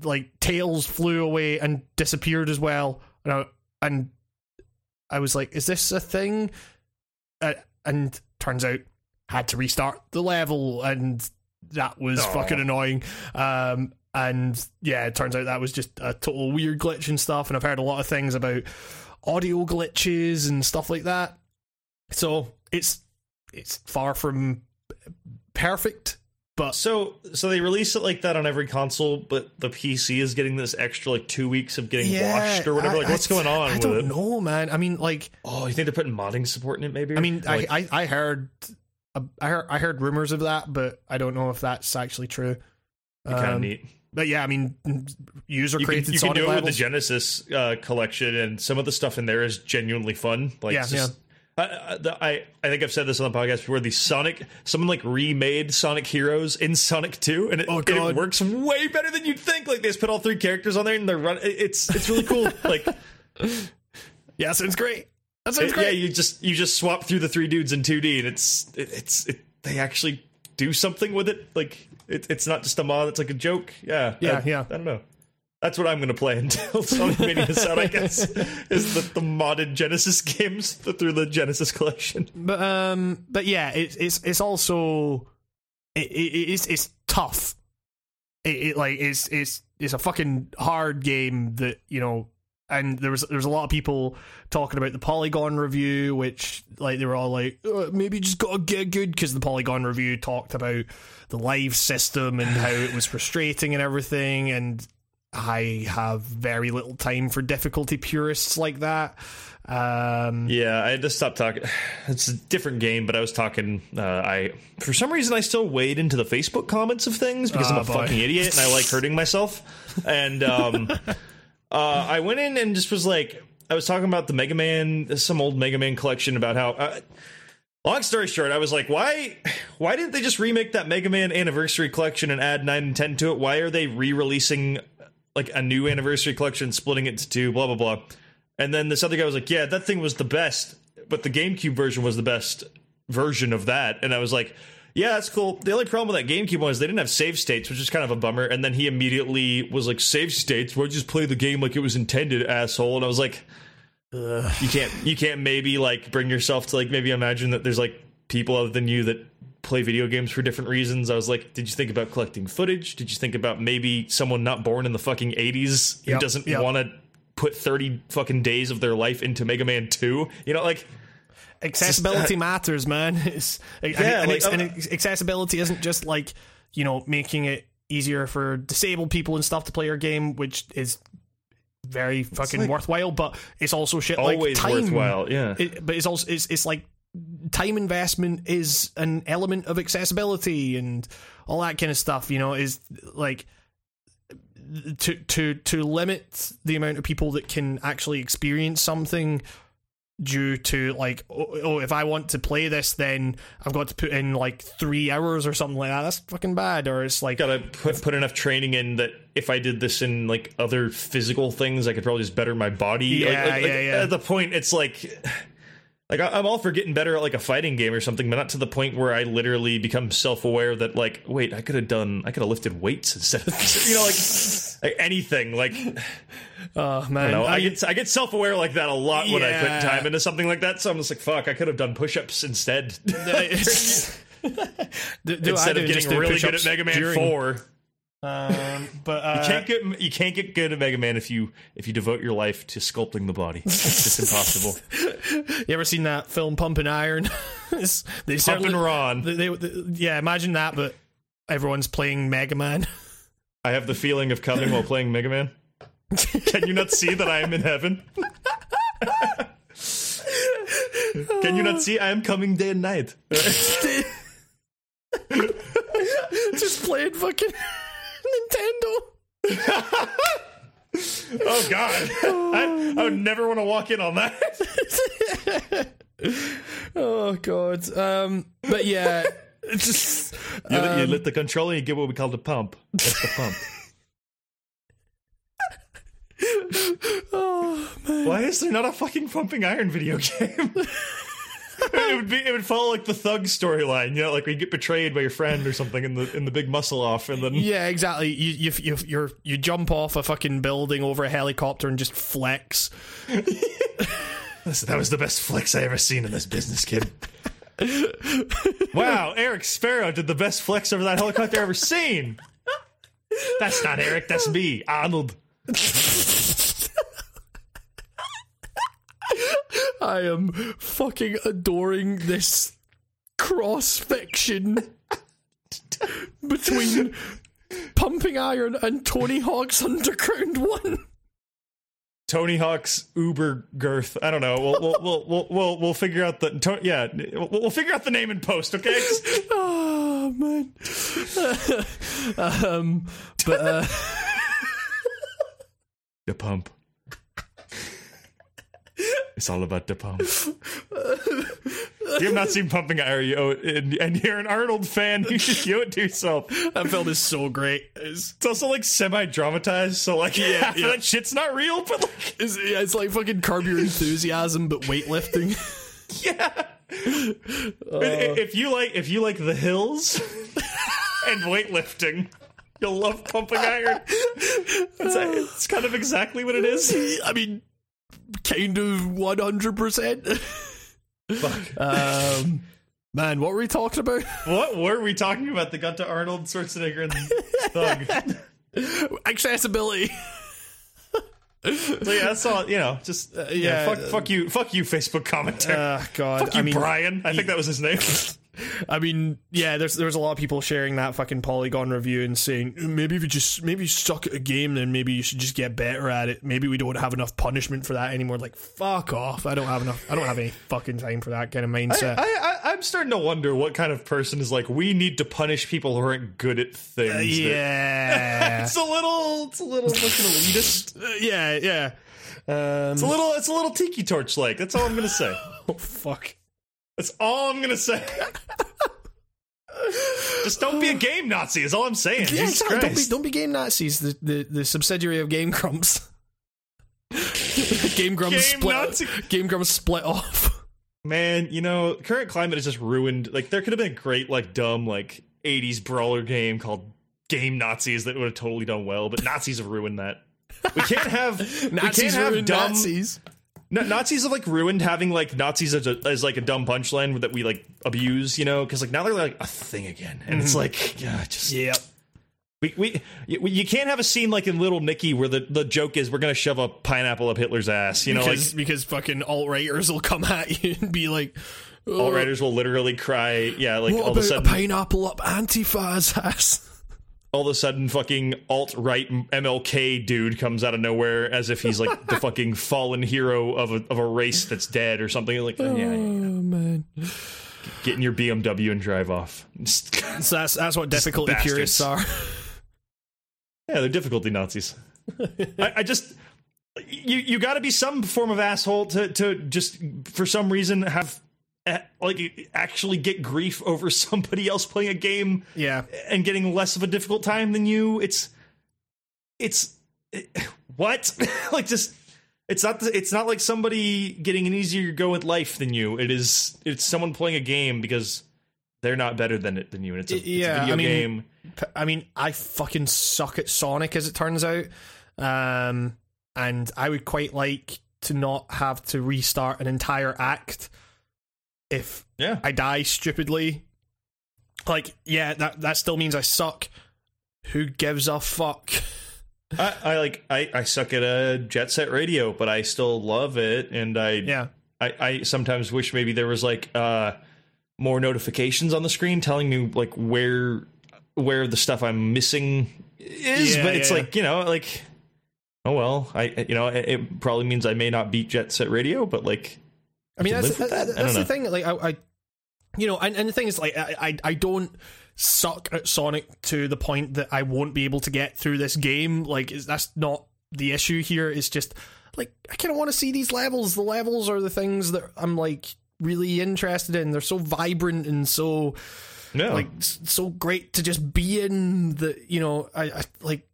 like Tails flew away and disappeared as well, and I, and I was like, "Is this a thing?" Uh, and turns out had to restart the level, and that was Aw. fucking annoying. Um, and yeah, it turns out that was just a total weird glitch and stuff. And I've heard a lot of things about audio glitches and stuff like that. So it's it's far from perfect, but So, so they release it like that on every console, but the PC is getting this extra like two weeks of getting washed or whatever. I- like, what's I- going on I with don't it? know, man. I mean, like, Oh, you think they're putting modding support in it? Maybe. I mean, Like, I, I I heard I heard I heard rumors of that, but I don't know if that's actually true. kind of Um, neat. But yeah, I mean, user you can, created you can do it with the. Genesis uh, collection, and some of the stuff in there is genuinely fun. Like, Yeah, just- I, I, I I think I've said this on the podcast before. The Sonic, someone like remade Sonic Heroes in Sonic Two, and it, Oh, and it works way better than you'd think. Like they just put all three characters on there, and they're run. It's it's really cool. like yeah, sounds great. That sounds it- yeah, you just you just swap through the three dudes in 2D, and it's it, it's it, they actually do something with it. Like it, it's not just a mod; it's like a joke. Yeah, Yeah, I, yeah. I don't know. That's what I'm going to play until Sonic Mania is out. I guess is the, the modded Genesis games through the Genesis collection. But um, but yeah, it, it's it's also it, it, it's it's tough. It, it like it's it's it's a fucking hard game that you know. And there was there's a lot of people talking about the Polygon review, which like they were all like, uh, maybe you just gotta get good because the Polygon review talked about the live system and how it was frustrating and everything. And I have very little time for difficulty purists like that. Um, Yeah, I had to stop talking. It's a different game, but I was talking. Uh, I for some reason I still wade into the Facebook comments of things because I'm Oh, a boy. fucking idiot and I like hurting myself. And um, uh, I went in and just was like, I was talking about the Mega Man, some old Mega Man collection about how. Uh, long story short, I was like, why, why didn't they just remake that Mega Man Anniversary Collection and add nine and ten to it? Why are they re-releasing like a new Anniversary Collection, splitting it into two? Blah blah blah. And then this other guy was like, "Yeah, that thing was the best, but the GameCube version was the best version of that." And I was like. Yeah, that's cool. The only problem with that GameCube one is they didn't have save states, which is kind of a bummer. And then he immediately was like, "Save states? Why just play the game like it was intended, asshole?" And I was like, Ugh. you can't you can't maybe like bring yourself to like maybe imagine that there's like people other than you that play video games for different reasons. I was like, did you think about collecting footage? Did you think about maybe someone not born in the fucking 80s who Yep, doesn't yep. want to put 30 fucking days of their life into Mega Man 2? You know, like accessibility matters, man. It's and, Yeah, and, like, and uh, ex- accessibility isn't just like you know making it easier for disabled people and stuff to play your game, which is very fucking like- worthwhile. But it's also shit always like time. worthwhile. Yeah. It, but it's also it's it's like time investment is an element of accessibility and all that kind of stuff. You know, is like to to to limit the amount of people that can actually experience something due to like oh, oh if I want to play this then I've got to put in like three hours or something like that that's fucking bad or it's like Gotta put, put enough training in that if I did this in like other physical things, I could probably just better my body. Yeah, like, like, yeah, yeah. At the point, it's like, like I- I'm all for getting better at like a fighting game or something, but not to the point where I literally become self aware that like, wait, I could have done, I could have lifted weights instead of, you know, like, like anything. Like, oh man no, I, mean, get I get self aware like that a lot when I put time into something like that. So I'm just like, fuck, I could have done push ups instead. Do- do instead of getting really good at Mega Man during- Four. Um, but uh, You can't get you can't get good at Mega Man if you if you devote your life to sculpting the body. It's just impossible. You ever seen that film Pumping Iron? It's- they Pump certainly, and Ron. they, they- they- yeah, imagine that, but everyone's playing Mega Man. I have the feeling of coming while playing Mega Man. Can you not see that I am in heaven? Can you not see I am coming day and night? Just playing fucking Nintendo. Oh God, I, I would never want to walk in on that. Oh god. Um, but yeah, it's just You, lit- you um, lit the controller, and you get what we call the pump. That's the pump. oh man. Why is there not a fucking pumping iron video game? It would be it would follow like the thug storyline, you know, like you get betrayed by your friend or something in the in the big muscle off, and then Yeah, exactly. You you you you're, you jump off a fucking building over a helicopter and just flex. That was the best flex I ever seen in this business, kid. wow, Eric Sparrow did the best flex over that helicopter ever seen. That's not Eric, that's me, Arnold. I am fucking adoring this cross fiction between Pumping Iron and Tony Hawk's Underground One. Tony Hawk's Uber girth. I don't know. We'll we'll we'll we'll, we'll, we'll figure out the to, yeah. We'll, we'll figure out the name in post. Okay. Oh man. um, but uh, The pump. It's all about the pump. you have not seen Pumping Iron, you owe it- and, and you're an Arnold fan. You should give it to yourself. that film is so great. It's, It's also like semi-dramatized, so like yeah, yeah. that shit's not real, but like it's, yeah, it's like fucking Curb Your Enthusiasm, but weightlifting. yeah. if uh. if you like if you like the hills and weightlifting, you'll love Pumping Iron. It's, it's kind of exactly what it is. I mean, kind of 100%. Fuck. Um, man, what were we talking about? What were we talking about? That got to Arnold Schwarzenegger and Thug. Accessibility. So yeah, that's all. You know, just yeah. yeah, fuck, fuck you, fuck you, Facebook commenter. Uh, God, fuck you, I mean, Brian. I think that was his name. I mean, yeah, there's there's a lot of people sharing that fucking Polygon review and saying maybe if you just maybe you suck at a game, then maybe you should just get better at it. Maybe we don't have enough punishment for that anymore. Like, fuck off! I don't have enough. I don't have any fucking time for that kind of mindset. I, I, I'm starting to wonder what kind of person is like. We need to punish people who aren't good at things. that- yeah, it's a little, it's a little fucking elitist. Uh, yeah, yeah. Um, It's a little, it's a little tiki torch like. That's all I'm gonna say. oh fuck. That's all I'm gonna say. Just don't be a game Nazi. Is all I'm saying. Yeah, Jesus exactly. Don't be, don't be game Nazis. The, the the subsidiary of Game Grumps. Game Grumps Game split. Nazi. Game Grumps split off. Man, you know, current climate is just ruined. Like, there could have been a great, like, dumb, like, 80s brawler game called Game Nazis that would have totally done well, but Nazis have ruined that. We can't have Nazis we can't have dumb Nazis. Na- Nazis have like ruined having like Nazis as, a, as like a dumb punchline that we like abuse, you know, because like now they're like a thing again, and it's mm-hmm. like yeah, just Yep. we, we you, can't have a scene like in Little Nicky where the, the joke is we're gonna shove a pineapple up Hitler's ass, you know, Because like because fucking alt righters will come at you and be like, all writers will literally cry, yeah, like What all of a about a pineapple up Antifa's ass? All of a sudden, fucking alt right MLK dude comes out of nowhere as if he's like the fucking fallen hero of a of a race that's dead or something. Like, oh, yeah, yeah, Oh man. get in your BMW and drive off. So that's that's what difficulty bastards. purists are. Yeah, they're difficulty Nazis. I, I just you you got to be some form of asshole to to just for some reason have like actually get grief over somebody else playing a game Yeah. and getting less of a difficult time than you. It's it's it, what like just it's not the, it's not like somebody getting an easier go with life than you. It is it's someone playing a game because they're not better than it than you, and it's a, it's a video I mean- game. i mean, I fucking suck at Sonic as it turns out. Um, and I would quite like to not have to restart an entire act if Yeah, I die stupidly. Like, yeah, that that still means I suck. Who gives a fuck? I, I like I, I suck at a jet set radio, but I still love it, and I Yeah. I, I sometimes wish maybe there was like uh more notifications on the screen telling me like where where the stuff I'm missing is, Yeah, but it's yeah. like you know like oh well I you know it, it probably means I may not beat jet set radio, but like I mean, that's, that- that's don't the know. thing. Like, I, I you know, and, and the thing is, like, I, I, I don't suck at Sonic to the point that I won't be able to get through this game. Like, is that's not the issue here. It's just like I kind of want to see these levels. The levels are the things that I'm like really interested in. They're so vibrant and so no like so great to just be in. The you know, I, I like.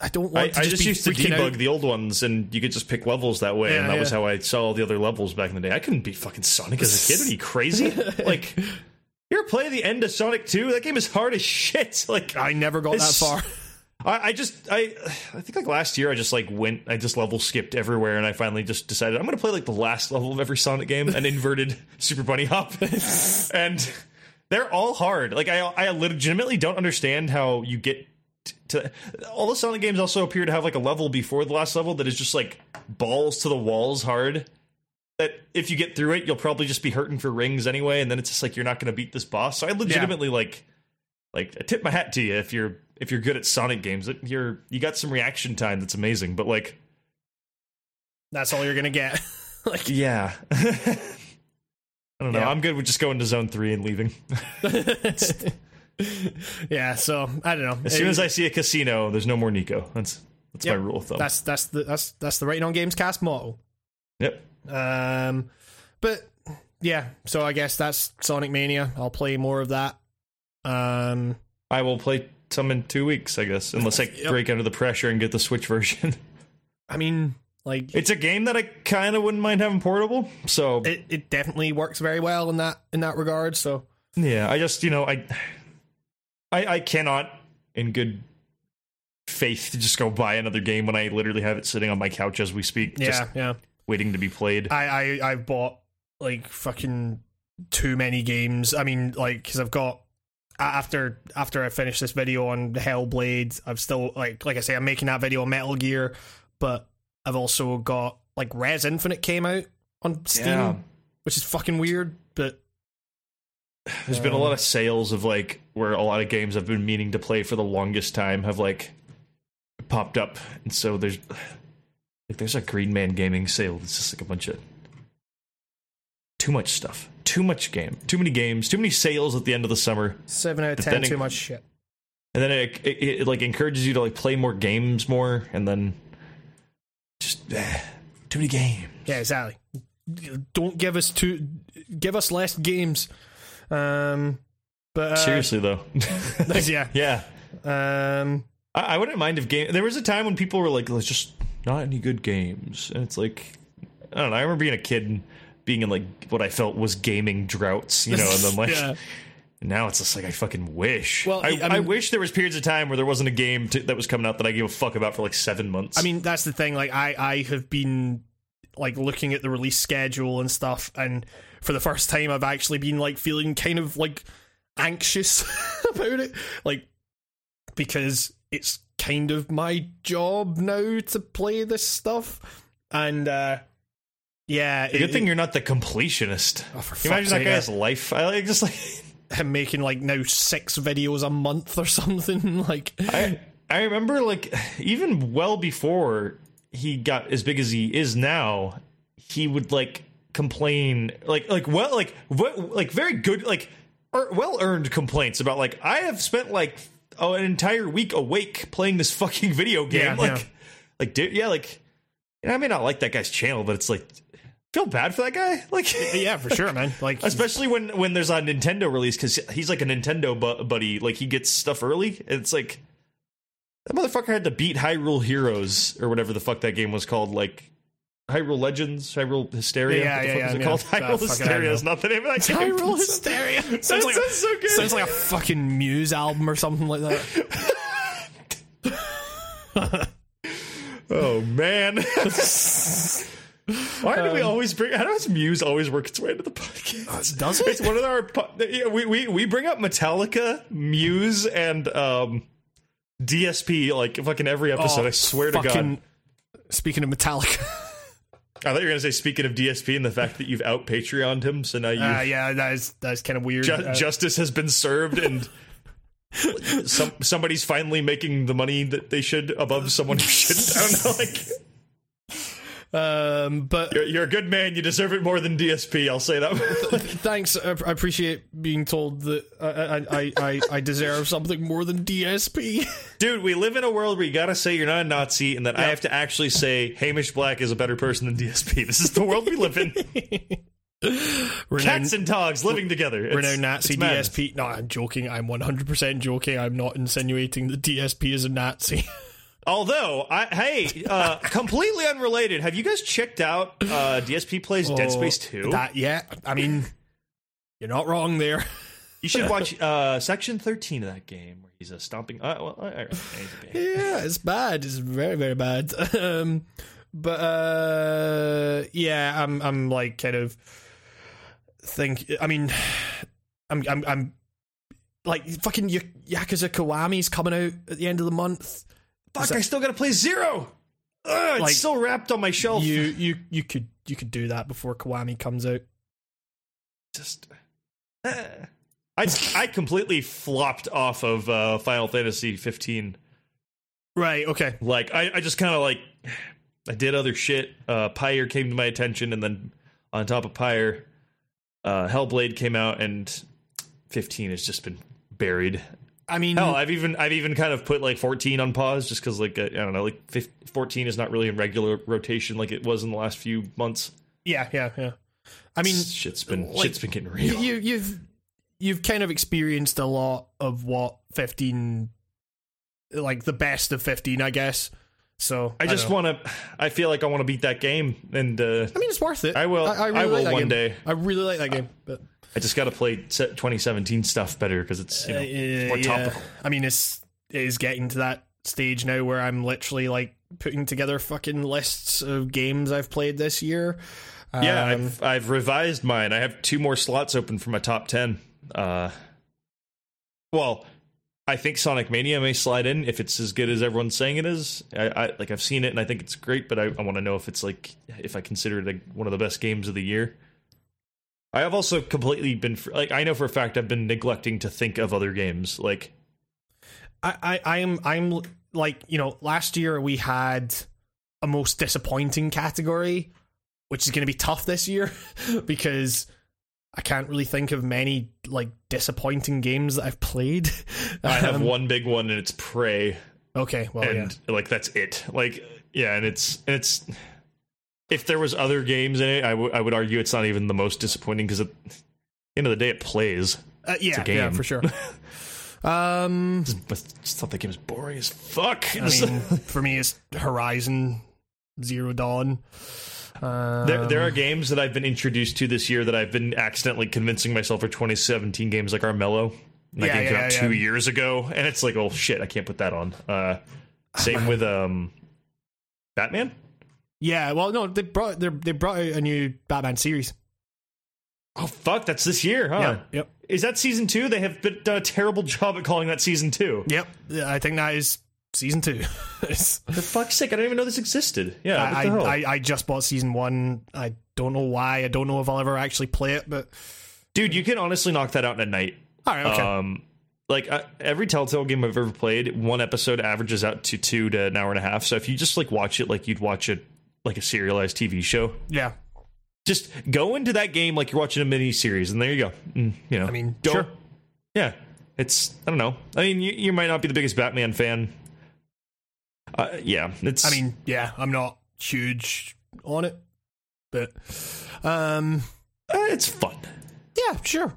I don't want I, to I just, just used to debug out. the old ones, and you could just pick levels that way, Yeah, and that was how I saw all the other levels back in the day. I couldn't beat fucking Sonic as a kid. Are you crazy? like, you ever play the end of Sonic Two? That game is hard as shit. Like, I never got that far. I, I just I I think like last year I just like went I just level skipped everywhere and I finally just decided I'm gonna play like the last level of every Sonic game an inverted Super Bunny Hop and they're all hard like I I legitimately don't understand how you get to all the Sonic games also appear to have like a level before the last level that is just like balls to the walls hard that if you get through it you'll probably just be hurting for rings anyway and then it's just like you're not gonna beat this boss so I legitimately like like I tip my hat to you if you're if you're good at Sonic games. You're you got some reaction time that's amazing, but like That's all you're gonna get. like, yeah. I don't know. Yeah. I'm good with just going to zone three and leaving. yeah. So I don't know. As soon as I see a casino, there's no more Nico. That's that's Yep. my rule of thumb. that's that's the that's that's the Writing on Games cast motto. yep. Um, but yeah, so I guess that's Sonic Mania. I'll play more of that. Um, I will play some in two weeks, I guess, unless I Yep. break under the pressure and get the Switch version. I mean, like it's a game that I kind of wouldn't mind having portable. So it, it definitely works very well in that in that regard. So Yeah, I just you know I, I I cannot in good faith just go buy another game when I literally have it sitting on my couch as we speak, yeah, just yeah. waiting to be played. I I I've bought like fucking too many games. I mean, like because I've got after after I finish this video on Hellblade, I've still like like I say, I'm making that video on Metal Gear, but I've also got like Rez Infinite came out on Steam, Yeah. which is fucking weird, but There's been a lot of sales of like where a lot of games I've been meaning to play for the longest time have like popped up, and so there's like there's a Green Man Gaming sale. It's just like a bunch of too much stuff, too much game, too many games, too many sales at the end of the summer. seven out of ten it- too much shit. and then it, it, it like encourages you to like play more games more and then just eh, too many games Yeah, exactly. Don't give us too give us less games. Um But uh, Seriously though, yeah. yeah. Um, I, I wouldn't mind if game. There was a time when people were like, "There's just not any good games," and it's like, I don't know. I remember being a kid and being in like what I felt was gaming droughts, you know, and then like. yeah. Now it's just like I fucking wish. Well, I, I I, wish there was periods of time where there wasn't a game to, that was coming out that I gave a fuck about for like seven months. I mean, that's the thing. Like, I I have been like looking at the release schedule and stuff, and for the first time, I've actually been like feeling kind of like anxious about it, like because it's kind of my job now to play this stuff, and uh yeah, the good thing you're not the completionist. Oh, you imagine that guy's life? I like just like him making like now six videos a month or something. Like, I I remember like even well before he got as big as he is now, he would like complain like like well like what like very good like er, or well earned complaints about like I have spent like oh, an entire week awake playing this fucking video game Yeah, like yeah. like dude yeah like and I may not like that guy's channel but it's like feel bad for that guy like yeah, for sure, man. Like, especially when when there's a Nintendo release because he's like a Nintendo bu- buddy. Like he gets stuff early. It's like that motherfucker had to beat Hyrule Heroes or whatever the fuck that game was called. Like Hyrule Legends, Hyrule Hysteria. Yeah, what the yeah, fuck yeah, is it yeah. called? Uh, Hyrule fucking Hysteria is not the name of that game. Hyrule Hysteria. That Sounds like, sounds so good. sounds like a fucking Muse album or something like that. oh man. Why do we always bring? How does Muse always work its way into the podcast? Does It's it? one of our. yeah, We, we we bring up Metallica, Muse, and um, DSP like fucking every episode. I swear to God. Oh, Speaking of Metallica, I thought you were gonna say speaking of DSP and the fact that you've out Patreoned him, so now you uh, yeah, that is that is kind of weird. ju- Uh, justice has been served and. Some somebody's finally making the money that they should above someone who shouldn't. I don't know. Like um, but you're, you're a good man. You deserve it more than DSP. I'll say that. thanks. I I appreciate being told that I I, I, I deserve something more than DSP. Dude, we live in a world where you gotta say you're not a Nazi, and that I have to actually say Hamish Black is a better person than DSP. This is the world we live in. Cats and dogs living together. We're it's, Renowned Nazi. DSP. No, I'm joking. I'm 100% joking. I'm not insinuating that DSP is a Nazi. Although, I, hey, uh, completely unrelated. Have you guys checked out uh, DSP plays Dead Space Two? Oh, That yeah. I mean, you're not wrong there. You should watch uh, section thirteen of that game where he's a stomping. Uh, well, all right, he's a game. yeah, it's bad. It's very very bad. um, but uh, yeah, I'm I'm like kind of think. I mean, I'm I'm I'm like fucking Y- Yakuza Kiwami's coming out at the end of the month. Fuck! I still gotta play Zero. Ugh, it's Like, still wrapped on my shelf. You you you could you could do that before Kiwami comes out. just eh. I I completely flopped off of uh, Final Fantasy 15. Right. Okay. Like I, I just kind of like I did other shit. Uh, Pyre came to my attention, and then on top of Pyre, uh, Hellblade came out, and 15 has just been buried. I mean, Hell, I've even I've even kind of put like 14 on pause just because like uh, I don't know, like 15, 14 is not really in regular rotation like it was in the last few months. yeah, yeah, yeah. I mean, Shit's been like, shit's been getting real. you you've you've kind of experienced a lot of what 15 like the best of 15 i guess so I just want to. I feel like I want to beat that game, and uh, i mean it's worth it I will- i, I will like one game. day. i really like that game but I just got to play 2017 stuff better because it's you know, uh, more yeah. topical. i mean it's it is getting to that stage now where i'm literally like putting together fucking lists of games i've played this year Yeah, Um, I've I've revised mine. I have two more slots open for my top ten. Uh, well, I think Sonic Mania may slide in if it's as good as everyone's saying it is. I, I like I've seen it and I think it's great, but I, I want to know if it's like if I consider it like one of the best games of the year. I have also completely been like I know for a fact I've been neglecting to think of other games like I, I I'm I'm like you know last year we had a most disappointing category, which is going to be tough this year because I can't really think of many like disappointing games that I've played. I have Um, one big one and it's Prey. Okay, well and yeah, like that's it. Like yeah, and it's and it's if there was other games in it, I would argue it's not even the most disappointing because at the end of the day, it plays. Uh, yeah, yeah, for sure. um, But I just thought the game was boring as fuck. I mean, for me, it's Horizon Zero Dawn. Um, there, there are games that I've been introduced to this year that I've been accidentally convincing myself are 2017 games like Armello. That Yeah, game came yeah, out yeah. two years ago, and it's like, oh shit, I can't put that on. Uh, same with um, Batman. Yeah, well, no, they brought they they brought out a new Batman series. Oh fuck, that's this year, huh? Yeah, yep, Is that season two? They have been, done a terrible job at calling that season two. yep. I think that is season two. For fuck's sake, I don't even know this existed. Yeah, what I. I I just bought season one. I don't know why. I don't know if I'll ever actually play it, but Dude, you can honestly knock that out in a night. all right, okay. Um, like uh, every Telltale game I've ever played, one episode averages out to two to an hour and a half. So if you just like watch it like you'd watch it like a serialized TV show, yeah, just go into that game like you're watching a mini series, and there you go. Mm, you know, I mean, go. sure. Yeah, it's I don't know. I mean, you, you might not be the biggest Batman fan. Uh, yeah, it's. I mean, yeah, I'm not huge on it, but um, uh, it's fun. yeah, sure.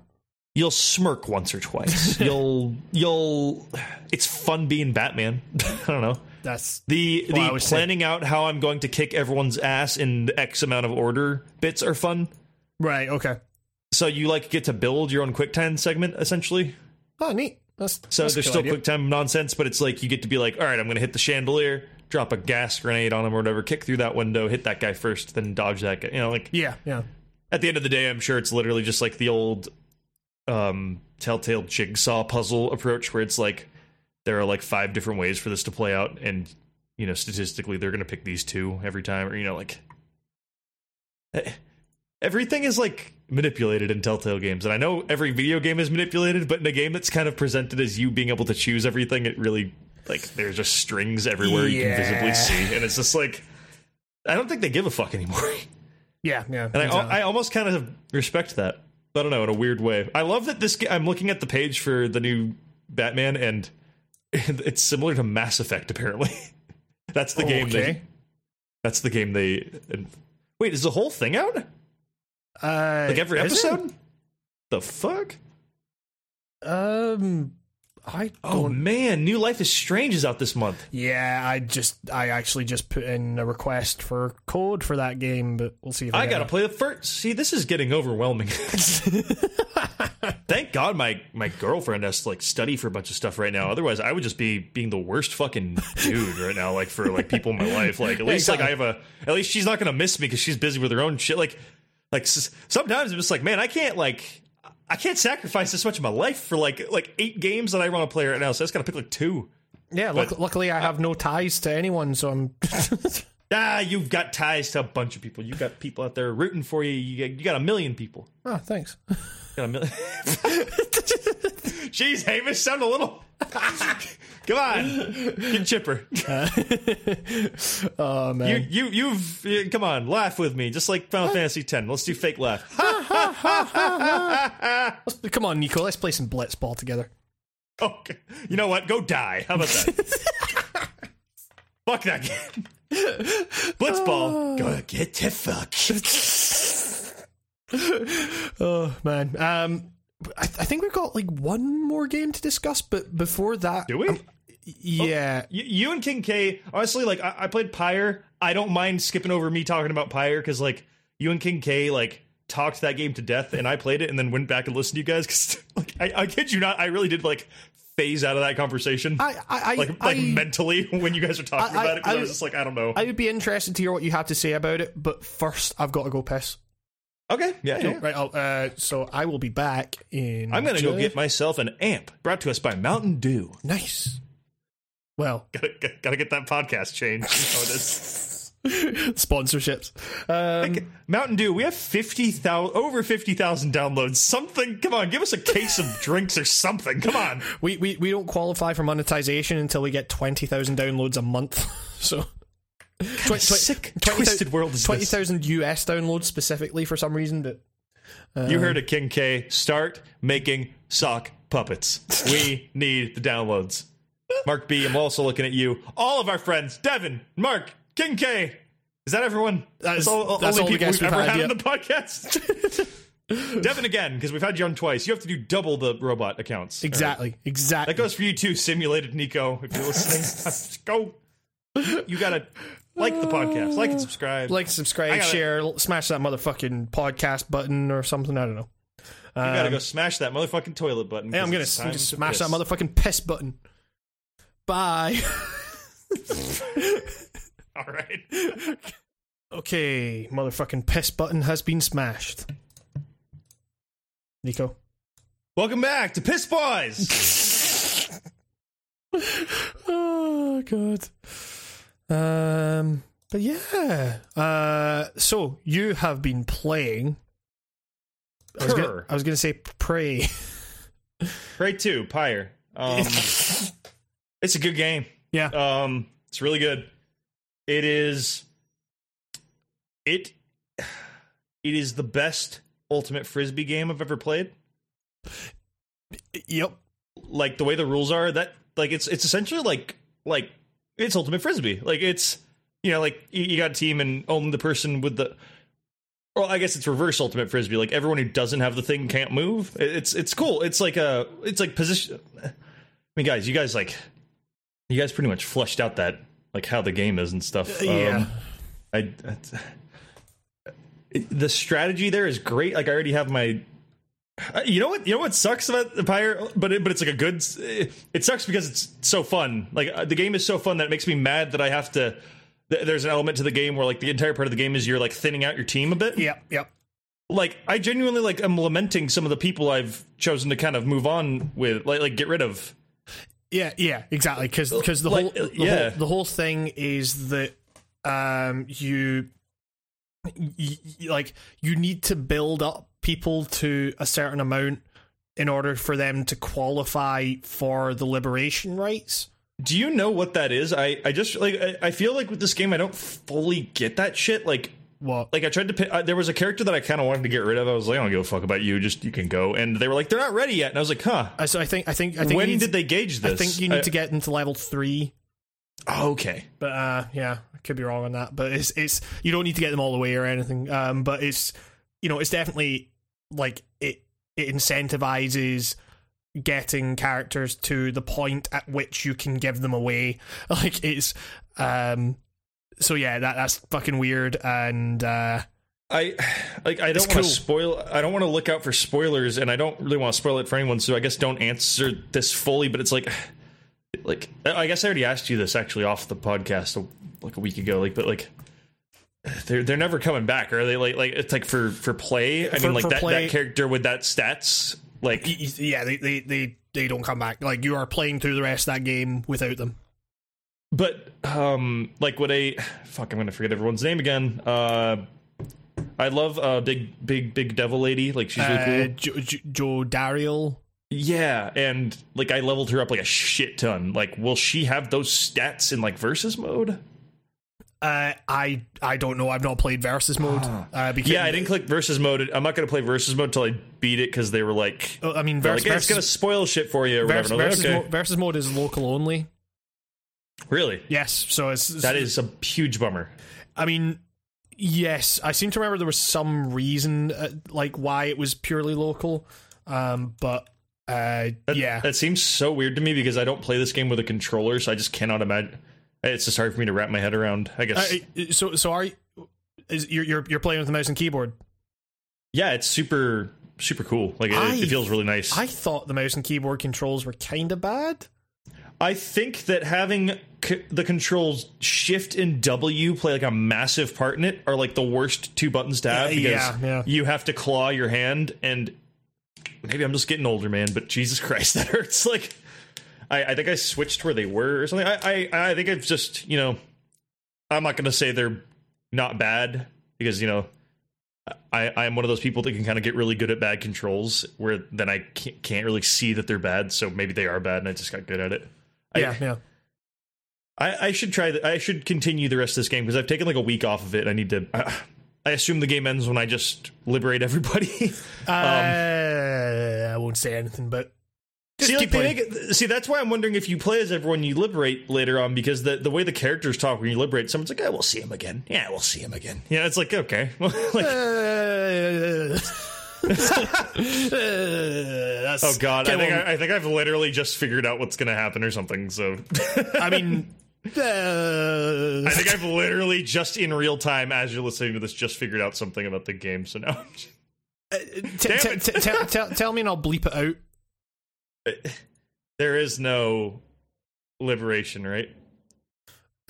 You'll smirk once or twice. you'll you'll. It's fun being Batman. I don't know. That's The the was saying- planning out how I'm going to kick everyone's ass in X amount of order bits are fun. right. Okay. So you like get to build your own QuickTime segment essentially. Oh, neat. That's So that's there's cool still idea. QuickTime nonsense, but it's like you get to be like, all right, I'm going to hit the chandelier, drop a gas grenade on him or whatever, kick through that window, hit that guy first, then dodge that guy. You know, like Yeah, yeah. at the end of the day, I'm sure it's literally just like the old um, Telltale jigsaw puzzle approach, where it's like there are like five different ways for this to play out, and you know statistically they're going to pick these two every time, or you know like eh, everything is like manipulated in Telltale games, and I know every video game is manipulated, but in a game that's kind of presented as you being able to choose everything, it really like there's just strings everywhere you can visibly see, and it's just like I don't think they give a fuck anymore. Yeah, yeah. And exactly. I, I almost kind of respect that. I don't know in a weird way. I love that this. I'm looking at the page for the new Batman, and it's similar to Mass Effect. Apparently, that's the game. They, that's the game they. And, wait, is the whole thing out? Uh, Like every episode? The fuck? Um, I Oh man, New Life is Strange is out this month. Yeah, I just, I actually just put in a request for code for that game, but we'll see if I get gotta play the first. See, this is getting overwhelming. Thank God my my girlfriend has to like study for a bunch of stuff right now. Otherwise, I would just be being the worst fucking dude right now. Like for like people in my life. Like at least like I have a. At least she's not gonna miss me because she's busy with her own shit. Like like s- sometimes I'm just like, man, I can't like. I can't sacrifice this much of my life for like like eight games that I want to play right now. So I just gotta pick like two. Yeah, luck- luckily I have no ties to anyone, so I'm. Ah, you've got ties to a bunch of people. You've got people out there rooting for you. You got, you got a million people. oh, thanks. Got a million. Jeez, Hamish, sound a little. Come on, get chipper. Oh man. You, you, you've. uh, Come on, laugh with me, just like Final Fantasy X. Let's do fake laugh. Come on, Nico. Let's play some Blitzball together. Okay, you know what? Go die. How about that? fuck that game. Blitzball. Go get to fuck. Oh man. Um, I, I think we've got like one more game to discuss, but before that, Do we? um, yeah. You, you and King K, honestly, like I, I played Pyre. I don't mind skipping over me talking about Pyre because like you and King K like talked that game to death, and I played it and then went back and listened to you guys because like I, I kid you not, I really did like phase out of that conversation. I, I, I, like like I, mentally when you guys are talking about it I, I- was just like I don't know. I would be interested to hear what you have to say about it, but first I've got to go piss. okay, yeah, yeah. Right. I'll, uh, so I will be back in. I'm gonna go get myself an amp brought to us by Mountain Dew. nice. Well, Gotta, gotta get that podcast changed. You know it is. sponsorships. Um, Mountain Dew, we have fifty thousand, over fifty thousand downloads. Something, come on, give us a case of drinks or something. Come on. we, we we don't qualify for monetization until we get twenty thousand downloads a month. So. Twen- twen- sick, 20,000 twisted world is Twenty this? thousand US downloads specifically for some reason, but You heard it, King K. Start making sock puppets. We need the downloads. Mark B, I'm also looking at you. All of our friends, Devin, Mark, King K. Is that everyone? That is- all, that's only all people we've we've ever had, had yeah. the podcast. Devin again, because we've had you on twice. You have to do double the robot accounts. Exactly. Exactly. That goes for you too, simulated Nico. If you're listening, go. You gotta like the podcast, like and subscribe. like, and subscribe, gotta- share, smash that motherfucking podcast button or something. I don't know. you gotta go um, smash that motherfucking toilet button. Hey, I'm gonna it's s- time just to smash that motherfucking piss button. Bye. All right. okay, motherfucking piss button has been smashed. Nico. Welcome back to Piss Boys. Oh god. Um but yeah. Uh so you have been playing I was gonna, I was gonna say pray. Prey two, Pyre. Um, it's a good game. yeah. Um, it's really good. It is. It. It is the best ultimate frisbee game I've ever played. Yep. Like the way the rules are, that like it's it's essentially like like it's ultimate frisbee. Like it's you know like you, got a team and only the person with the. Well, I guess it's reverse ultimate frisbee. Like everyone who doesn't have the thing can't move. It's it's cool. It's like a it's like position. I mean, guys, you guys like you guys pretty much flushed out that like how the game is and stuff. Yeah. Um, I, I the strategy there is great. Like I already have my. Uh, You know what? You know what sucks about the Pyre, but it, but it's like a good. It sucks because it's so fun. Like uh, the game is so fun that it makes me mad that I have to. th- There's an element to the game where like the entire part of the game is you're like thinning out your team a bit. Yep. Yep. Like I genuinely like am lamenting some of the people I've chosen to kind of move on with, like like get rid of. Yeah, yeah, exactly. Because the Like, whole uh, the, yeah. whole the whole thing is that um you y- y- like you need to build up people to a certain amount in order for them to qualify for the liberation rites. Do you know what that is? I I just like I, I feel like with this game I don't fully get that shit. Like What? like I tried to pick. Uh, there was a character that I kind of wanted to get rid of. I was like, I don't give a fuck about you. Just you can go. And they were like, they're not ready yet. And I was like, huh. Uh, so I think I think I think When did to- they gauge this? I think you need Uh, to get into level three. oh, okay. But uh, yeah, I could be wrong on that. But it's it's you don't need to get them all the way or anything. Um, but it's you know it's definitely like it it incentivizes getting characters to the point at which you can give them away. Like it's um, so yeah, that that's fucking weird and uh. I like. I don't want cool. to spoil. I don't want to look out for spoilers, and I don't really want to spoil it for anyone. So I guess don't answer this fully. But it's like, like I guess I already asked you this actually off the podcast a, like a week ago. Like, but like. They're they're never coming back, are they? Like like it's like for for play. I For- mean, like that, play- that character with that stats. Like Yeah, they, they they they don't come back. Like you are playing through the rest of that game without them. But um, like what a fuck, I'm gonna forget everyone's name again. Uh, I love uh, big, big, big devil lady. Like she's really Uh, cool. Jo, jo, Jodariel. Yeah, and like I leveled her up like a shit ton. Like, will she have those stats in like versus mode? Uh, I I don't know. I've not played versus mode. Uh, because Yeah, I didn't click versus mode. I'm not gonna play versus mode until I beat it because they were like, Uh, I mean, they're vers- like, "Hey, it's gonna spoil shit for you or vers- whatever. And I was versus, like, mo- versus mode is local only. Really? Yes, so it's That is a huge bummer. I mean, yes, I seem to remember there was some reason uh, like why it was purely local. Um, but uh, That, yeah, that seems so weird to me because I don't play this game with a controller, so I just cannot imagine. It's just hard for me to wrap my head around. I guess. Uh, so so are you? Is you're you're you're playing with the mouse and keyboard? yeah, it's super super cool. Like it, I- it feels really nice. I thought the mouse and keyboard controls were kind of bad. I think that having c- the controls shift and W play like a massive part in it are like the worst two buttons to have because yeah, yeah. you have to claw your hand and maybe I'm just getting older, man. But Jesus Christ, that hurts. Like I, I think I switched where they were or something. I, I I think it's just you know I'm not gonna say they're not bad because you know I, I am one of those people that can kind of get really good at bad controls where then I can't, can't really see that they're bad. So maybe they are bad and I just got good at it. I- Yeah, yeah. I, I should try. The, I should continue the rest of this game because I've taken like a week off of it. I need to. I, I assume the game ends when I just liberate everybody. Uh, I won't say anything, but see, like, keep they make it, see, that's why I'm wondering if you play as everyone you liberate later on because the, the way the characters talk when you liberate someone's like, oh, we'll see him again. Yeah, we'll see him again. Yeah, it's like okay, like Uh, Oh God, I think I, I think I've literally just figured out what's gonna happen or something. So I mean, uh, I think I've literally just in real time as you're listening to this just figured out something about the game. So now t- t- t- t- tell- tell me and I'll bleep it out. there is no liberation, right?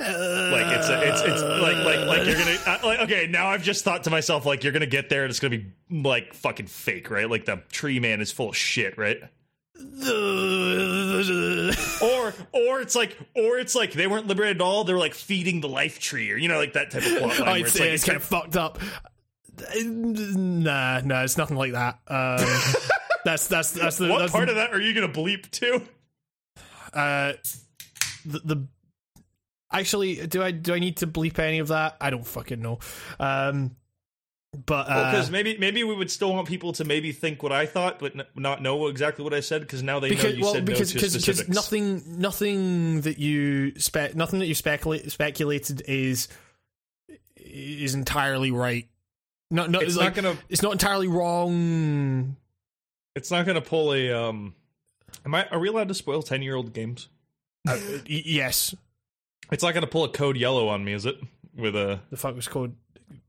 Like it's a, it's it's like like like you're gonna uh, like okay now I've just thought to myself like you're gonna get there and it's gonna be like fucking fake right like the tree man is full of shit right or or it's like or it's like they weren't liberated at all they were like feeding the life tree or you know like that type of plot line where it's, it's like it's kind of fucked up. Nah, nah, it's nothing like that. Um, that's that's that's the what that's part the, of that are you gonna bleep too uh, the, the actually do I do I need to bleep any of that? I don't fucking know. Um, but uh, because maybe maybe we would still want people to maybe think what I thought but n- not know exactly what I said because now they know because you well said because no to because specifics nothing nothing that you spe- nothing that you speculate speculated is is entirely right. No, no, it's like, not gonna it's not entirely wrong. it's not gonna pull a um am I are we allowed to spoil 10 year old games Uh, yes, It's not going to pull a code yellow on me, is it? With a the fuck was code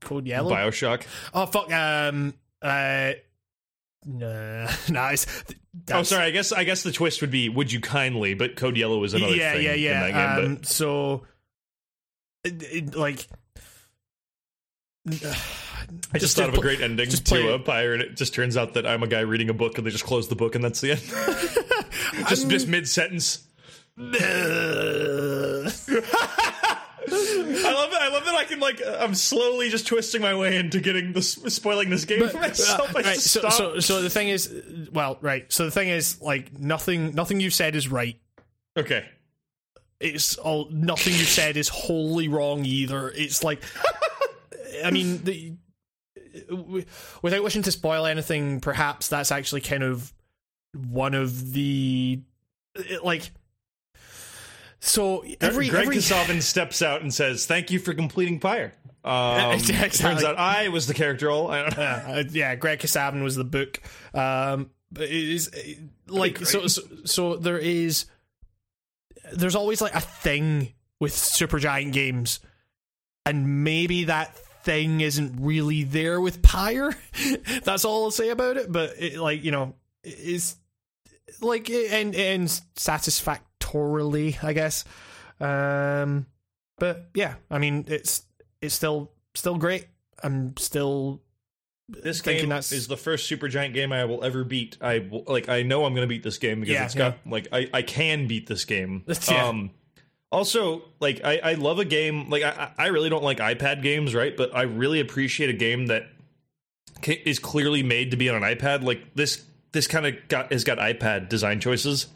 code yellow. Bioshock. Oh fuck. Um. Uh. Nah. It's, Oh, sorry. I guess I guess the twist would be "Would you kindly?" But code yellow is another yeah, thing yeah, yeah, yeah. Um, so, it, it, like, but I just, thought of a great ending just to play- a and it just turns out that I'm a guy reading a book, and they just close the book, and that's the end. just just mid sentence. I love it. I love that I can like uh, I'm slowly just twisting my way into getting this spoiling this game for myself. Uh, I right. So, so, so the thing is, well, right. So the thing is, like, nothing, nothing you've said is right. okay. It's all nothing you said is wholly wrong either. It's like, I mean, the, without wishing to spoil anything, perhaps that's actually kind of one of the like. So every Greg every Kasavin steps out and says, "Thank you for completing Pyre." Um, Exactly. It turns out I was the character all. I don't know. uh, yeah, Greg Kasavin was the book. Um, but it is like so, so. So there is. There's always like a thing with Supergiant games, and maybe that thing isn't really there with Pyre. That's all I'll say about it. But it, like you know, is like it and ends satisfactorily, I guess. Um, but yeah, I mean, it's it's still still great. I'm still This game that's- is the first Supergiant game I will ever beat. I will, like. I know I'm going to beat this game because Yeah, it's got like I, I can beat this game. Yeah. Um, also, like I, I love a game. Like I, I really don't like iPad games, right? But I really appreciate a game that is clearly made to be on an iPad. Like this, this kind of got has got iPad design choices.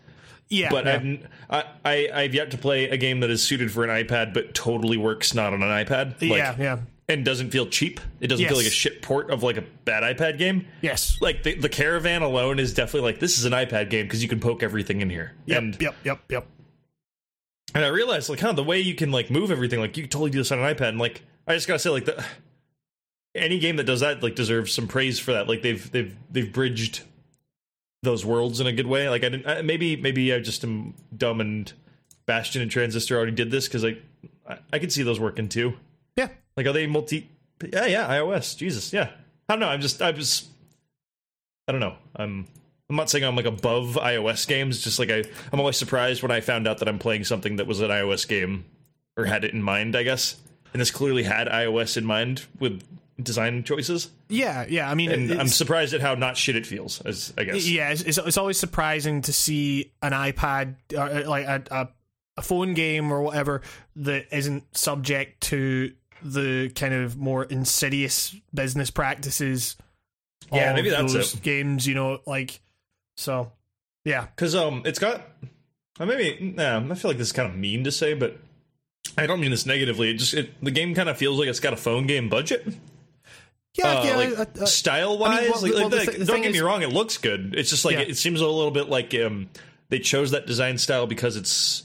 Yeah. but yeah. I've I, I I've yet to play a game that is suited for an iPad, but totally works not on an iPad. Like, yeah, yeah, and doesn't feel cheap. It doesn't Yes. feel like a shit port of like a bad iPad game. yes. Like the the caravan alone is definitely like this is an iPad game because you can poke everything in here. Yep, And yep, yep, yep. and I realized like kind of the way you can like move everything, like you can totally do this on an iPad. And like I just gotta say, like the any game that does that like deserves some praise for that. Like they've they've they've bridged those worlds in a good way. Like I didn't uh, maybe maybe I just am dumb and Bastion and Transistor already did this because like I, I could see those working too. Yeah. Like are they multi? Yeah, yeah. iOS. Jesus. Yeah. I don't know. I'm just I was. I don't know. I'm. I'm not saying I'm like above iOS games. Just like I, I'm always surprised when I found out that I'm playing something that was an iOS game or had it in mind. I guess, and this clearly had iOS in mind with design choices. Yeah, yeah. I mean, And I'm surprised at how not shit it feels. As I guess. yeah, it's, it's, it's always surprising to see an iPad or uh, like a, a a phone game or whatever that isn't subject to the kind of more insidious business practices. Yeah, maybe that's those it. games. You know, like so. Yeah, Because um, it's got. uh, Maybe nah, I feel like this is kind of mean to say, but I don't mean this negatively. It just it, the game kind of feels like it's got a phone game budget. Yeah, uh, yeah. like uh, uh, style wise. well, like, well, like, don't get me wrong, it looks good. It's just like Yeah. it, seems a little bit like um they chose that design style because it's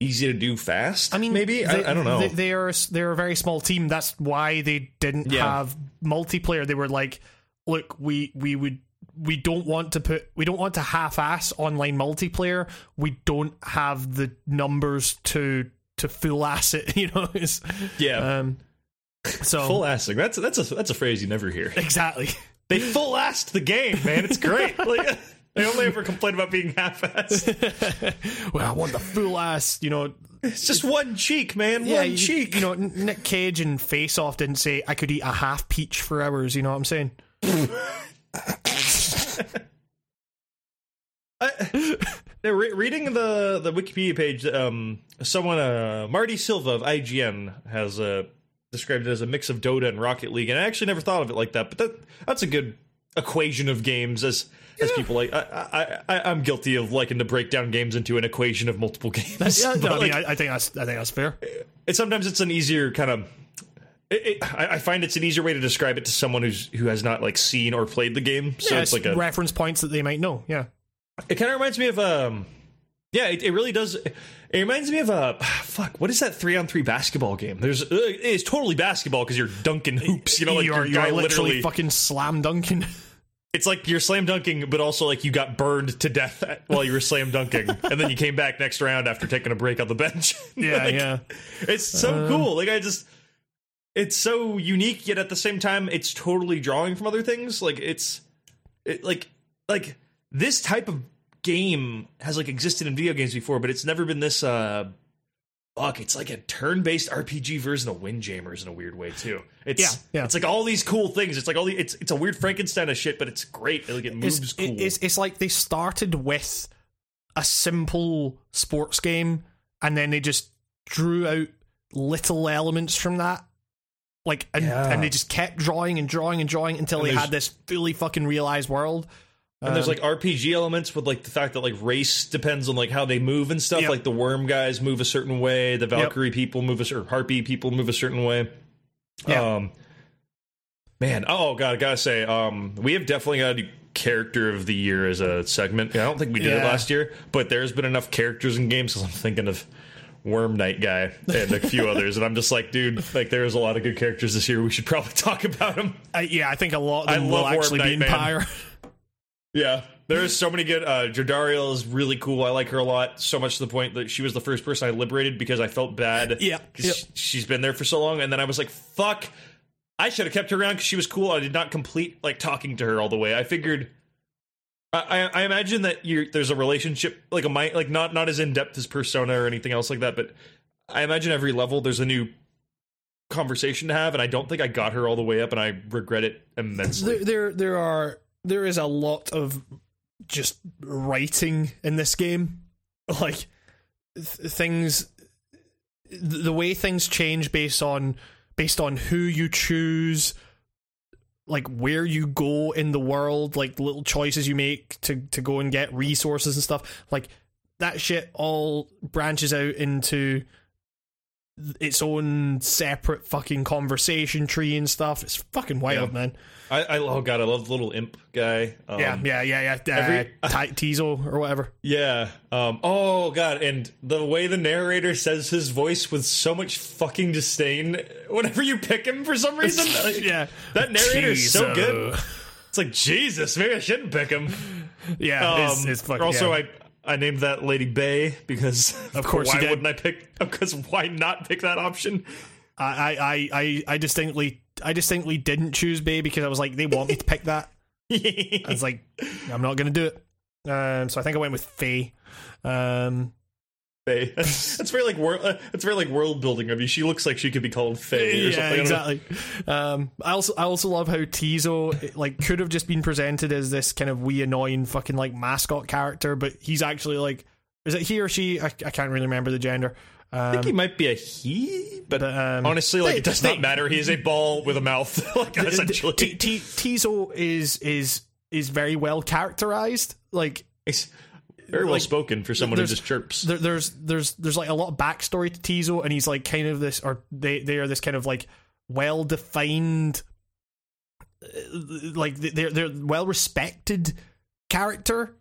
easy to do fast. I mean, maybe they, I, I don't know. They, they are they're a very small team. That's why they didn't Yeah. have multiplayer. They were like, look, we we would we don't want to put we don't want to half-ass online multiplayer. We don't have the numbers to to full ass it. You know, it's, Yeah, um, so full assing. That's that's a that's a phrase you never hear. exactly. They full assed the game, man. It's great. like, they only ever complain about being half assed. well, I want the full ass. You know, It's just one cheek, man. yeah, one you, cheek. You know, Nick Cage and Face Off didn't say I could eat a half peach for hours. You know what I'm saying? Yeah, re- reading the the Wikipedia page, um, someone, uh, Marty Sliva of IGN, has uh, described it as a mix of Dota and Rocket League, and I actually never thought of it like that. But that that's a good equation of games, as as people like. I, I, I I'm guilty of liking to break down games into an equation of multiple games. That's, Yeah, no, But, I, mean, like, I, I think that's I think that's fair. it, sometimes it's an easier kind of. It, it, I find it's an easier way to describe it to someone who's who has not like seen or played the game. So yeah, it's like a reference points that they might know. Yeah. It kind of reminds me of um, yeah, it, it really does. It reminds me of a fuck. What is that three on three basketball game? There's uh, it's totally basketball because you're dunking hoops. You know, like you're, your you're literally, literally. fucking slam dunking. it's like you're slam dunking, but also like you got burned to death while you were slam dunking, and then you came back next round after taking a break on the bench. Yeah, Like, yeah. It's so cool. Like I just. It's so unique, yet at the same time, it's totally drawing from other things. Like it's, it, like, like this type of game has like existed in video games before, but it's never been this. uh Fuck, it's like a turn-based RPG version of Windjammers in a weird way too. It's Yeah, yeah. it's like all these cool things. It's like all the it's it's a weird Frankenstein of shit, but it's great. It, like it moves It's, cool. it- it's it's like they started with a simple sports game, and then they just drew out little elements from that. Like and, Yeah. and they just kept drawing and drawing and drawing until And they had this fully fucking realized world. And there's Um, like RPG elements with like the fact that like race depends on like how they move and stuff. Yep. Like the worm guys move a certain way, the Valkyrie people move a certain harpy people move a certain way. Yeah. Um Man, oh god, I gotta say, um we have definitely got a character of the year as a segment. I don't think we did it last year, but there's been enough characters in games because I'm thinking of Worm Knight guy and a few others, and I'm just like, dude, like there's a lot of good characters this year. We should probably talk about them. I, yeah, I think a lot of I them will love Warp actually be Knight, man. Empire. Yeah, there's so many good. Uh, Jodariel is really cool. I like her a lot. So much to the point that she was the first person I liberated because I felt bad. Yeah, yep. she's been there for so long, and then I was like, "Fuck." I should have kept her around because she was cool. I did not complete like talking to her all the way. I figured. I, I imagine that there's a relationship like a mi- like not not as in depth as Persona or anything else like that, but I imagine every level there's a new conversation to have, and I don't think I got her all the way up, and I regret it immensely. there, there there are there is a lot of just writing in this game. Like th- things th- the way things change based on based on who you choose like where you go in the world like little choices you make to to go and get resources and stuff. Like that shit all branches out into its own separate fucking conversation tree and stuff it's fucking wild Yeah. man I, I oh god, I love the little imp guy. Um, yeah, yeah, yeah, yeah. Uh, every- Ti- Tizo or whatever. Yeah. Um, oh god, and the way the narrator says his voice with so much fucking disdain whenever you pick him for some reason. Like, Yeah, That narrator is so good. It's like Jesus, maybe I shouldn't pick him. Yeah, Um, it's, it's fucking. also, yeah. I I named that Lady Bay because Of course why wouldn't I pick? Because why not pick that option? I, I, I, I distinctly, I distinctly didn't choose Bay because I was like, they want me to pick that. I was like, I'm not gonna do it. Um, so I think I went with Faye. Um, Faye. That's very like world. Uh, it's very like world building of you. She looks like she could be called Faye or yeah, something. I exactly. Um, I also, I also love how Tizo like could have just been presented as this kind of wee annoying fucking like mascot character, but he's actually like, is it he or she? I, I can't really remember the gender. I think Um, he might be a he, but but, um, honestly, like they- it does they- not matter. He is a ball with a mouth, like essentially. Tizo is is is very well characterized. Like He's very well spoken for someone who just chirps. there, there's there's there's like a lot of backstory to Tizo, and he's like kind of this, or they they are this kind of like well defined, like they're they're well respected character.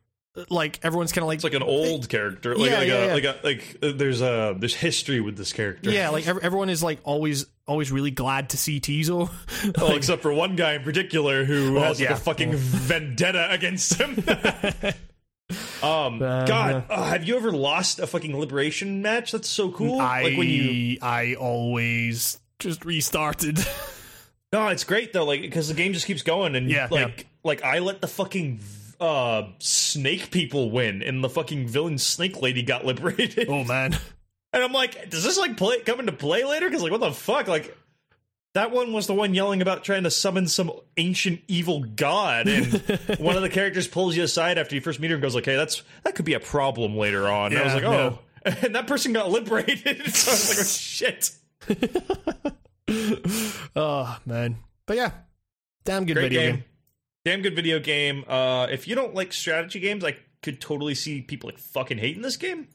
like everyone's kind of like It's like an old character. Like, Yeah, like, yeah, a, yeah. like a like uh, there's a there's history with this character. yeah, like ev- everyone is like always always really glad to see Tizo. Well, except for one guy in particular who has like yeah. a fucking vendetta against him. um, Uh, God, uh, have you ever lost a fucking liberation match? That's so cool. I like when you. I always just restarted. No, it's great though. Like because the game just keeps going and Yeah, like like I let the fucking uh snake people win and the fucking villain snake lady got liberated. oh man. And I'm like, does this like play come into play later? Because like, what the fuck? Like, that one was the one yelling about trying to summon some ancient evil god, and one of the characters pulls you aside after you first meet her and goes like, "Hey, that's that could be a problem later on." and I was like, "Oh," and that person got liberated. so I was like, "Oh shit!" Oh man. But yeah. Damn good Great video game. game. damn good video game. Uh, if you don't like strategy games, I could totally see people like fucking hating this game.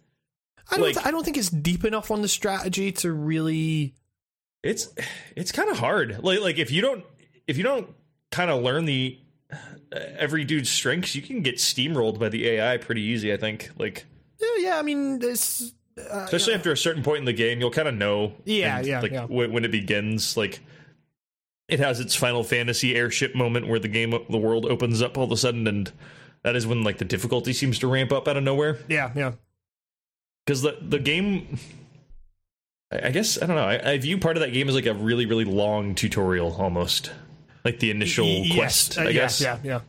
I don't Like- th- I don't think it's deep enough on the strategy to really It's it's kind of hard. Like like if you don't if you don't kind of learn the uh, every dude's strengths, you can get steamrolled by the AI pretty easy. I think like Yeah, yeah, I mean it's uh, especially after a certain point in the game, you'll kind of know. Yeah, and, yeah, Like yeah. When, when it begins, like it has its Final Fantasy airship moment where the game the world opens up all of a sudden, and that is when like the difficulty seems to ramp up out of nowhere. yeah, yeah. because the the game I I guess I don't know. I, I view part of that game as like a really really long tutorial almost, like the initial yes, quest. uh, I yeah, guess Yeah, yeah.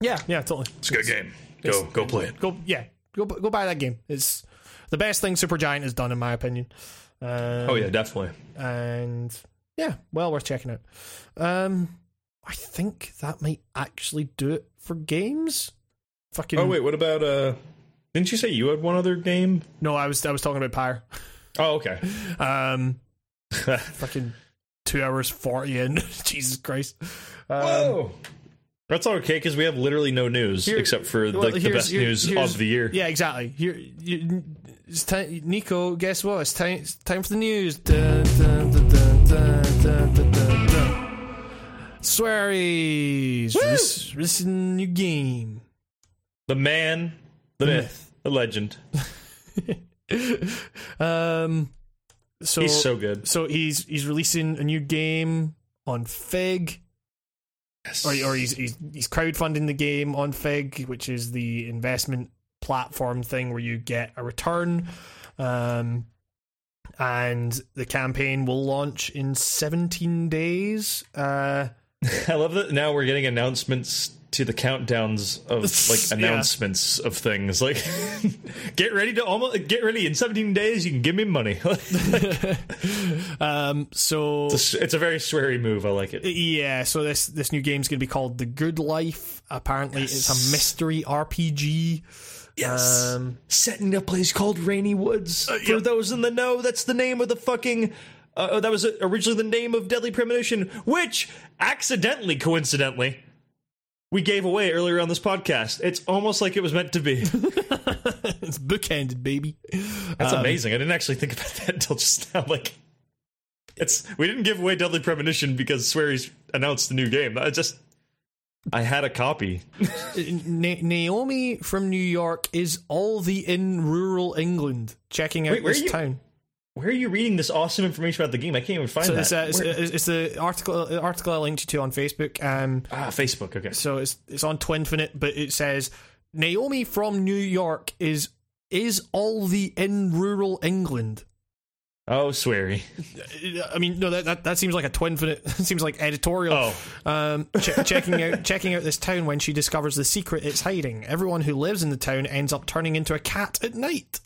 Yeah, yeah, totally. it's a good game. Go go play it. Go yeah. Go go buy that game. It's the best thing Supergiant has done in my opinion. Um, Oh yeah, definitely. and yeah, well worth checking out. Um, I think that might actually do it for games. Fucking Oh wait, what about uh? Didn't you say you had one other game? No, I was I was talking about Pyre. Oh, okay. Um, fucking two hours forty in. Jesus Christ. Um, Whoa. That's okay because we have literally no news here, except for well, like the best here, news of the year. Yeah, exactly. Here, you, it's time, Nico. Guess what? It's time. It's time for the news. Dun, dun, dun, Swery's. This, new game. The man, the myth, myth the legend. Um. So He's so good. so he's he's releasing a new game on Fig. or, or he's, he's he's crowdfunding the game on Fig, which is the investment platform thing where you get a return. Um, and the campaign will launch in 17 days. Uh, I love that now we're getting announcements to the countdowns of like Yeah. announcements of things. Like get ready to almost get ready in 17 days you can give me money. um, so it's, a, it's a very sweary move. I like it. yeah, so this this new game's going to be called The Good Life. Apparently, it's a mystery RPG. Yes. Um, Set in a place called Rainy Woods. For yep. those in the know, that's the name of the fucking uh, that was originally the name of Deadly Premonition, which accidentally, coincidentally, we gave away earlier on this podcast. It's almost like it was meant to be. it's bookended, baby. That's Um, amazing. I didn't actually think about that until just now. Like, it's we didn't give away Deadly Premonition because Swery's announced the new game. I just I had a copy. Na- Naomi from New York is all the in rural England checking out Wait, this town. Where are you reading this awesome information about the game? I can't even find So that. it's, uh, it's, it's, it's the article uh, article I linked you to on Facebook. Um, ah, Facebook. Okay. so it's it's on Twinfinite, but it says Naomi from New York is is all the in rural England. Oh, Swery. I mean, no, that that, that seems like a Twinfinite. seems like editorial. Oh, Um, che- checking out checking out this town when she discovers the secret it's hiding. Everyone who lives in the town ends up turning into a cat at night.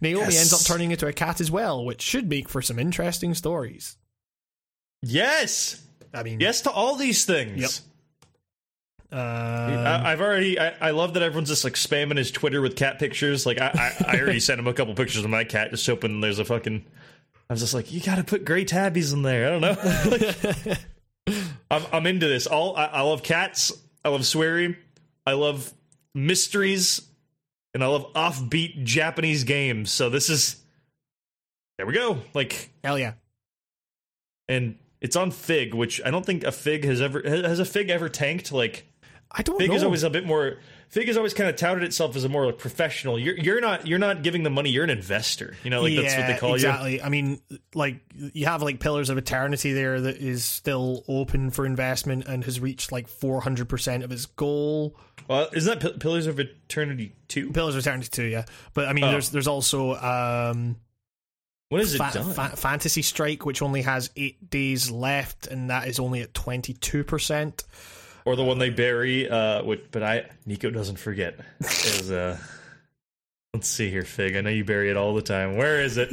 Naomi Yes. ends up turning into a cat as well, which should make for some interesting stories. yes, I mean, yes to all these things. Yep. Um, I, I've already. I, I love that everyone's just like spamming his Twitter with cat pictures. Like I, I, I already sent him a couple pictures of my cat just hoping there's a fucking. I was just like, you got to put gray tabbies in there. I don't know. I'm, I'm into this. All I, I love cats. I love swearing. I love mysteries, and I love offbeat Japanese games. So this is. There we go. Like hell yeah. and it's on Fig, which I don't think a Fig has ever has a Fig ever tanked. Like I don't Fig know. is always a bit more. Fig has always kind of touted itself as a more like professional. You're you're not you're not giving the money. You're an investor. You know, like that's what they call you. exactly. I mean, like you have like Pillars of Eternity there that is still open for investment and has reached like 400 percent of its goal. Well, isn't that P- Pillars of Eternity two? Pillars of Eternity too, yeah. But I mean, Oh. there's there's also um, When is it Fa- done? Fa- Fantasy Strike, which only has eight days left, and that is only at 22 percent. Or the one they bury? Uh, with, but I Nico doesn't forget. Is uh, let's see here, Fig. I know you bury it all the time. Where is it?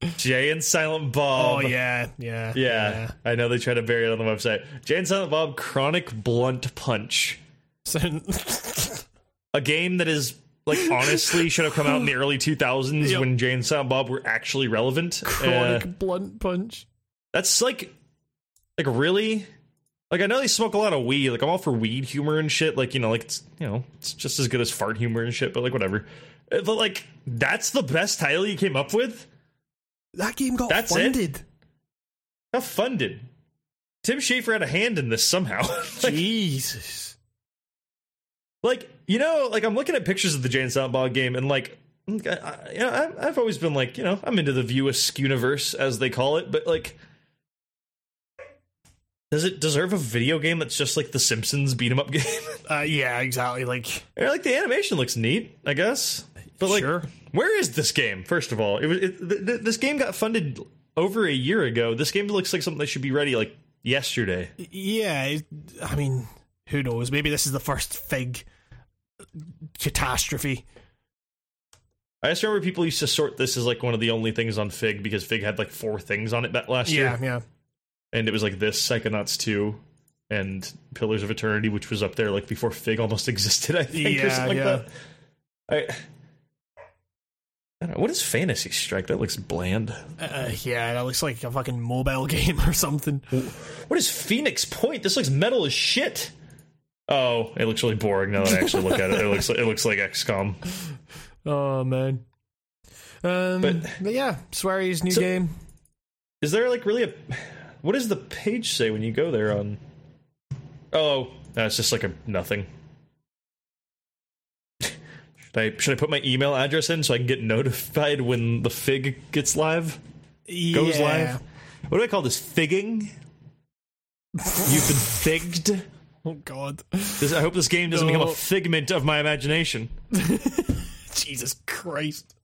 Jay and Silent Bob. Oh yeah, yeah, Yeah, I know they try to bury it on the website. Jay and Silent Bob Chronic Blunt Punch. A game that is like honestly should have come out in the early 2000s Yep. when Jay and Silent Bob were actually relevant. chronic Uh, blunt punch. that's like like really like I know they smoke a lot of weed. Like I'm all for weed humor and shit. Like you know, like it's you know it's just as good as fart humor and shit. But like whatever. Uh, But like that's the best title you came up with. That game got That's it? funded. How funded? Tim Schafer had a hand in this somehow. like, Jesus. like you know like i'm looking at pictures of the jane silent bob game and like I, you know, I've, I've always been like you know i'm into the View Askew universe as they call it but like does it deserve a video game that's just like the simpsons beat 'em up game Uh, yeah, exactly. Like, like the animation looks neat i guess but like Sure. where is this game first of all it was it, th- th- this game got funded over a year ago this game looks like something that should be ready like yesterday yeah, it- I mean, who knows? Maybe this is the first fig catastrophe. I just remember people used to sort this as like one of the only things on Fig because Fig had like four things on it that last year. Yeah, yeah. And it was like this Psychonauts 2 and Pillars of Eternity, which was up there like before Fig almost existed, I think, or Yeah, something yeah. like that. I, I don't know. What is Fantasy Strike? That looks bland. Uh, yeah, that looks like a fucking mobile game or something. What is Phoenix Point? This looks metal as shit. Oh, it looks really boring now that I actually look at it. It looks like, it looks like XCOM. Oh man. Um, But- but, yeah, Swery's new So- game. Is there like really a what does the page say when you go there on Oh, no, it's just like a nothing. Should I should I put my email address in so I can get notified when the fig gets live? Goes live? What do I call this? Figging? You've been figged? Oh god. This, I hope this game doesn't become a figment of my imagination. Jesus Christ.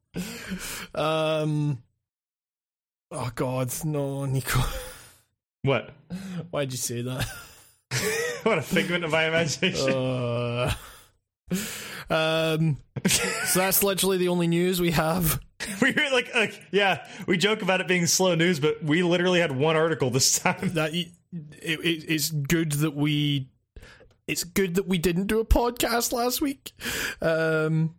Um. Oh God, no, Nico. What? Why'd you say that? what a figment of my imagination. Uh, um. So that's literally the only news we have. we were like, like, yeah, we joke about it being slow news, but we literally had one article this time. That it, it, it's good that we. It's good that we didn't do a podcast last week. Um.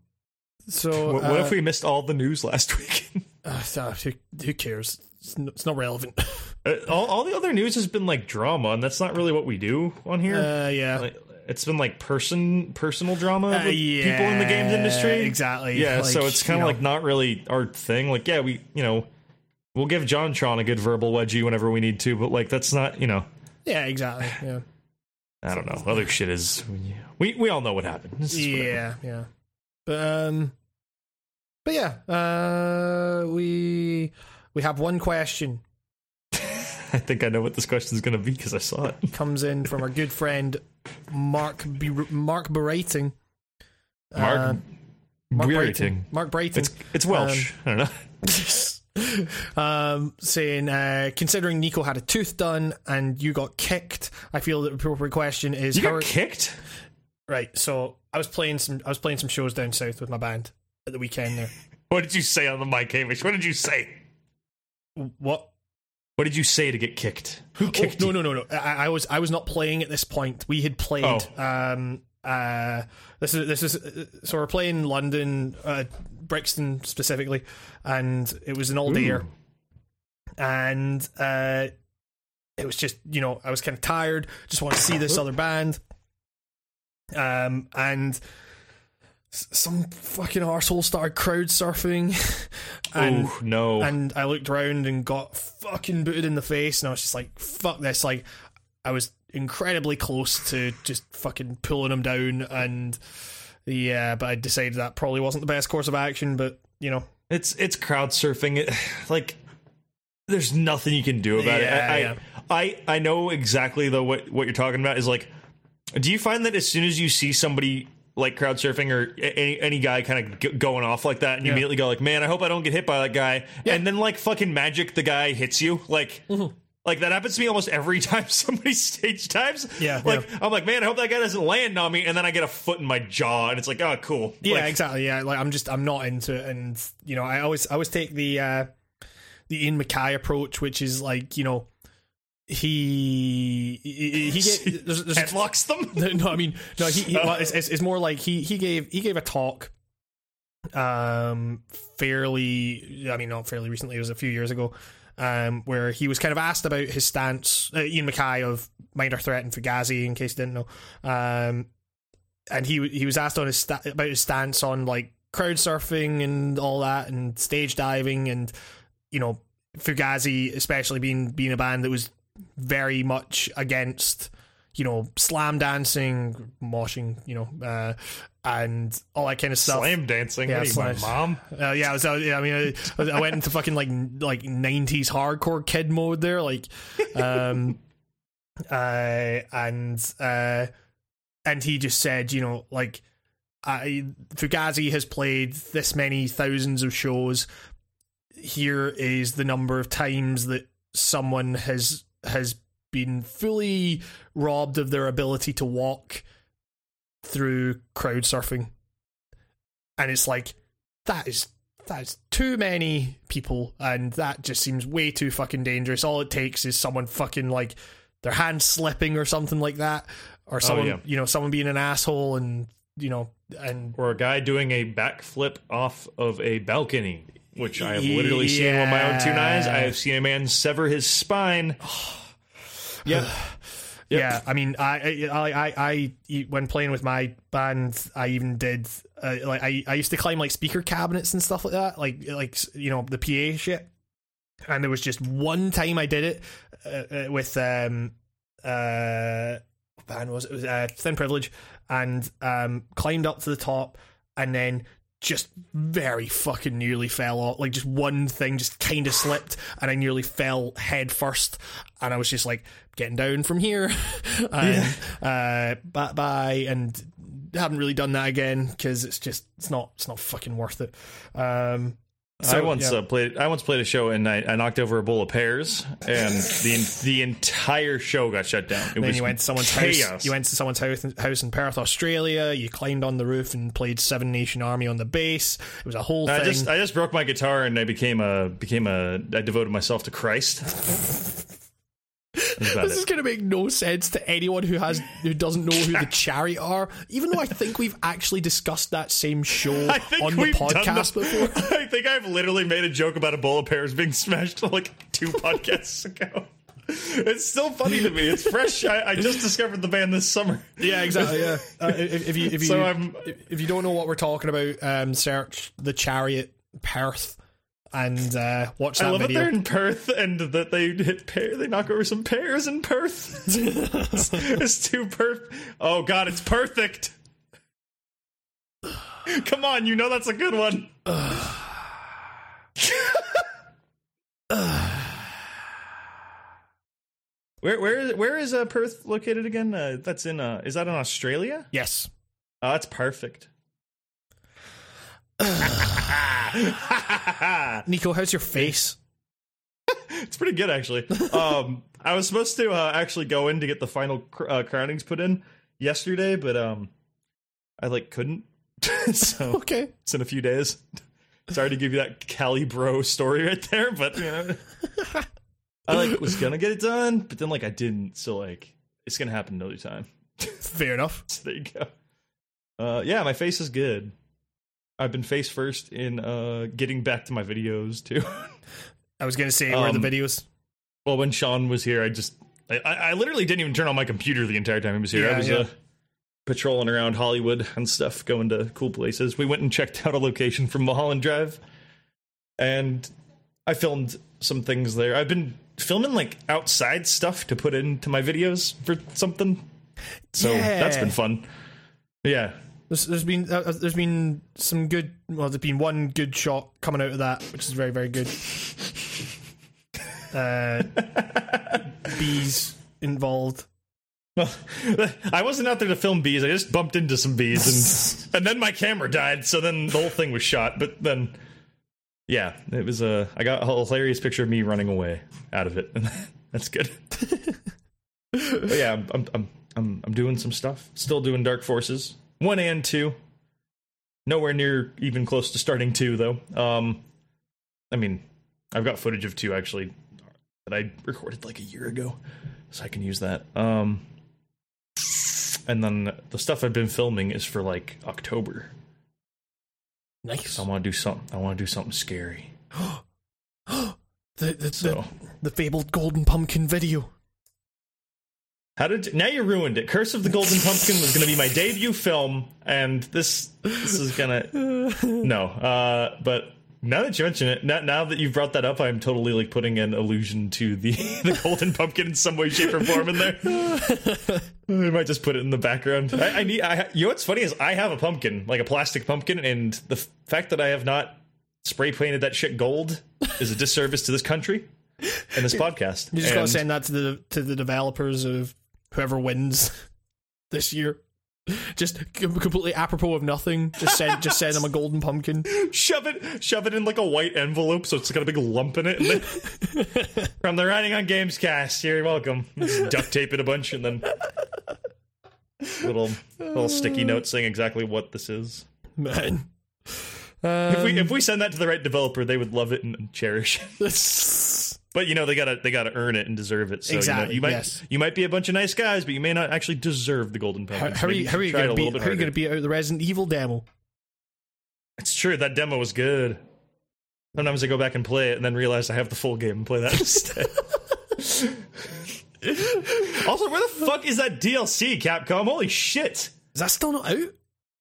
So What, what uh, if we missed all the news last week? uh, who, who cares? It's not relevant. Uh, all, all the other news has been like drama, and that's not really what we do on here. Uh, yeah. Like, it's been like person personal drama Uh, with people in the games industry. exactly. Yeah, so it's kind of know. like not really our thing. Like, yeah, we you know we'll give JonTron a good verbal wedgie whenever we need to, but like that's not you know Yeah, exactly. Yeah. I don't know. Other shit is we we all know what happened. Yeah, yeah. But um but yeah, uh we we have one question I think I know what this question is going to be because I saw it. comes in from our good friend Mark B- Mark Berating. Mark Uh, Mark Brereting. Mark Brighton. It's it's Welsh. I don't know. um, saying, uh, considering Nico had a tooth done and you got kicked, I feel the appropriate question is You how got are- kicked. right. So I was playing some, I was playing some shows down south with my band at the weekend. There, What did you say on the mic, Hamish? What did you say? what? What did you say to get kicked? Who Oh, kicked no, you? no, no, no. I, I was, I was not playing at this point. We had played. Oh. Um, uh, this is, this is. So we're playing London, uh, Brixton specifically, and it was an all dayer, and uh, it was just you know I was kind of tired, just want to see this other band, um, and some fucking arsehole started crowd surfing, and oh no! and I looked around and got fucking booted in the face, and I was just like, "Fuck this!" Like, I was incredibly close to just fucking pulling him down, and yeah, but I decided that probably wasn't the best course of action. But you know, It's it's crowd surfing. It, like there's nothing you can do about Yeah, it. I, yeah. I I know exactly though what what you're talking about is like. Do you find that as soon as you see somebody like crowd surfing or any any guy kind of g- going off like that, and you Yeah. immediately go like, "Man, I hope I don't get hit by that guy," and then like fucking magic, the guy hits you like. Mm-hmm. Like that happens to me almost every time somebody stage dives. Yeah, like yeah. I'm like, man, I hope that guy doesn't land on me, and then I get a foot in my jaw, and it's like, oh, cool. Yeah, Like, exactly. Yeah, like I'm just I'm not into it, and you know I always I always take the uh the Ian MacKaye approach, which is like you know he he, he get, there's, there's headlocks them. no, I mean no. He, he well, it's, it's, it's more like he he gave he gave a talk, um, fairly. I mean, not fairly recently. It was a few years ago, um, where he was kind of asked about his stance. Uh, Ian MacKaye of Minor Threat and Fugazi, in case you didn't know, um, and he he was asked on his sta- about his stance on like crowd surfing and all that, and stage diving, and you know Fugazi, especially being being a band that was very much against you know slam dancing, moshing, you know, uh, and all that kind of stuff. Slam dancing. Yeah, you, my mom? Uh, yeah, so yeah, I mean, I, I went into fucking like like nineties hardcore kid mode there, like, um, uh, and uh, and he just said, you know, like, I Fugazi has played this many thousands of shows. Here is the number of times that someone has has been fully robbed of their ability to walk through crowd surfing. And it's like that is that's too many people and that just seems way too fucking dangerous. All it takes is someone fucking like their hand slipping or something like that or oh, someone yeah. you know someone being an asshole and you know and Or a guy doing a backflip off of a balcony, which I have literally seen with my own two eyes. I have seen a man sever his spine. yeah. Yeah i mean I, I i i when playing with my band i even did uh, like I, I used to climb like speaker cabinets and stuff like that like like you know the pa shit. And there was just one time i did it uh, uh, with um uh band was it, it was uh, thin privilege. And um climbed up to the top and then just very fucking nearly fell off. Like just one thing just kind of slipped, and I nearly fell head first. And I was just like getting down from here, and uh, bye bye, and haven't really done that again because it's just it's not it's not fucking worth it. Um, so, I once yeah. uh, played. I once played a show and I, I knocked over a bowl of pears, and the the entire show got shut down. It then was you went to someone's chaos. house. You went to someone's house, house in Perth, Australia. You climbed on the roof and played Seven Nation Army on the bass. It was a whole I thing. just I just broke my guitar and I became a became a I devoted myself to Christ. About This is going to make no sense to anyone who has who doesn't know who the Chariot are. Even though I think we've actually discussed that same show on the podcast the- before. I think I've literally made a joke about a bowl of pears being smashed like two podcasts ago. It's still funny to me. It's fresh. I, I just discovered the band this summer. Yeah, exactly. Yeah. Uh, if, if you if you So I'm- if you don't know what we're talking about, um, search the Chariot Perth and uh, watch that I love video. that they're in Perth and that they hit pear. They knock over some pears in Perth. it's, it's too perf. Oh god, it's perfect. Come on, you know that's a good one. where where is where is uh, Perth located again? Uh, that's in uh, is that in Australia? yes. Oh, that's perfect. Nico, how's your face? It's pretty good actually. Um, I was supposed to uh, actually go in to get the final cr- uh, crownings put in yesterday, but um, I like couldn't. so Okay. it's in a few days. Sorry to give you that Cali bro story right there, but you know, I like was gonna get it done, but then like I didn't. So like it's gonna happen another time. Fair enough. So there you go. Uh, yeah, my face is good. I've been face first in uh, getting back to my videos too. I was going to say, where are the Um, videos? Well, when Sean was here, I just I, I I literally didn't even turn on my computer the entire time he was here. Yeah, I was yeah. uh, patrolling around Hollywood and stuff, going to cool places. We went and checked out a location from Mulholland Drive, and I filmed some things there. I've been filming like outside stuff to put into my videos for something, so Yeah. that's been fun. Yeah, There's, there's been uh, there's been some good. Well, there's been one good shot coming out of that, which is very very good. Uh, bees involved. Well, I wasn't out there to film bees. I just bumped into some bees, and and then my camera died. So then the whole thing was shot. But then, yeah, it was a. I got a hilarious picture of me running away out of it, and that's good. but yeah, I'm I'm I'm I'm, I'm doing some stuff. Still doing Dark Forces one and two. Nowhere near even close to starting two though. Um, I mean, I've got footage of two actually that I recorded like a year ago, so I can use that. Um, and then the stuff I've been filming is for like October. Nice. I want to do something. I want to do something scary. the, the, So the the fabled golden pumpkin video. How did now you ruined it? Curse of the Golden Pumpkin was going to be my debut film, and this this is gonna no. Uh, but now that you mention it, now, now that you've brought that up, I'm totally like putting an allusion to the the Golden Pumpkin in some way, shape, or form in there. I might just put it in the background. I, I need. I, you know what's funny is I have a pumpkin, like a plastic pumpkin, and the f- fact that I have not spray painted that shit gold is a disservice to this country and this podcast. You just gotta And- send that to the to the developers of whoever wins this year. Just completely apropos of nothing. Just send just send them a golden pumpkin. shove it shove it in like a white envelope so it's got a big lump in it then, from the writing on gamescast you're welcome Just duct tape it a bunch and then little little sticky note saying exactly what this is Man. if we Um, if we send that to the right developer they would love it and cherish it this- but you know they gotta they gotta earn it and deserve it so Exactly, you, know, you might yes. you might be a bunch of nice guys but you may not actually deserve the golden how, pumpkin how are you how are you gonna beat how are you gonna out the Resident Evil demo? it's true that demo was good sometimes i go back and play it and then realize i have the full game and play that instead also, where the fuck is that DLC, Capcom? Holy shit! Is that still not out?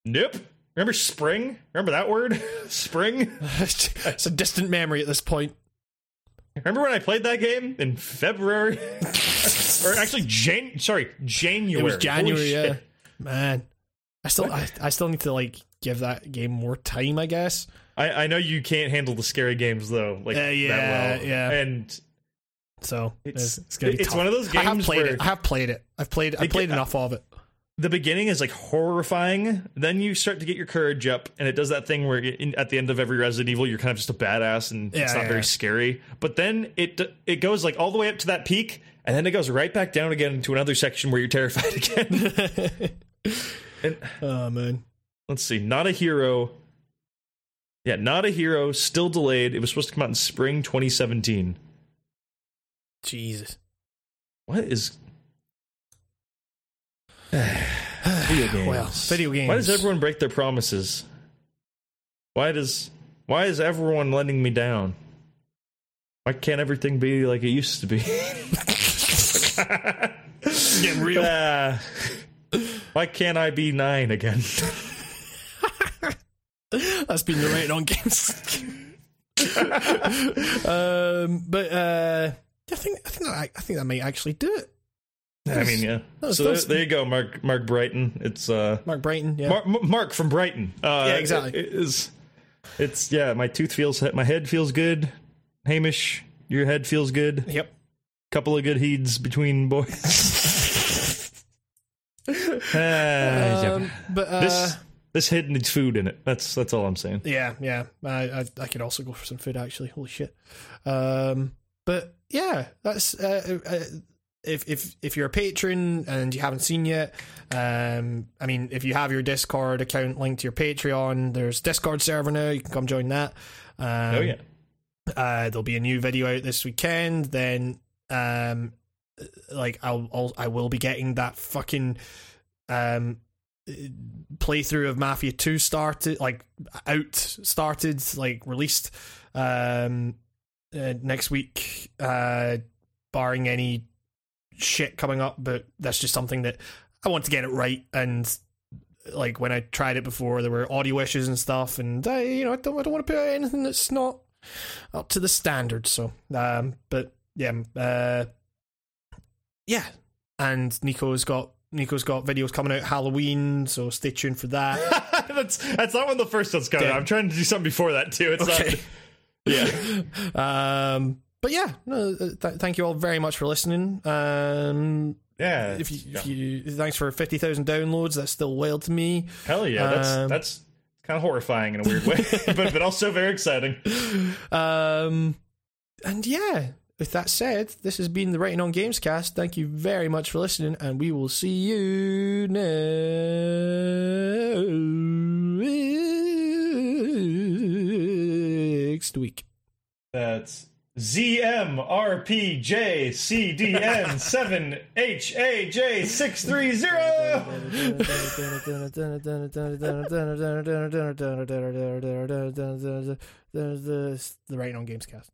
Nope. Remember spring? Remember that word? spring? it's a distant memory at this point. Remember when I played that game in February? or actually, Jan- sorry, January. It was January, yeah. Man. I still I, I still need to like give that game more time, I guess. I, I know you can't handle the scary games though, like Uh, yeah, that well. yeah. And So It's- it's, it's it's tough. one of those I have games played it. I have played it. I've played It played enough of it. The beginning is like horrifying. Then you start to get your courage up, and it does that thing where in, at the end of every Resident Evil, you're kind of just a badass, and it's not yeah. very scary. But then it it goes like all the way up to that peak, and then it goes right back down again into another section where you're terrified again. and Oh man. let's see, not a hero. Yeah, not a hero. Still delayed. It was supposed to come out in spring 2017. Jesus. What is? Video games. Well, video games. Why does everyone break their promises? Why does why is everyone letting me down? Why can't everything be like it used to be? getting real? Ah. why can't I be nine again? That's been the rating on games. um, but uh, I think I think that, I think that might actually do it. I mean, yeah. That's- So there, there you go, Mark. Mark Brighton. It's uh, Mark Brighton, yeah. Mar- Mark from Brighton. Uh, Yeah, exactly. It, it is. It's yeah. My tooth feels. My head feels good. Hamish, your head feels good. yep. Couple of good heeds between boys. Ah, yeah. Um, but uh, this this head needs food in it. That's that's all I'm saying. yeah, yeah. I, I I could also go for some food actually. Holy shit. Um, but yeah, that's uh, uh, if if if you're a patron and you haven't seen yet. Um, I mean, if you have your Discord account linked to your Patreon, there's Discord server now. You can come join that. Um, oh yeah. Uh, there'll be a new video out this weekend. Then, um, like I'll, I'll I will be getting that fucking um playthrough of Mafia Two started, like out started, like released um uh, next week. Uh, barring any shit coming up, but that's just something that I want to get it right and. Like when I tried it before, there were audio issues and stuff, and I, you know, I don't, I don't want to put out anything that's not up to the standard. So, um, but yeah, uh, yeah, and Nico's got Nico's got videos coming out Halloween, so stay tuned for that. that's that's not one of the first one's coming. Damn. I'm trying to do something before that too. It's Okay. not. Yeah. um, but yeah, no, uh, th- thank you all very much for listening. Um, Yeah. if you, yeah. if you, thanks for fifty thousand downloads. That's still wild to me. Hell yeah. That's Um, that's kind of horrifying in a weird way, but but also very exciting. Um, and yeah, with that said, this has been the Writing on Games cast. Thank you very much for listening, and we will see you next week. That's ZMRPJ630. the Writing on Games cast.